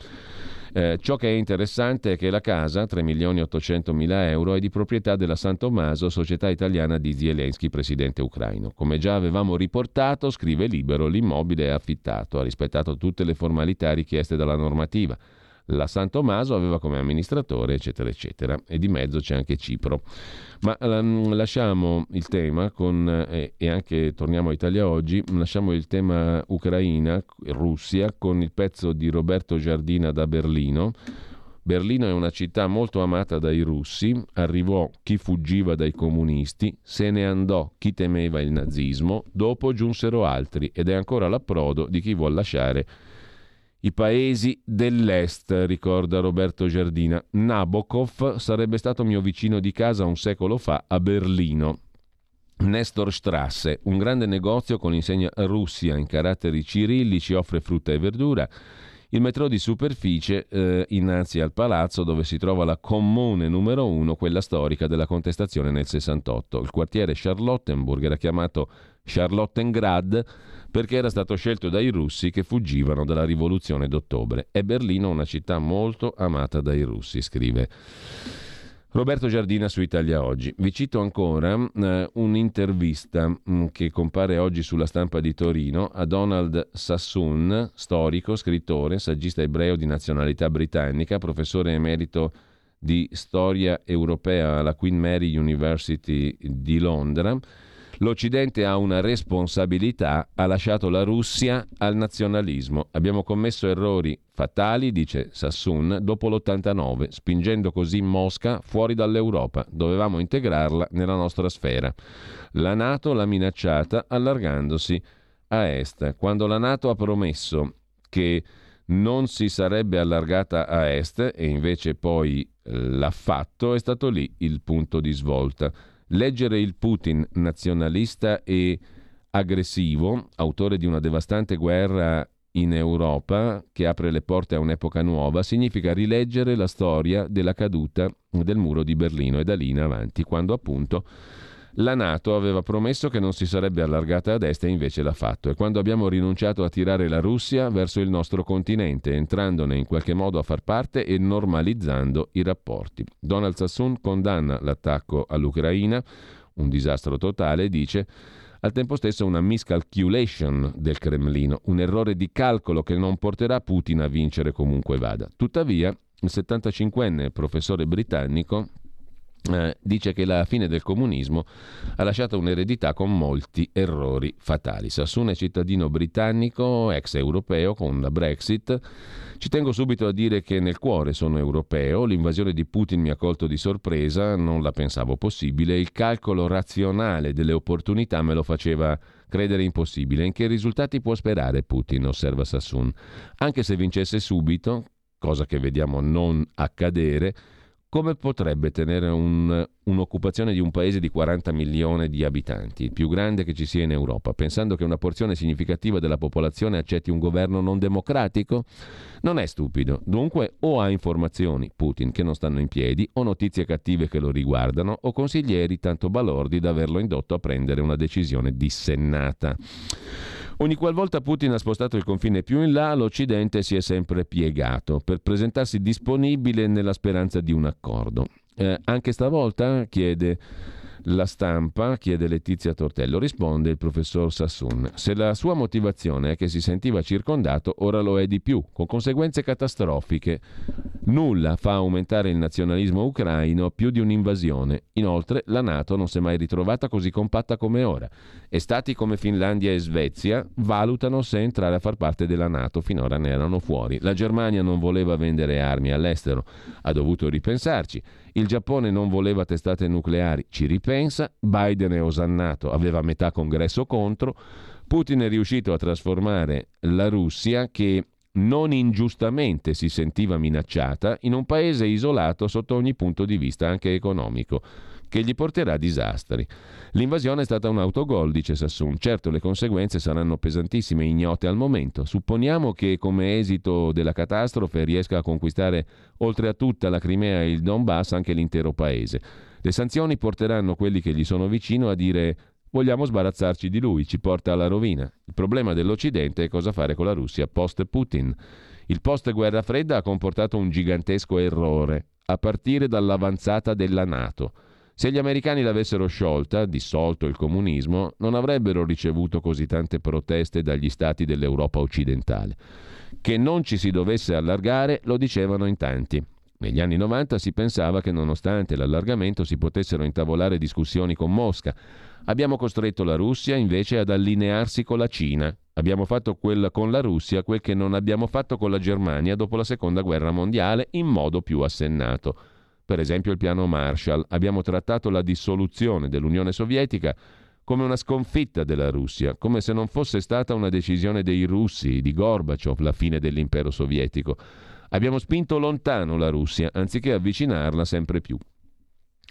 Eh, ciò che è interessante è che la casa, 3 milioni 800 mila euro, è di proprietà della San Tommaso, società italiana di Zelensky, presidente ucraino. Come già avevamo riportato, scrive Libero, l'immobile è affittato, ha rispettato tutte le formalità richieste dalla normativa la San Tommaso aveva come amministratore, eccetera, eccetera. E di mezzo c'è anche Cipro. Ma um, lasciamo il tema con, eh, e anche torniamo a Italia oggi, lasciamo il tema Ucraina, Russia, con il pezzo di Roberto Giardina da Berlino. Berlino è una città molto amata dai russi, arrivò chi fuggiva dai comunisti, se ne andò chi temeva il nazismo, dopo giunsero altri ed è ancora l'approdo di chi vuol lasciare i paesi dell'Est, ricorda Roberto Giardina. Nabokov sarebbe stato mio vicino di casa un secolo fa a Berlino. Nestor Strasse, un grande negozio con insegna Russia in caratteri cirillici, offre frutta e verdura. Il metro di superficie eh, innanzi al palazzo dove si trova la comune numero uno, quella storica della contestazione nel 68. Il quartiere Charlottenburg era chiamato Charlottengrad perché era stato scelto dai russi che fuggivano dalla rivoluzione d'ottobre. È Berlino una città molto amata dai russi, scrive. Roberto Giardina su Italia Oggi. Vi cito ancora eh, un'intervista mh, mm, che compare oggi sulla stampa di Torino a Donald Sassoon, storico, scrittore, saggista ebreo di nazionalità britannica, professore emerito di storia europea alla Queen Mary University di Londra L'Occidente ha una responsabilità, ha lasciato la Russia al nazionalismo. Abbiamo commesso errori fatali, dice Sassoon, dopo l'89, spingendo così Mosca fuori dall'Europa. Dovevamo integrarla nella nostra sfera. La Nato l'ha minacciata allargandosi a est. Quando la Nato ha promesso che non si sarebbe allargata a est e invece poi l'ha fatto, è stato lì il punto di svolta. Leggere il Putin nazionalista e aggressivo, autore di una devastante guerra in Europa che apre le porte a un'epoca nuova, significa rileggere la storia della caduta del muro di Berlino e da lì in avanti, quando appunto la Nato aveva promesso che non si sarebbe allargata ad est e invece l'ha fatto. E quando abbiamo rinunciato a tirare la Russia verso il nostro continente, entrandone in qualche modo a far parte e normalizzando i rapporti. Donald Sassoon condanna l'attacco all'Ucraina, un disastro totale, dice al tempo stesso una miscalculation del Cremlino, un errore di calcolo che non porterà Putin a vincere comunque vada. Tuttavia, il 75enne professore britannico eh, dice che la fine del comunismo ha lasciato un'eredità con molti errori fatali. Sassoon è cittadino britannico, ex europeo con la Brexit. Ci tengo subito a dire che nel cuore sono europeo, l'invasione di Putin mi ha colto di sorpresa, non la pensavo possibile, il calcolo razionale delle opportunità me lo faceva credere impossibile. In che risultati può sperare Putin, osserva Sassoon. Anche se vincesse subito, cosa che vediamo non accadere, come potrebbe tenere un, un'occupazione di un paese di 40 milioni di abitanti, il più grande che ci sia in Europa, pensando che una porzione significativa della popolazione accetti un governo non democratico? Non è stupido. Dunque o ha informazioni, Putin, che non stanno in piedi, o notizie cattive che lo riguardano, o consiglieri tanto balordi da averlo indotto a prendere una decisione dissennata. Ogni qualvolta Putin ha spostato il confine più in là, l'Occidente si è sempre piegato per presentarsi disponibile nella speranza di un accordo. Eh, anche stavolta chiede la stampa chiede Letizia Tortello, risponde il professor Sassoon. Se la sua motivazione è che si sentiva circondato, ora lo è di più, con conseguenze catastrofiche. Nulla fa aumentare il nazionalismo ucraino più di un'invasione. Inoltre, la Nato non si è mai ritrovata così compatta come ora. E stati come Finlandia e Svezia valutano se entrare a far parte della Nato, finora ne erano fuori. La Germania non voleva vendere armi all'estero, ha dovuto ripensarci. Il Giappone non voleva testate nucleari, ci ripensa, Biden è osannato, aveva metà congresso contro, Putin è riuscito a trasformare la Russia che non ingiustamente si sentiva minacciata in un paese isolato sotto ogni punto di vista, anche economico che gli porterà disastri. L'invasione è stata un autogol, dice Sassoon. Certo, le conseguenze saranno pesantissime ignote al momento. Supponiamo che come esito della catastrofe riesca a conquistare oltre a tutta la Crimea e il Donbass anche l'intero paese. Le sanzioni porteranno quelli che gli sono vicino a dire vogliamo sbarazzarci di lui, ci porta alla rovina. Il problema dell'Occidente è cosa fare con la Russia post-Putin. Il post-guerra fredda ha comportato un gigantesco errore, a partire dall'avanzata della Nato. Se gli americani l'avessero sciolta, dissolto il comunismo, non avrebbero ricevuto così tante proteste dagli stati dell'Europa occidentale. Che non ci si dovesse allargare lo dicevano in tanti. Negli anni 90 si pensava che nonostante l'allargamento si potessero intavolare discussioni con Mosca. Abbiamo costretto la Russia invece ad allinearsi con la Cina. Abbiamo fatto quel, con la Russia quel che non abbiamo fatto con la Germania dopo la Seconda Guerra Mondiale in modo più assennato per esempio il piano Marshall, abbiamo trattato la dissoluzione dell'Unione Sovietica come una sconfitta della Russia, come se non fosse stata una decisione dei russi, di Gorbaciov, la fine dell'impero sovietico. Abbiamo spinto lontano la Russia, anziché avvicinarla sempre più.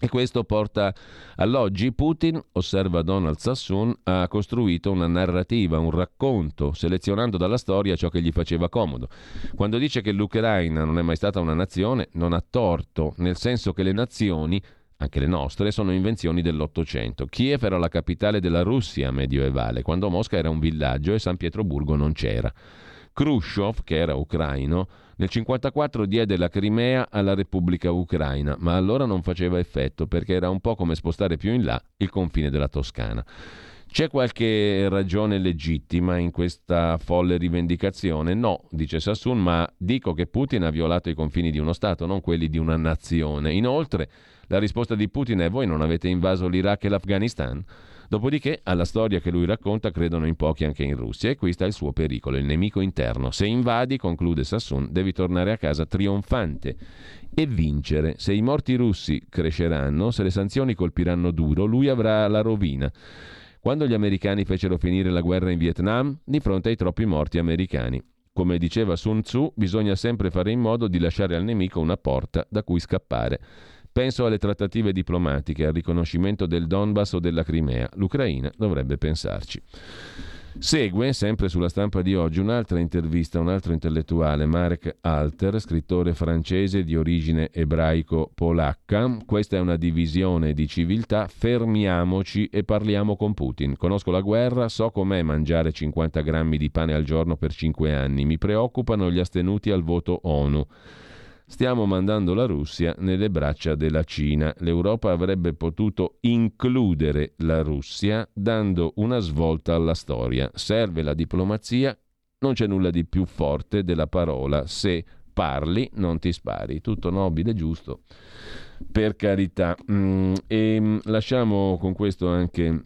E questo porta all'oggi. Putin, osserva Donald Sassoon, ha costruito una narrativa, un racconto, selezionando dalla storia ciò che gli faceva comodo. Quando dice che l'Ucraina non è mai stata una nazione, non ha torto, nel senso che le nazioni, anche le nostre, sono invenzioni dell'Ottocento. Kiev era la capitale della Russia medievale, quando Mosca era un villaggio e San Pietroburgo non c'era. Khrushchev, che era ucraino, nel 1954 diede la Crimea alla Repubblica Ucraina, ma allora non faceva effetto perché era un po' come spostare più in là il confine della Toscana. C'è qualche ragione legittima in questa folle rivendicazione? No, dice Sassoon, ma dico che Putin ha violato i confini di uno Stato, non quelli di una nazione. Inoltre, la risposta di Putin è voi non avete invaso l'Iraq e l'Afghanistan? Dopodiché, alla storia che lui racconta credono in pochi anche in Russia e qui sta il suo pericolo, il nemico interno. Se invadi, conclude Sassoon, devi tornare a casa trionfante e vincere. Se i morti russi cresceranno, se le sanzioni colpiranno duro, lui avrà la rovina. Quando gli americani fecero finire la guerra in Vietnam, di fronte ai troppi morti americani. Come diceva Sun Tzu, bisogna sempre fare in modo di lasciare al nemico una porta da cui scappare. Penso alle trattative diplomatiche, al riconoscimento del Donbass o della Crimea. L'Ucraina dovrebbe pensarci. Segue, sempre sulla stampa di oggi, un'altra intervista un altro intellettuale, Mark Alter, scrittore francese di origine ebraico-polacca. Questa è una divisione di civiltà, fermiamoci e parliamo con Putin. Conosco la guerra, so com'è mangiare 50 grammi di pane al giorno per 5 anni, mi preoccupano gli astenuti al voto ONU. Stiamo mandando la Russia nelle braccia della Cina. L'Europa avrebbe potuto includere la Russia dando una svolta alla storia. Serve la diplomazia, non c'è nulla di più forte della parola. Se parli, non ti spari. Tutto nobile, giusto. Per carità. Mm, e mm, lasciamo con questo anche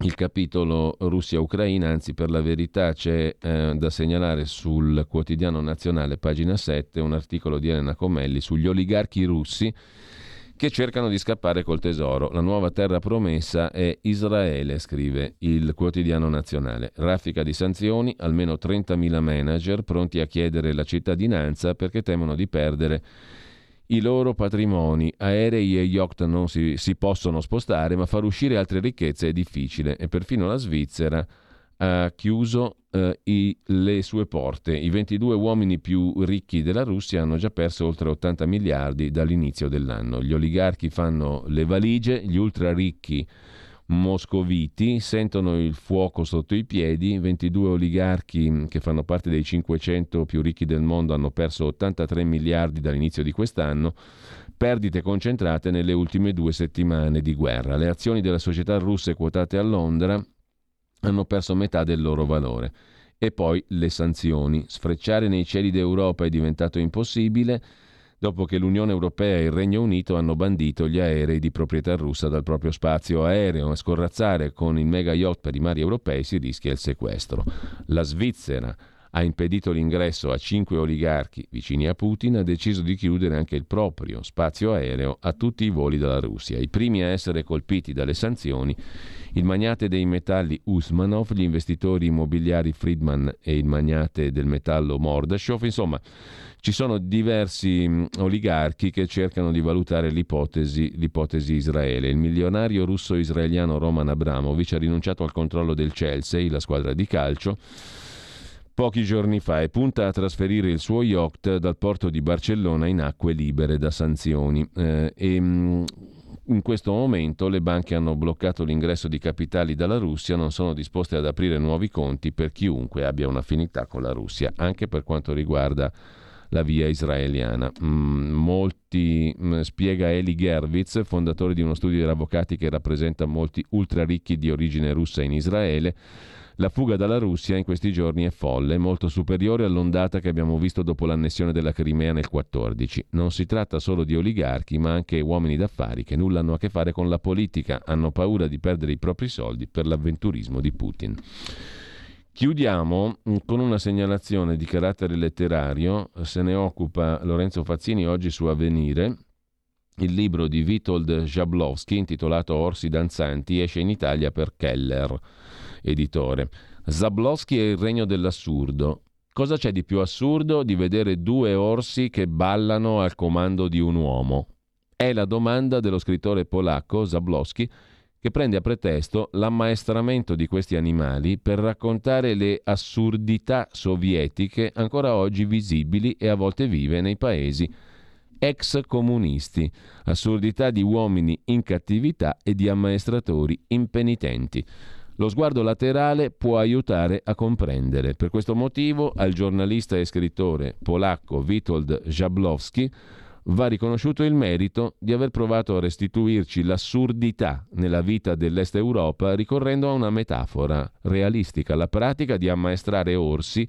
il capitolo Russia-Ucraina, anzi per la verità c'è eh, da segnalare sul quotidiano nazionale, pagina 7, un articolo di Elena Comelli sugli oligarchi russi che cercano di scappare col tesoro. La nuova terra promessa è Israele, scrive il quotidiano nazionale. Raffica di sanzioni, almeno 30.000 manager pronti a chiedere la cittadinanza perché temono di perdere i loro patrimoni. Aerei e yacht non si, si, possono spostare, ma far uscire altre ricchezze è difficile e perfino la Svizzera ha chiuso eh, i, le sue porte. I 22 uomini più ricchi della Russia hanno già perso oltre 80 miliardi dall'inizio dell'anno. Gli oligarchi fanno le valigie, gli ultra ricchi moscoviti sentono il fuoco sotto i piedi, 22 oligarchi che fanno parte dei 500 più ricchi del mondo hanno perso 83 miliardi dall'inizio di quest'anno, perdite concentrate nelle ultime due settimane di guerra. Le azioni delle società russe quotate a Londra hanno perso metà del loro valore. E poi le sanzioni. Sfrecciare nei cieli d'Europa è diventato impossibile dopo che l'Unione Europea e il Regno Unito hanno bandito gli aerei di proprietà russa dal proprio spazio aereo. A scorrazzare con il mega yacht per i mari europei si rischia il sequestro. La Svizzera ha impedito l'ingresso a cinque oligarchi vicini a Putin, ha deciso di chiudere anche il proprio spazio aereo a tutti i voli dalla Russia. I primi a essere colpiti dalle sanzioni, il magnate dei metalli Usmanov, gli investitori immobiliari Friedman e il magnate del metallo Mordashov, insomma ci sono diversi mm, oligarchi che cercano di valutare l'ipotesi, l'ipotesi Israele. Il milionario russo-israeliano Roman Abramovic ha rinunciato al controllo del Chelsea, la squadra di calcio, pochi giorni fa e punta a trasferire il suo yacht dal porto di Barcellona in acque libere da sanzioni. Eh, e, mm, in questo momento le banche hanno bloccato l'ingresso di capitali dalla Russia, non sono disposte ad aprire nuovi conti per chiunque abbia un'affinità con la Russia, anche per quanto riguarda la via israeliana. Mm, molti, mm, spiega Eli Gervitz, fondatore di uno studio di avvocati che rappresenta molti ultra ricchi di origine russa in Israele, la fuga dalla Russia in questi giorni è folle, molto superiore all'ondata che abbiamo visto dopo l'annessione della Crimea nel 14. Non si tratta solo di oligarchi, ma anche uomini d'affari che nulla hanno a che fare con la politica, hanno paura di perdere i propri soldi per l'avventurismo di Putin. Chiudiamo mm, con una segnalazione di carattere letterario, se ne occupa Lorenzo Fazzini oggi su Avvenire. Il libro di Witold Jablowski intitolato Orsi danzanti esce in Italia per Keller, editore. Zablowski è il regno dell'assurdo. Cosa c'è di più assurdo di vedere due orsi che ballano al comando di un uomo? È la domanda dello scrittore polacco Zablowski che prende a pretesto l'ammaestramento di questi animali per raccontare le assurdità sovietiche ancora oggi visibili e a volte vive nei paesi ex comunisti, assurdità di uomini in cattività e di ammaestratori impenitenti. Lo sguardo laterale può aiutare a comprendere. Per questo motivo al giornalista e scrittore polacco Witold Jablowski va riconosciuto il merito di aver provato a restituirci l'assurdità nella vita dell'Est Europa ricorrendo a una metafora realistica, la pratica di ammaestrare orsi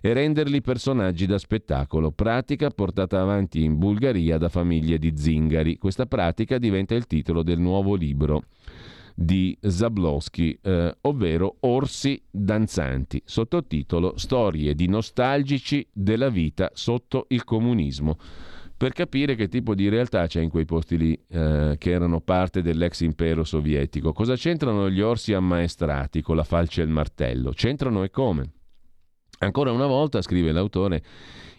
e renderli personaggi da spettacolo, pratica portata avanti in Bulgaria da famiglie di zingari. Questa pratica diventa il titolo del nuovo libro di Zablowski, eh, ovvero Orsi danzanti, sottotitolo Storie di nostalgici della vita sotto il comunismo per capire che tipo di realtà c'è in quei posti lì eh, che erano parte dell'ex impero sovietico. Cosa c'entrano gli orsi ammaestrati con la falce e il martello? C'entrano e come? Ancora una volta, scrive l'autore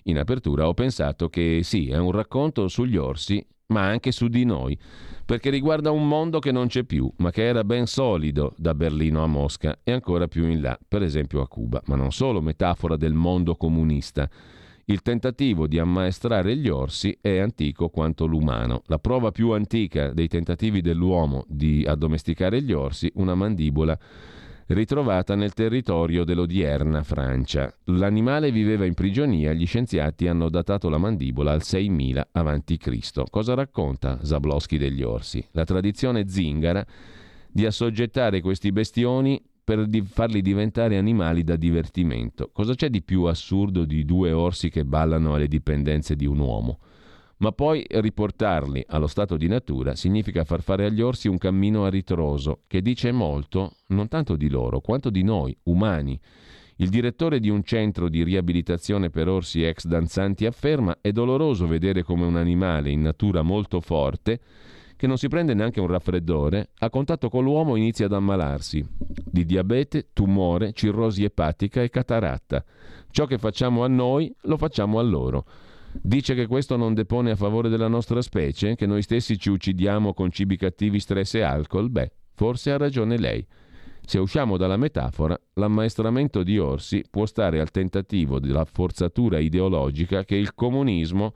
in apertura, ho pensato che sì, è un racconto sugli orsi, ma anche su di noi, perché riguarda un mondo che non c'è più, ma che era ben solido da Berlino a Mosca e ancora più in là, per esempio a Cuba, ma non solo metafora del mondo comunista. Il tentativo di ammaestrare gli orsi è antico quanto l'umano. La prova più antica dei tentativi dell'uomo di addomesticare gli orsi, una mandibola ritrovata nel territorio dell'odierna Francia. L'animale viveva in prigionia gli scienziati hanno datato la mandibola al 6000 a.C. Cosa racconta Zablowski degli orsi? La tradizione zingara di assoggettare questi bestioni per di farli diventare animali da divertimento. Cosa c'è di più assurdo di due orsi che ballano alle dipendenze di un uomo? Ma poi riportarli allo stato di natura significa far fare agli orsi un cammino a ritroso che dice molto non tanto di loro quanto di noi, umani. Il direttore di un centro di riabilitazione per orsi ex danzanti afferma è doloroso vedere come un animale in natura molto forte, che non si prende neanche un raffreddore, a contatto con l'uomo inizia ad ammalarsi di diabete, tumore, cirrosi epatica e cataratta. Ciò che facciamo a noi lo facciamo a loro. Dice che questo non depone a favore della nostra specie, che noi stessi ci uccidiamo con cibi cattivi, stress e alcol? Beh, forse ha ragione lei. Se usciamo dalla metafora, l'ammaestramento di Orsi può stare al tentativo della forzatura ideologica che il comunismo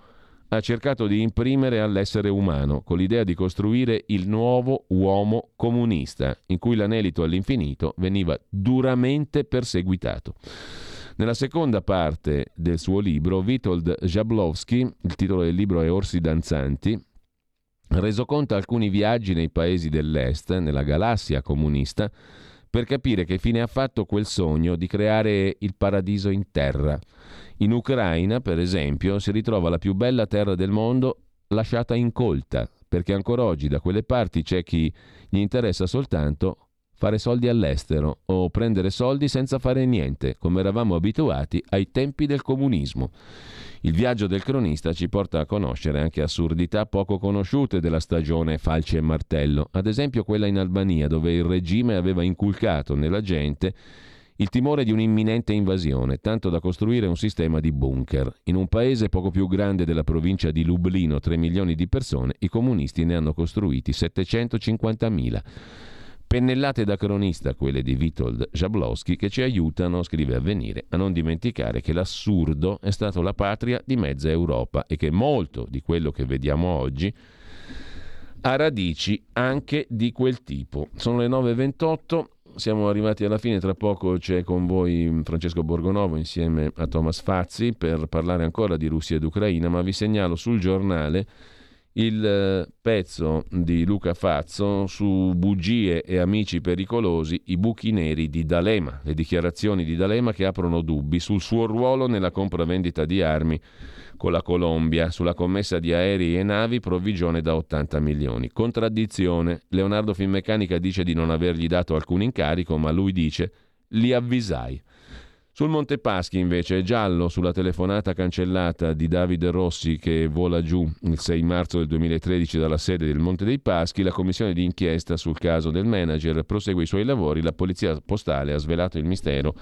ha cercato di imprimere all'essere umano, con l'idea di costruire il nuovo uomo comunista, in cui l'anelito all'infinito veniva duramente perseguitato. Nella seconda parte del suo libro, Witold Jablowski, il titolo del libro è Orsi danzanti, reso conto alcuni viaggi nei paesi dell'Est, nella galassia comunista, per capire che fine ha fatto quel sogno di creare il paradiso in terra. In Ucraina, per esempio, si ritrova la più bella terra del mondo lasciata incolta, perché ancora oggi da quelle parti c'è chi gli interessa soltanto fare soldi all'estero o prendere soldi senza fare niente, come eravamo abituati ai tempi del comunismo. Il viaggio del cronista ci porta a conoscere anche assurdità poco conosciute della stagione falce e martello, ad esempio quella in Albania dove il regime aveva inculcato nella gente il timore di un'imminente invasione, tanto da costruire un sistema di bunker. In un paese poco più grande della provincia di Lublino, 3 milioni di persone, i comunisti ne hanno costruiti 750.000. Pennellate da cronista quelle di Witold Jablowski che ci aiutano, scrive Avvenire, a non dimenticare che l'assurdo è stato la patria di mezza Europa e che molto di quello che vediamo oggi ha radici anche di quel tipo. Sono le 9.28, siamo arrivati alla fine, tra poco c'è con voi Francesco Borgonovo insieme a Thomas Fazzi per parlare ancora di Russia ed Ucraina, ma vi segnalo sul giornale il eh, pezzo di Luca Fazzo su bugie e amici pericolosi, i buchi neri di D'Alema, le dichiarazioni di D'Alema che aprono dubbi sul suo ruolo nella compravendita di armi con la Colombia, sulla commessa di aerei e navi provvigione da 80 milioni. Contraddizione, Leonardo Finmeccanica dice di non avergli dato alcun incarico, ma lui dice li avvisai. Sul Monte Paschi invece è giallo sulla telefonata cancellata di Davide Rossi che vola giù il 6 marzo del 2013 dalla sede del Monte dei Paschi, la commissione di inchiesta sul caso del manager prosegue i suoi lavori, la polizia postale ha svelato il mistero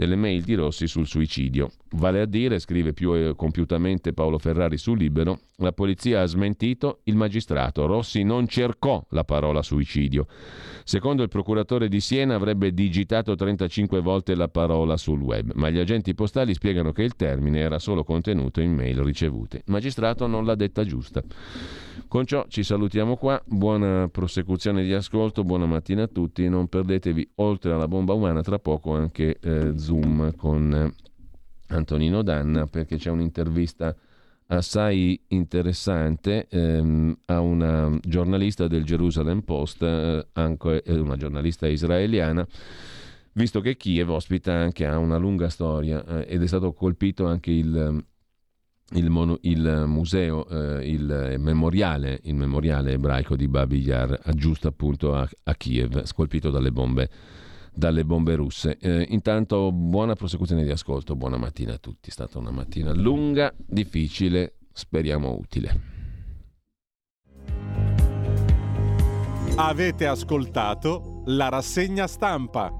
delle mail di Rossi sul suicidio. Vale a dire, scrive più eh, compiutamente Paolo Ferrari su Libero, la polizia ha smentito il magistrato. Rossi non cercò la parola suicidio. Secondo il procuratore di Siena avrebbe digitato 35 volte la parola sul web, ma gli agenti postali spiegano che il termine era solo contenuto in mail ricevute. Il magistrato non l'ha detta giusta. Con ciò ci salutiamo qua, buona prosecuzione di ascolto, buona mattina a tutti, non perdetevi oltre alla bomba umana tra poco anche eh, Zoom con eh, Antonino Danna perché c'è un'intervista assai interessante ehm, a una giornalista del Jerusalem Post, eh, anche eh, una giornalista israeliana, visto che Kiev ospita anche ha una lunga storia eh, ed è stato colpito anche il, il, mono, il museo, eh, il memoriale, il memoriale ebraico di Babi Yar, giusto appunto a, a Kiev, scolpito dalle bombe dalle bombe russe. Eh, intanto buona prosecuzione di ascolto, buona mattina a tutti. È stata una mattina lunga, difficile, speriamo utile. Avete ascoltato la rassegna stampa.